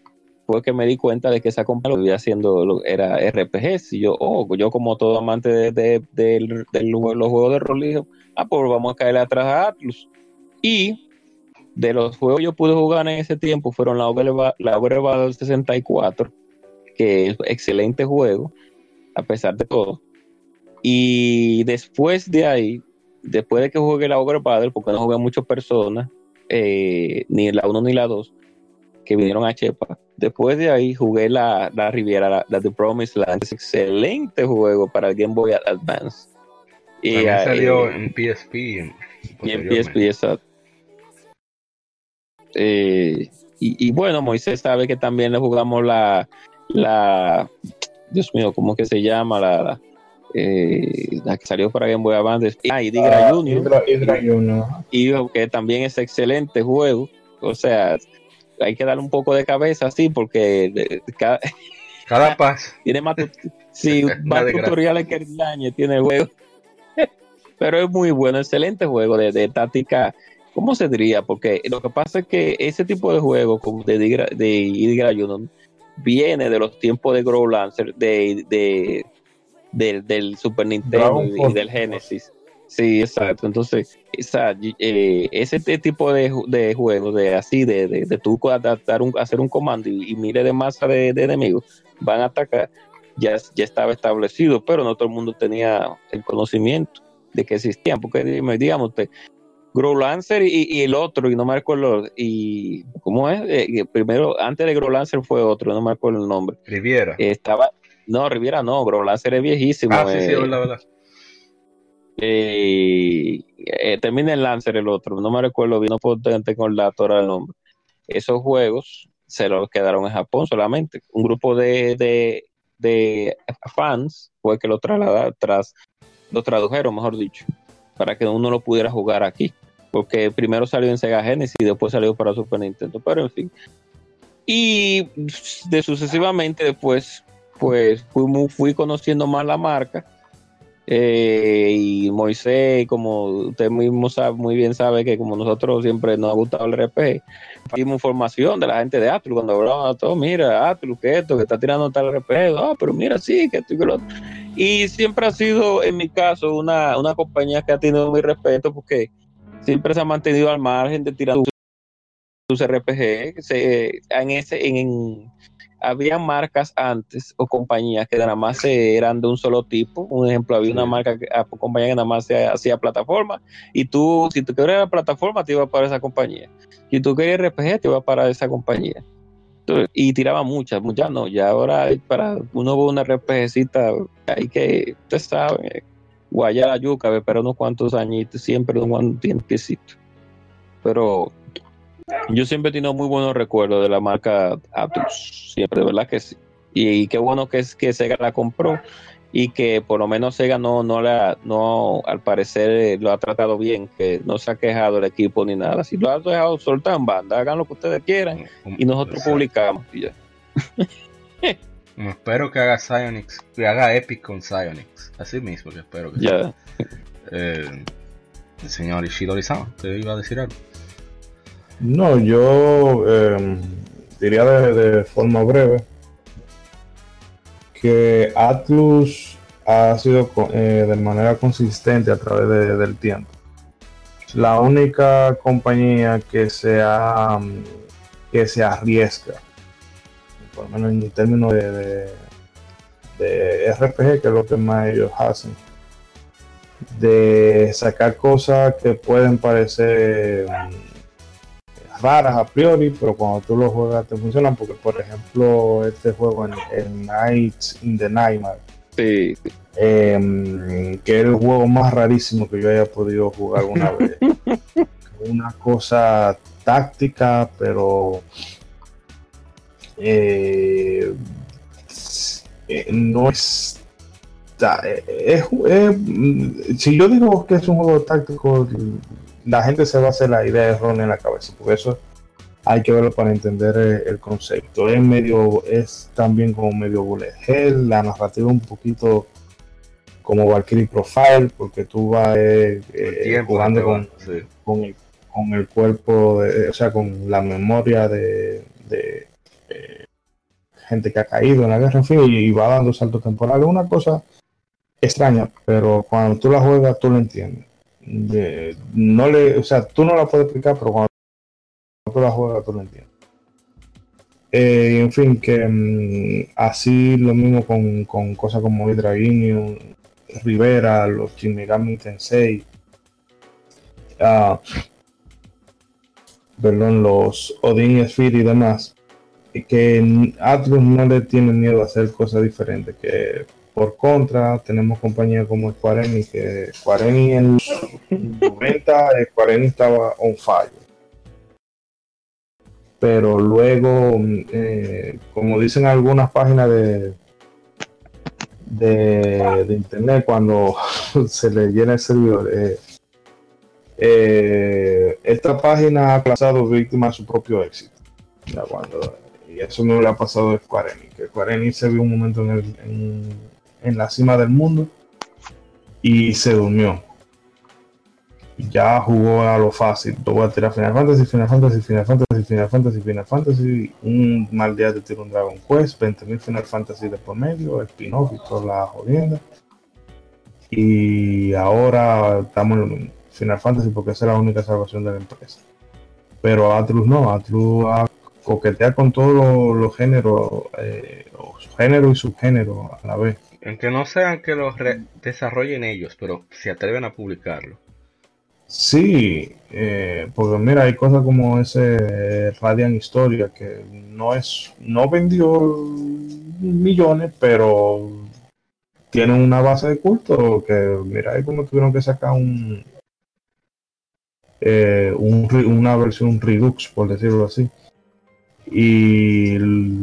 fue que me di cuenta de que esa compañía lo iba haciendo era RPGs. Y yo, oh, yo como todo amante de, los juegos de rol, ah, pues vamos a caerle atrás a Atlus. Y de los juegos que yo pude jugar en ese tiempo fueron la Overwatch del 64, que es excelente juego, a pesar de todo. Y después de ahí, después de que jugué la Overwatch, porque no jugué muchas personas, eh, ni la 1 ni la 2, que vinieron a Chepa. Después de ahí jugué la, la Riviera, la, The Promised Land, es excelente juego para el Game Boy Advance. Y salió en PSP. y en PSP, exacto. Eh, y, bueno, Moisés sabe que también le jugamos la, la Dios mío, ¿cómo que se llama? La, eh, la que salió para Game Boy Advance. Ah, y Digra ah, Junior. Y que también es excelente juego. O sea, hay que darle un poco de cabeza así porque cada, cada paz tiene más, sí, más tutoriales que el año tiene el juego. Pero es muy bueno, excelente juego de, de táctica ¿cómo se diría? Porque lo que pasa es que ese tipo de juego como de, de, viene de los tiempos de Grow Lancer, de, de, del, del Super Nintendo y, del Genesis. Sí, exacto. Entonces, esa, eh, ese tipo de, de, juegos, de así, de, de, de tú adaptar un, hacer un comando y, mire de masa de, enemigos, van a atacar, ya, ya estaba establecido, pero no todo el mundo tenía el conocimiento de que existían, porque digamos, te, Growlancer y, y, el otro, y no me acuerdo, y ¿cómo es? Eh, primero, antes de Growlancer fue otro, no me acuerdo el nombre. Riviera. estaba, no, Riviera no, Growlancer es viejísimo. Ah, sí, sí, eh, verdad, verdad. Eh, eh, termina el Lancer el otro, no me recuerdo bien, no puedo con la ahora el nombre. Esos juegos se los quedaron en Japón solamente. Un grupo de, de, de fans fue que lo trasladaron, tras, lo tradujeron, mejor dicho, para que uno lo pudiera jugar aquí. Porque primero salió en Sega Genesis y después salió para Super Nintendo, pero en fin. Y de sucesivamente después, pues fui, conociendo más la marca eh, y Moisés, como usted mismo sabe, muy bien sabe que como nosotros siempre nos ha gustado el RP, dimos información de la gente de Atlus cuando hablaban todo, mira, Atlus, que esto, que está tirando tal RP, ah, pero mira, sí, que esto y que lo otro. Y siempre ha sido, en mi caso, una, una compañía que ha tenido mi respeto porque siempre se ha mantenido al margen de tirar sus RPG. Se, en ese, en, había marcas antes o compañías que nada más eran de un solo tipo. Un ejemplo, había una marca, que, ah, compañía que nada más hacía plataforma y tú, si tú querías la plataforma, te iba para esa compañía. Si tú querías RPG, te iba para esa compañía. Y tiraba muchas, muchas no. Ya ahora para uno ve una RPGcita, hay que, usted sabe, guayar la yuca, pero unos cuantos añitos, siempre un tiempecito. Pero yo siempre he tenido muy buenos recuerdos de la marca Atlus, siempre, de verdad que sí. Y, qué bueno que, es, que Sega la compró y que por lo menos Sega no, no, la, no al parecer eh, lo ha tratado bien, que no se ha quejado el equipo ni nada. Si lo ha dejado soltar en banda, hagan lo que ustedes quieran y nosotros publicamos. espero que haga Psyonix, que haga Epic con Psyonix. Así mismo que espero que ya. Eh, el señor Ishidori-sama, te iba a decir algo. No, yo em, diría de, forma breve que Atlus ha sido eh, de manera consistente a través del tiempo. La única compañía que se, que se arriesga, por lo menos en términos de, de RPG, que es lo que más ellos hacen, de sacar cosas que pueden parecer raras a priori, pero cuando tú lo juegas te funcionan, porque por ejemplo este juego en, el Nights in the Nightmare, em, que es el juego más rarísimo que yo haya podido jugar una vez. Una cosa táctica, pero eh, eh, no es, es, si yo digo que es un juego táctico la gente se va a hacer la idea errónea en la cabeza, por eso hay que verlo para entender el, concepto. Es medio, es también como medio bullet hell, la narrativa un poquito como Valkyrie Profile, porque tú vas eh, eh, jugando con, con, el, con, el, cuerpo, o sea, con la memoria de, de, gente que ha caído en la guerra, en fin, y, va dando saltos temporales. Una cosa extraña, pero cuando tú la juegas, tú lo entiendes no le, o sea, tú no la puedes explicar, pero cuando tú la juegas, tú lo entiendes. Eh, en fin, que mm, así lo mismo con, con cosas como Hydra Rivera, los Shin Megami Tensei, uh, perdón, los Odin Sphere y demás, que Atlus no le tiene miedo a hacer cosas diferentes, que por contra, tenemos compañías como Square Enix, que Square en los 90, Square Enix estaba on fire. Pero luego, eh, como dicen algunas páginas de, de, internet, cuando se le llena el servidor, eh, eh, esta página ha pasado víctima de su propio éxito. y eso no le ha pasado a Square. Que Square se vio un momento en, el, la cima del mundo y se durmió. ya jugó a lo fácil. Yo voy a tirar Final Fantasy, Final Fantasy, Final Fantasy, Final Fantasy, Final Fantasy. Un mal día te tiro un Dragon Quest, 20.000 Final Fantasy de por medio, spin-off y toda la jodienda. Y ahora estamos en Final Fantasy porque esa es la única salvación de la empresa. Pero Atlus no, Atlus a coquetear con todos los, géneros, eh, género y subgénero a la vez. Aunque no sean que los desarrollen ellos, pero se atreven a publicarlo. Sí, eh, porque mira, hay cosas como ese Radiant Historia que no es, no vendió millones, pero tiene una base de culto que mira, hay como tuvieron que sacar un, eh, una versión Redux, por decirlo así. Y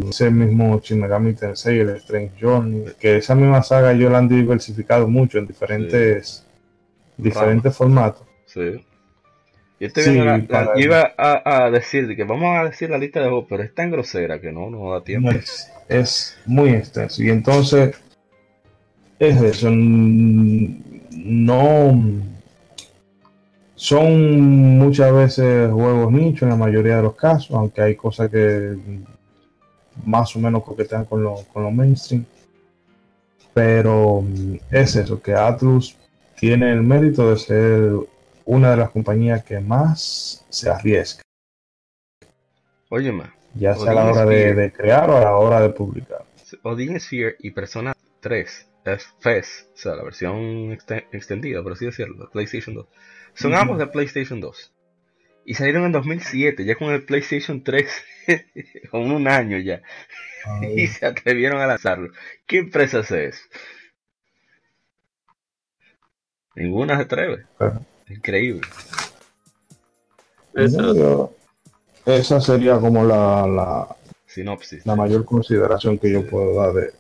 ese mismo Shin Megami Tensei, el Strange Journey, que esa misma saga yo la han diversificado mucho en diferentes, diferentes formatos. Sí. Yo iba a, decir que vamos a decir la lista de juegos, pero es tan grosera que no nos da tiempo. Es, muy extenso. Y entonces, es eso. No. Son muchas veces juegos nichos en la mayoría de los casos, aunque hay cosas que más o menos coquetean con lo, con lo mainstream. Pero es eso, que Atlus tiene el mérito de ser una de las compañías que más se arriesga. Oye, más. Ya sea a la hora de, crear o a la hora de publicar. Odin Sphere y Persona 3 FES, o sea, la versión extendida, por así decirlo, de PlayStation 2, son ambos de PlayStation 2. Y salieron en 2007, ya con el PlayStation 3, con un año ya. y se atrevieron a lanzarlo. ¿Qué empresa es? Ninguna se atreve. Increíble. Esa, sería como la, la, sinopsis. La mayor consideración que yo puedo dar de,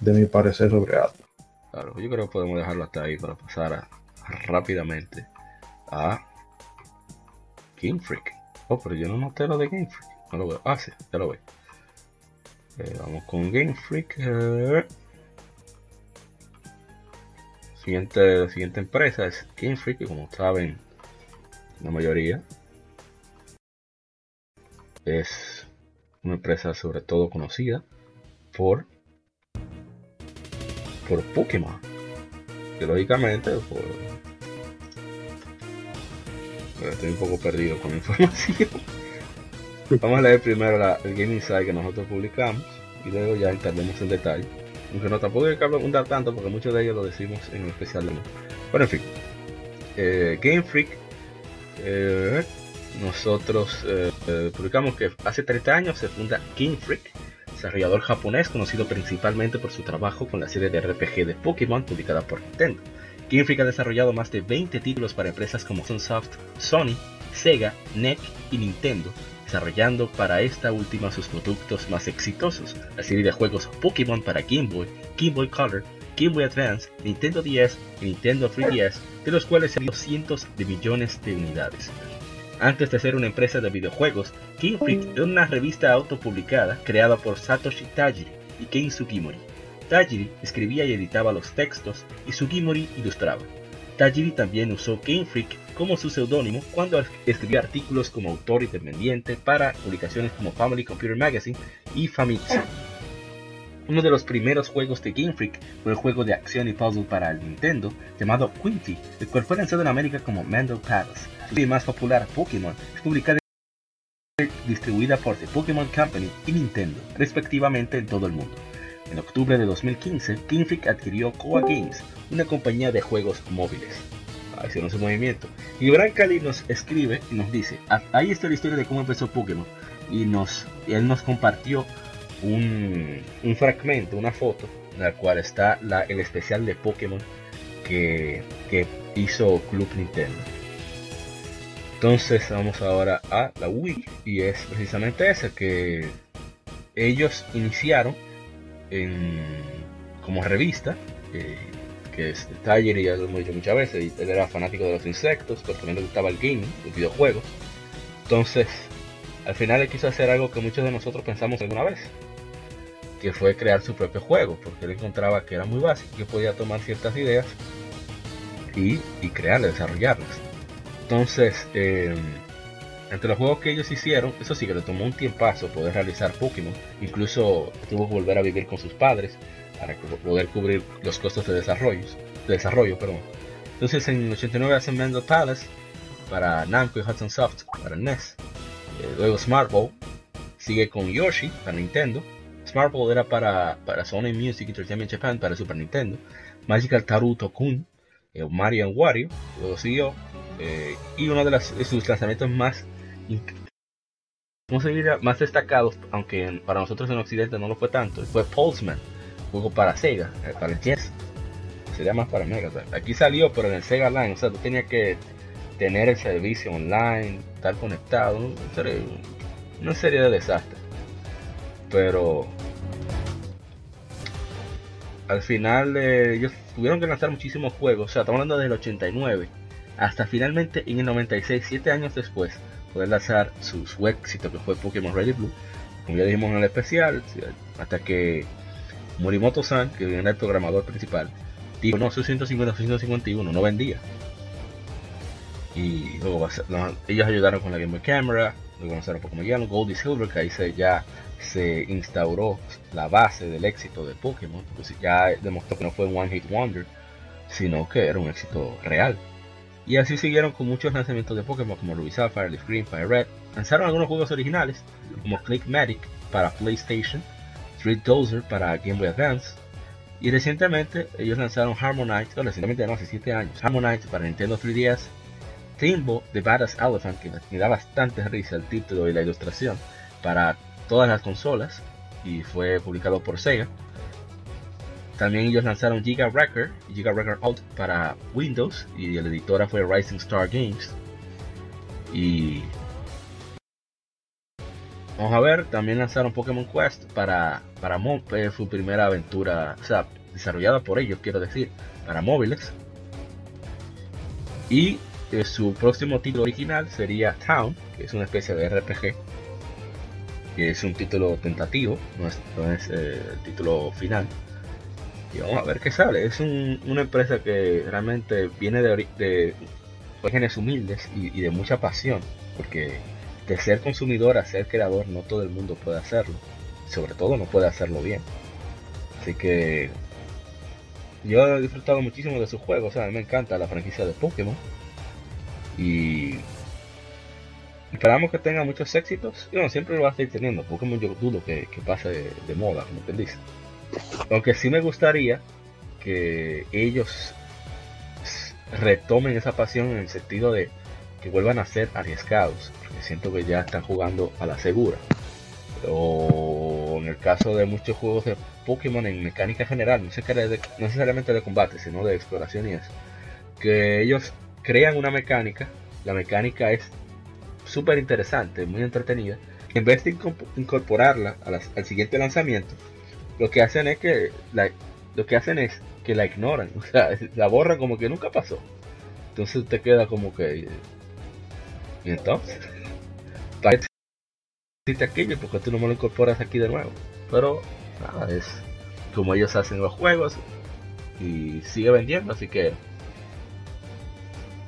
de mi parecer sobre Atlas. Claro, yo creo que podemos dejarlo hasta ahí para pasar rápidamente a Game Freak. Oh, pero yo no noté lo de Game Freak. No lo veo. Ah, sí, ya lo veo. Eh, vamos con Game Freak. Eh. Siguiente, la siguiente empresa es Game Freak, que como saben, la mayoría es una empresa sobre todo conocida por por Pokémon. Lógicamente por... estoy un poco perdido con la información. Vamos a leer primero la, el Game Insight que nosotros publicamos y luego ya entraremos en detalle aunque no tampoco hay que abundar tanto porque muchos de ellos lo decimos en el especial de Bueno, en fin. Eh, Game Freak. Eh, nosotros eh, publicamos que hace 30 años se funda Game Freak, desarrollador japonés conocido principalmente por su trabajo con la serie de RPG de Pokémon publicada por Nintendo. Game ha desarrollado más de 20 títulos para empresas como Sunsoft, Sony, Sega, NEC y Nintendo, desarrollando para esta última sus productos más exitosos, la serie de juegos Pokémon para Game Boy, Game Boy Color, Game Boy Advance, Nintendo DS y Nintendo 3DS, de los cuales se han cientos de millones de unidades. Antes de ser una empresa de videojuegos, Freak era una revista autopublicada creada por Satoshi Tajiri y Ken Sugimori. Tajiri escribía y editaba los textos y Sugimori ilustraba. Tajiri también usó Freak como su seudónimo cuando escribía artículos como autor independiente para publicaciones como Family Computer Magazine y Famitsu. Uno de los primeros juegos de Game Freak fue el juego de acción y puzzle para el Nintendo llamado Quinty, el cual fue lanzado en América como Mandel Palace. La serie más popular, Pokémon, es publicada y distribuida por The Pokémon Company y Nintendo, respectivamente en todo el mundo. En octubre de 2015, Game Freak adquirió Koa Games, una compañía de juegos móviles hicieron su movimiento. Y Bran Cali nos escribe y nos dice, ah, ahí está la historia de cómo empezó Pokémon. Y nos, él nos compartió un, fragmento, una foto, en la cual está la, el especial de Pokémon que, que hizo Club Nintendo. Entonces vamos ahora a la Wii y es precisamente esa que ellos iniciaron como revista eh, que es Tiger y ya lo hemos dicho muchas veces, él era fanático de los insectos, pero también le gustaba el gaming, los videojuegos. Entonces, al final él quiso hacer algo que muchos de nosotros pensamos alguna vez, que fue crear su propio juego, porque él encontraba que era muy básico, que podía tomar ciertas ideas y, y crearlas, desarrollarlas. Entonces, eh, entre los juegos que ellos hicieron, eso sí que le tomó un tiempazo poder realizar Pokémon. Incluso tuvo que volver a vivir con sus padres para poder cubrir los costos de desarrollo. De desarrollo perdón. Entonces en el 89 hacen Mendo Palace para Namco y Hudson Soft para NES. Eh, luego Smart Ball sigue con Yoshi para Nintendo. Ball era para, para Sony Music Entertainment Japan para Super Nintendo. Magical Taruto Kun, eh, Mario Wario, luego siguió. Eh, y uno de, las, de sus lanzamientos más más destacados, aunque para nosotros en Occidente no lo fue tanto, fue Pulseman, juego para Sega, eh, para el NES. Sería más para Mega. Aquí salió, pero en el Sega Line, o sea, tú tenías que tener el servicio online, estar conectado, una serie de desastres. Pero al final eh, ellos tuvieron que lanzar muchísimos juegos, o sea, estamos hablando del 89, hasta finalmente en el 96, 7 años después, poder lanzar su, éxito que fue Pokémon Red Blue, como ya dijimos en el especial, hasta que Morimoto-san, que era el programador principal, dijo, no, soy 150, 151, no vendía. Y luego ellos ayudaron con la Game Boy Camera, luego lanzaron Pokémon Yellow, Gold y Silver, que ahí se, ya se instauró la base del éxito de Pokémon, pues ya demostró que no fue un One Hit Wonder, sino que era un éxito real. Y así siguieron con muchos lanzamientos de Pokémon como Ruby Sapphire, Leaf Green, Fire Red. Lanzaron algunos juegos originales como Clickmatic para PlayStation, Street Dozer para Game Boy Advance. Y recientemente ellos lanzaron Harmonite, o recientemente no, hace 7 años, Harmonite para Nintendo 3DS, Timbo The Badass Elephant, que me da bastante risa el título y la ilustración, para todas las consolas y fue publicado por Sega. También ellos lanzaron Giga Wrecker y Giga Wrecker Out para Windows y la editora fue Rising Star Games. Y vamos a ver, también lanzaron Pokémon Quest para, para su primera aventura, o sea, desarrollada por ellos, quiero decir, para móviles. Y eh, su próximo título original sería Town, que es una especie de RPG, que es un título tentativo, no es, eh, el título final y vamos a ver qué sale. Es una empresa que realmente viene de, de orígenes humildes y, de mucha pasión, porque de ser consumidor a ser creador no todo el mundo puede hacerlo, sobre todo no puede hacerlo bien. Así que yo he disfrutado muchísimo de sus juegos, a mí me encanta la franquicia de Pokémon y esperamos que tenga muchos éxitos y bueno, siempre lo va a seguir teniendo. Pokémon yo dudo que, pase de, moda, como te dice. Aunque sí me gustaría que ellos retomen esa pasión en el sentido de que vuelvan a ser arriesgados, porque siento que ya están jugando a la segura. O en el caso de muchos juegos de Pokémon en mecánica general, no, necesariamente de combate, sino de exploración y eso, que ellos crean una mecánica, la mecánica es súper interesante, muy entretenida, en vez de incorporarla al siguiente lanzamiento, lo que hacen es que la, lo que hacen es que la ignoran, o sea, la borran como que nunca pasó. Entonces te queda como que y entonces ¿para qué aquello? Porque tú no me lo incorporas aquí de nuevo. Pero nada, es como ellos hacen los juegos y sigue vendiendo, así que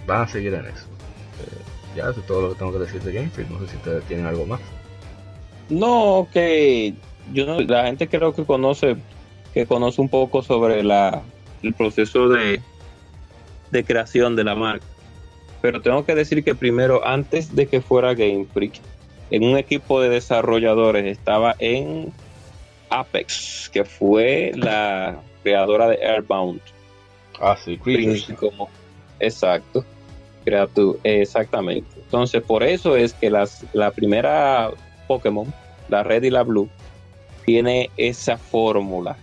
van a seguir en eso. Ya, eso es todo lo que tengo que decir de Game Freak. No sé si ustedes tienen algo más. No, que yo la gente creo que conoce que conoce un poco sobre la, el proceso de, de creación de la marca. Pero tengo que decir que primero, antes de que fuera Game Freak, en un equipo de desarrolladores estaba en Apex, que fue la creadora de Airbound. Ah, sí, como, exacto. Exactamente. Entonces, por eso es que las, la primera Pokémon, la Red y la Blue, tiene esa fórmula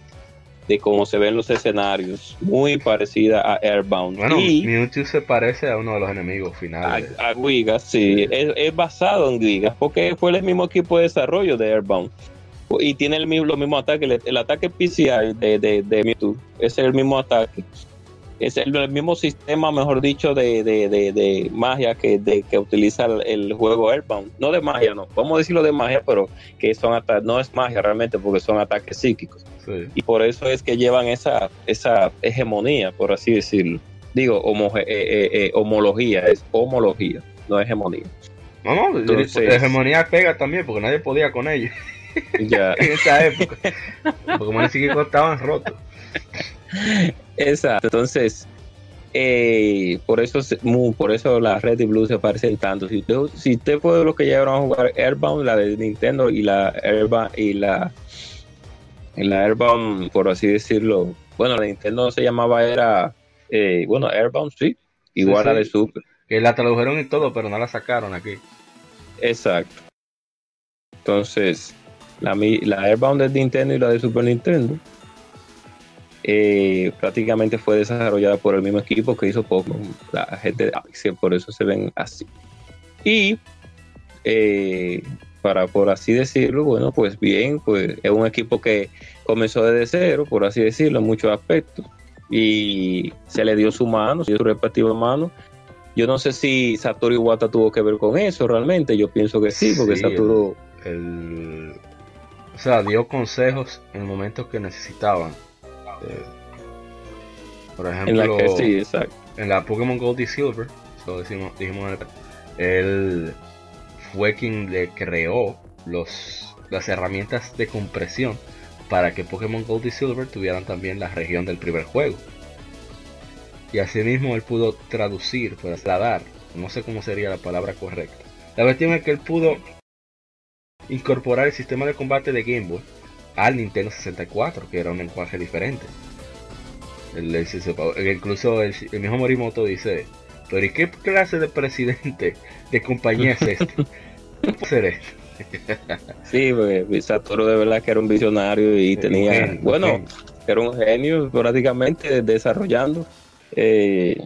de cómo se ven los escenarios, muy parecida a Airbound. Bueno, y Mewtwo se parece a uno de los enemigos finales. A, Gigas, sí, es, basado en Gigas, porque fue el mismo equipo de desarrollo de Airbound. Y tiene el mismo, los mismos ataques, el, ataque PCI de, de, de Mewtwo es el mismo ataque es el, mismo sistema, mejor dicho, de, de, magia que, de, que utiliza el, juego Airbound. No de magia, no. Vamos a decirlo de magia, pero que son no es magia realmente porque son ataques psíquicos. Y por eso es que llevan esa, esa hegemonía, por así decirlo. Digo, homología, es homología, no hegemonía. No, no, Entonces, hegemonía pega también, porque nadie podía con ellos. Ya. en esa época. Pokémon sí que estaban rotos. Exacto. Entonces, eh, por eso por eso la Red y Blue se parecen tanto. Si usted, si usted fue de los que llegaron a jugar Airbound, la de Nintendo y la Airbound y la, la Airbound, por así decirlo, bueno, la Nintendo se llamaba era eh, bueno, Airbound sí, igual a la de Super. Que la tradujeron y todo, pero no la sacaron aquí. Exacto. Entonces, la, la Airbound de Nintendo y la de Super Nintendo eh, prácticamente fue desarrollada por el mismo equipo que hizo Pokémon, la gente de Apex, por eso se ven así. Y eh, para por así decirlo, bueno, pues bien, pues es un equipo que comenzó desde cero, por así decirlo, en muchos aspectos, y se le dio su mano, su respectiva mano. Yo no sé si Satoru Iwata tuvo que ver con eso realmente, yo pienso que sí, porque Satoru... el, o sea, dio consejos en momentos que necesitaban este, por ejemplo, en la, Pokémon Gold y Silver, decimos, dijimos, él fue quien le creó los, las herramientas de compresión para que Pokémon Gold y Silver tuvieran también la región del primer juego. Y asimismo él pudo traducir, trasladar, no sé cómo sería la palabra correcta. La cuestión es que él pudo incorporar el sistema de combate de Game Boy al Nintendo 64, que era un lenguaje diferente. incluso el, mismo Morimoto dice, pero ¿y qué clase de presidente de compañía es este? ¿Cómo ser esto? sí, porque Satoru de verdad que era un visionario y tenía, bueno, era un genio prácticamente desarrollando eh,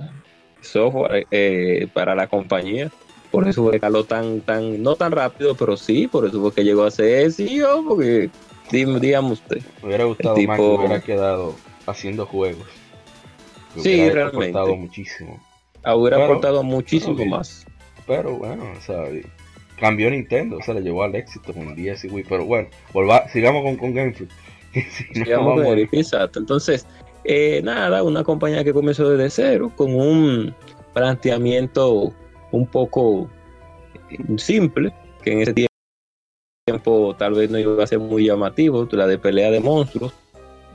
software eh, para la compañía. Por eso escaló tan, tan, no tan rápido, pero sí, por eso fue que llegó a ser CEO, porque digamos usted. Me hubiera gustado más que hubiera quedado haciendo juegos. sí, realmente. aportado muchísimo. Ah, hubiera aportado muchísimo más. Pero bueno, o sea, cambió Nintendo, o sea, le llevó al éxito con 10 y Wii. Pero bueno, sigamos con, con Game Freak. sigamos con exacto. Entonces, eh, nada, una compañía que comenzó desde cero con un planteamiento un poco simple, que en ese tiempo tiempo tal vez no iba a ser muy llamativo, la de pelea de monstruos,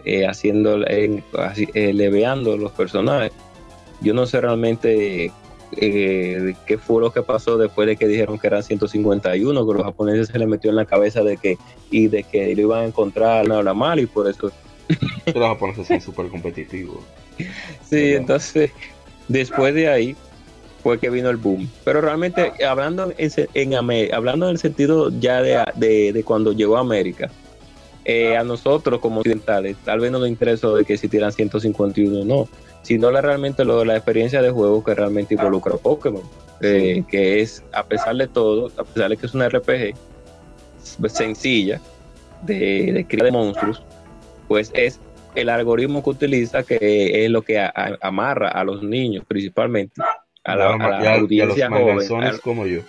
eh, haciendo, eh, leveando los personajes. Yo no sé realmente eh, qué fue lo que pasó después de que dijeron que eran 151, que los japoneses se les metió en la cabeza de que y de que lo iban a encontrar nada mal y por eso. los japoneses son súper competitivos. Sí, entonces después de ahí fue que vino el boom. Pero realmente, hablando en, en hablando en el sentido ya de, de, cuando llegó a América, eh, a nosotros como occidentales, tal vez no nos interesó de que existieran 151 no, sino la, realmente lo, la experiencia de juego que realmente involucra a Pokémon, eh, que es, a pesar de todo, a pesar de que es una RPG sencilla de, de cría de monstruos, pues es el algoritmo que utiliza que es lo que amarra a los niños principalmente a la, audiencia a los joven. como yo.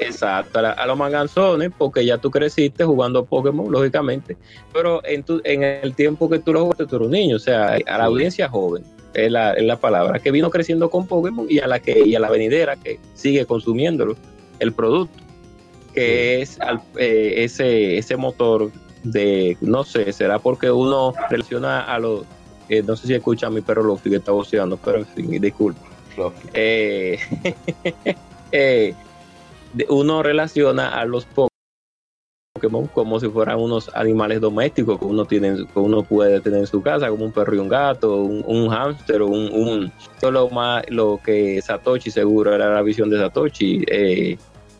Exacto, a, los manganzones, porque ya tú creciste jugando Pokémon, lógicamente, pero en, tu, en el tiempo que tú lo jugaste, tú eres un niño, o sea, a la audiencia joven, es la, es la palabra, que vino creciendo con Pokémon y a la que y a la venidera que sigue consumiéndolo, el producto, que es eh, ese, ese motor de, no sé, será porque uno relaciona a los, eh, no sé si escucha a mi perro Luffy que está boceando, pero en fin, eh, eh, uno relaciona a los Pokémon como si fueran unos animales domésticos que uno tiene, que uno puede tener en su casa, como un perro y un gato, un, hámster, un, un lo más lo que Satoshi seguro era la visión de Satoshi. Eh,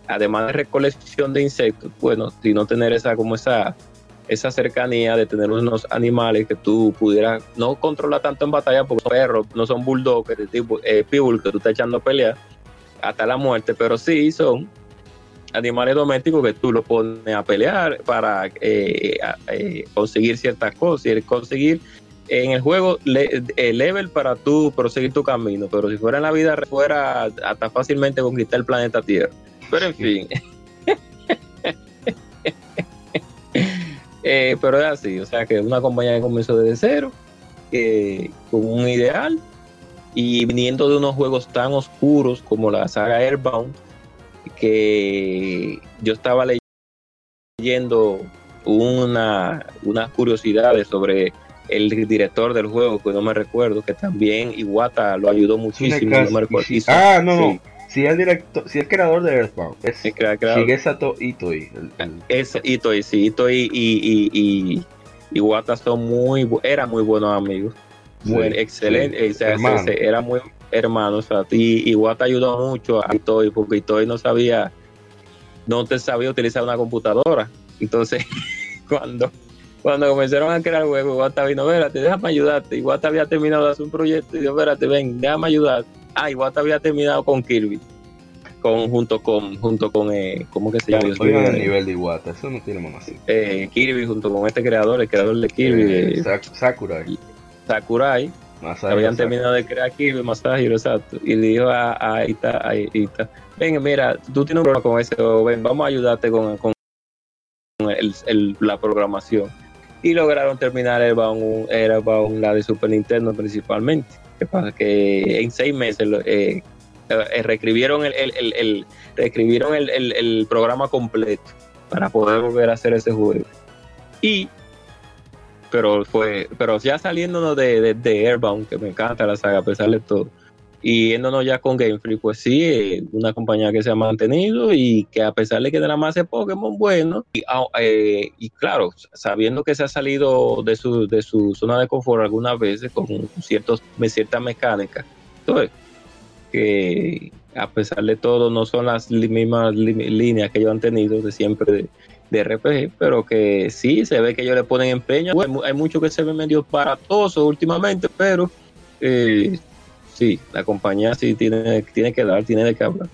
además de recolección de insectos, bueno, si no tener esa como esa esa cercanía de tener unos animales que tú pudieras no controlar tanto en batalla, porque son perros, no son bulldogs, de tipo eh, que tú estás echando a pelear hasta la muerte, pero sí son animales domésticos que tú los pones a pelear para eh, eh, conseguir ciertas cosas, y conseguir en el juego level para tú proseguir tu camino, pero si fuera en la vida fuera hasta fácilmente conquistar el planeta Tierra. Pero en fin. Eh, pero es así, o sea que una compañía que comenzó desde cero, con un ideal, y viniendo de unos juegos tan oscuros como la saga Airbound, que yo estaba leyendo una, unas curiosidades sobre el director del juego, que no me recuerdo, que también Iwata lo ayudó muchísimo. No me recuerdo. Ah, no, no. Si el director, si el creador de Earthbound es el. Shigesato Itoi. Es Itoi, sí, Itoi y, y, Iwata son muy, era muy buenos amigos. Excelente, era muy hermano, o sea, y Iwata ayudó mucho a Itoi porque Itoi no sabía, no te sabía utilizar una computadora. Entonces, cuando cuando comenzaron a crear el juego, Iwata vino, espérate, déjame ayudarte. Iwata había terminado de hacer un proyecto y dijo, espérate, ven, déjame ayudar. Ah, Iwata había terminado con Kirby. Con, junto con, junto con, eh, ¿cómo que se llama? Oigan el nivel de Iwata, eso no tiene más. Eh, Kirby junto con este creador, el creador de Kirby. Eh, eh Sakurai. Sakurai. habían terminado de crear Kirby, Masahiro, exacto. Y le dijo a, a Ita, a Ita, ven, mira, tú tienes un problema con ese, ven, vamos a ayudarte con, con el, el, la programación y lograron terminar el baúl, era baúl la de Super Nintendo principalmente. Que en seis meses eh, eh, reescribieron el, el, el, reescribieron el, programa completo para poder volver a hacer ese juego. Y pero fue, pero ya saliéndonos de, de, de Airbound, que me encanta la saga a pesar de todo, y yéndonos ya con Game Freak, pues sí, eh, una compañía que se ha mantenido y que a pesar de que nada más es Pokémon bueno, y, ah, eh, y, claro, sabiendo que se ha salido de su, de su zona de confort algunas veces con ciertos, ciertas mecánicas, entonces, que a pesar de todo no son las mismas líneas que ellos han tenido de siempre de, RPG, pero que sí, se ve que ellos le ponen empeño. hay, mucho que se ve medio baratoso últimamente, pero... Eh, sí, la compañía sí tiene, tiene que dar, tiene de qué hablar.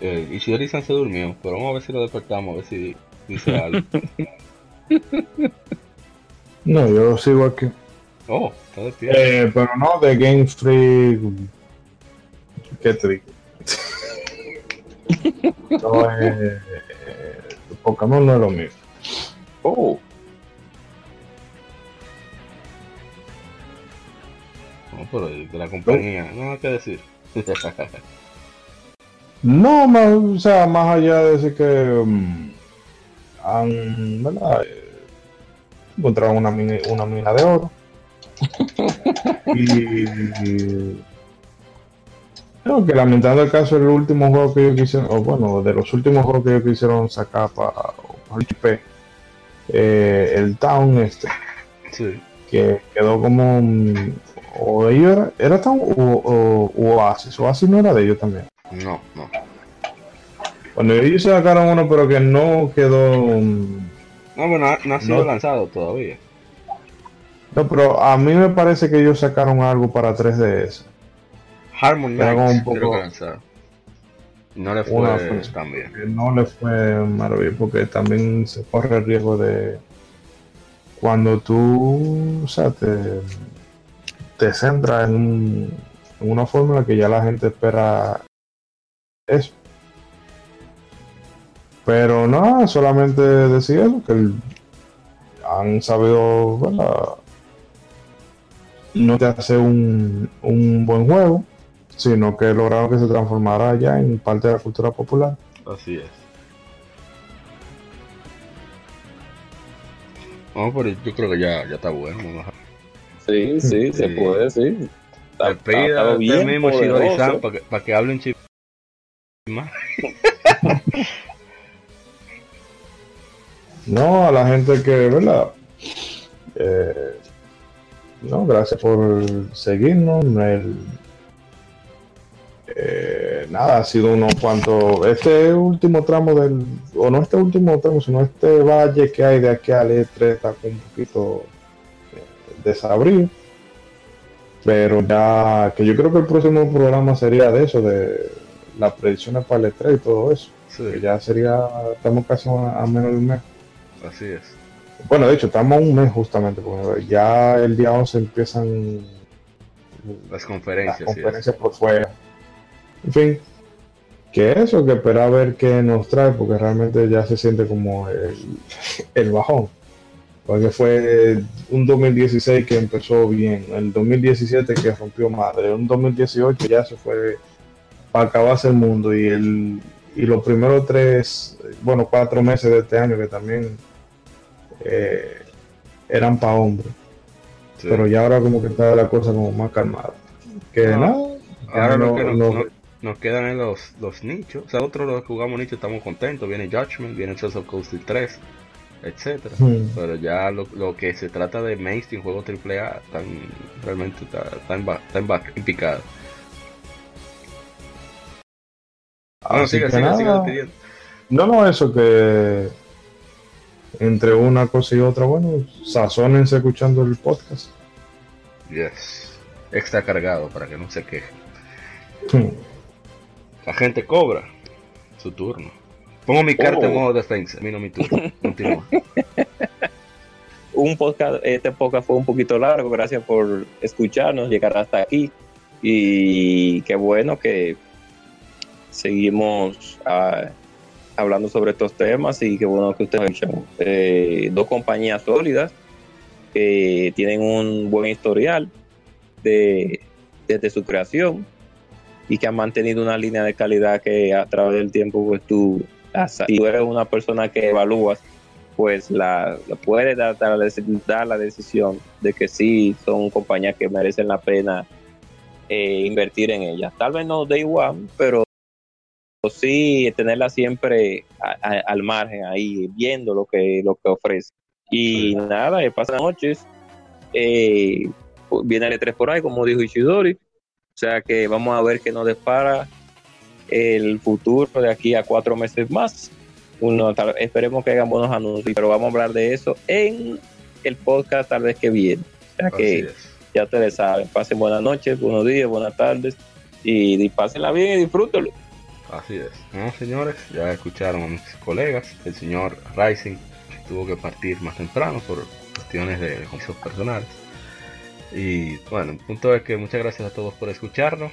Eh, y se durmió, pero vamos a ver si lo despertamos, a ver si dice algo. no, yo sigo aquí. Oh, está despierto. Eh, pero no, de Game Freak. Qué triste. no, eh, Pokémon no es lo mismo. Oh. Pero de la compañía, no hay que decir. no, más, o sea, más allá de decir que um, han, ¿verdad? encontraron una mina, una mina de oro. y, creo que lamentando el caso el último juego que ellos quisieron, o bueno, de los últimos juegos que ellos quisieron sacar para el HP, eh, el Town este, que quedó como o ellos era, era tan o, o, Oasis, Oasis no era de ellos también. No, no. Cuando ellos sacaron uno, pero que no quedó. No, bueno, no, ha sido lanzado todavía. No, pero a mí me parece que ellos sacaron algo para 3DS. Harmon Knight, creo que lanzaron. No le fue tan bien. No le fue maravilloso, porque también se corre el riesgo de. Cuando tú. O sea, te te centra en, una fórmula que ya la gente espera eso. Pero no, solamente decir eso, que han sabido no te hace un, un buen juego, sino que lograron que se transformara ya en parte de la cultura popular. Así es. Vamos por yo creo que ya, ya está bueno. Sí, sí, se puede, sí. Está, bien mismo para que, para que hablen chip más. no, a la gente que, ¿verdad? Eh, no, gracias por seguirnos. El, eh, nada, ha sido unos cuantos. Este último tramo del. O no este último tramo, sino este valle que hay de aquí al E3 está un poquito desabrido. Pero ya, que yo creo que el próximo programa sería de eso, de las predicciones para el E3 y todo eso. ya sería, estamos casi a, menos de un mes. Así es. Bueno, de hecho, estamos a un mes justamente, porque ya el día 11 empiezan las conferencias. Las conferencias por fuera. En fin, que eso, que espera a ver qué nos trae, porque realmente ya se siente como el, el bajón. Porque fue un 2016 que empezó bien, el 2017 que rompió madre, un 2018 ya se fue para acabarse el mundo y el y los primeros tres, bueno, cuatro meses de este año que también eh, eran para hombres. Pero ya ahora como que está la cosa como más calmada. Que no, ahora no, no, nos quedan en los, los nichos. O sea, otros los que jugamos nichos estamos contentos. Viene Judgment, viene Chelsea of Coast 3 etcétera. Pero ya lo, lo, que se trata de mainstream, juego AAA, están, realmente en, en picada. Ah, sigue, sigue, sigue No, no, eso que entre una cosa y otra, bueno, sazónense escuchando el podcast. Yes. Extra cargado para que no se quejen. Hmm. La gente cobra su turno. Pongo mi carta en oh. modo defensa, a mí no mi turno. Continúa. un podcast, este podcast fue un poquito largo, gracias por escucharnos, llegar hasta aquí. Y qué bueno que seguimos ah, hablando sobre estos temas y qué bueno que ustedes escuchan. Eh, dos compañías sólidas que tienen un buen historial de, desde su creación y que han mantenido una línea de calidad que a través del tiempo pues tú si tú eres una persona que evalúas, pues la, puedes dar, dar, la decisión de que sí son compañías que merecen la pena eh, invertir en ellas. Tal vez no day one, pero sí tenerla siempre al margen ahí, viendo lo que, lo que ofrece. Y nada, pasan noches. Eh, viene el E3 por ahí, como dijo Ishidori. O sea que vamos a ver qué nos depara el futuro de aquí a cuatro meses más. Uno, esperemos que hagan buenos anuncios, pero vamos a hablar de eso en el podcast tal vez que viene. O sea que ya ustedes saben, pasen buenas noches, buenos días, buenas tardes y, y pásenla bien y disfrútenlo. Así es. Bueno, señores, ya escucharon a mis colegas. El señor Rising tuvo que partir más temprano por cuestiones de compromisos personales. Y bueno, el punto es que muchas gracias a todos por escucharnos.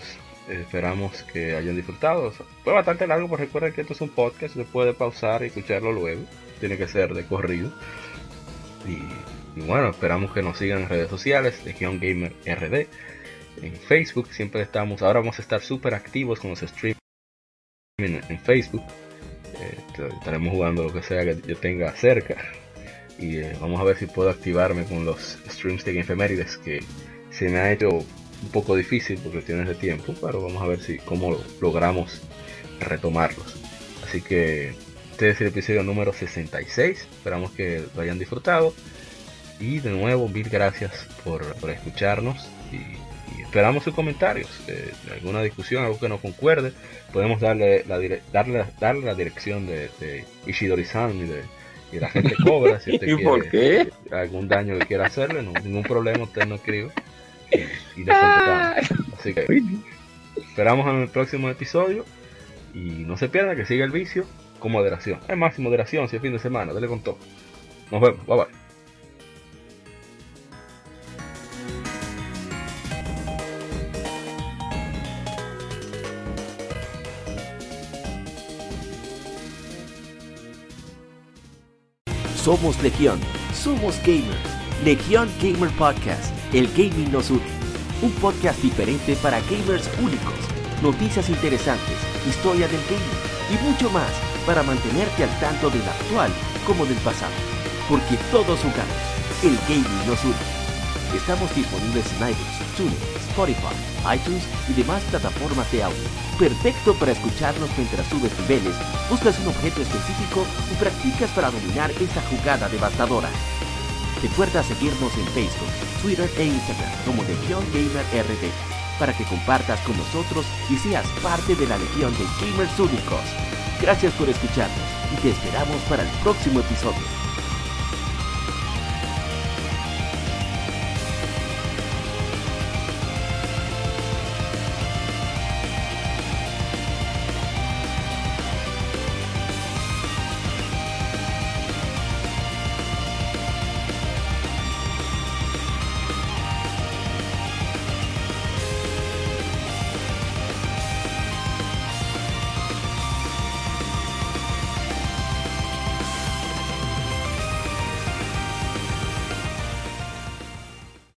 Esperamos que hayan disfrutado. Fue bastante largo, pero recuerden que esto es un podcast, se puede pausar y escucharlo luego. Tiene que ser de corrido. Y, bueno, esperamos que nos sigan en redes sociales, Legion Gamer RD. En Facebook siempre estamos, ahora vamos a estar súper activos con los streams en, Facebook. Eh, estaremos jugando lo que sea que yo tenga cerca. Y eh, vamos a ver si puedo activarme con los streams de Efemérides que se me ha hecho un poco difícil por cuestiones de tiempo, pero vamos a ver si cómo logramos retomarlos. Así que este es el episodio número 66. Esperamos que lo hayan disfrutado. Y de nuevo, mil gracias por, escucharnos. Y, esperamos sus comentarios. Eh, alguna discusión, algo que no concuerde. Podemos darle la, darle, darle la dirección de, de Ishidori-san y de, la gente cobra. Si usted quiere algún daño que quiera hacerle, no, ningún problema, usted no escribe y, y Así que esperamos en el próximo episodio y no se pierda que siga el vicio con moderación. Es más moderación si es fin de semana, dale con todo. Nos vemos, bye bye. Somos Legión, somos gamers. Legión Gamer Podcast el gaming nos une. Un podcast diferente para gamers únicos, noticias interesantes, historia del gaming y mucho más para mantenerte al tanto del actual como del pasado. Porque todos jugamos. El gaming nos une. Estamos disponibles en iTunes, TuneIn, Spotify, iTunes y demás plataformas de audio. Perfecto para escucharnos mientras subes niveles, buscas un objeto específico y practicas para dominar esa jugada devastadora. Recuerda seguirnos en Facebook, Twitter e Instagram como Legión Gamer RD para que compartas con nosotros y seas parte de la legión de gamers únicos. Gracias por escucharnos y te esperamos para el próximo episodio.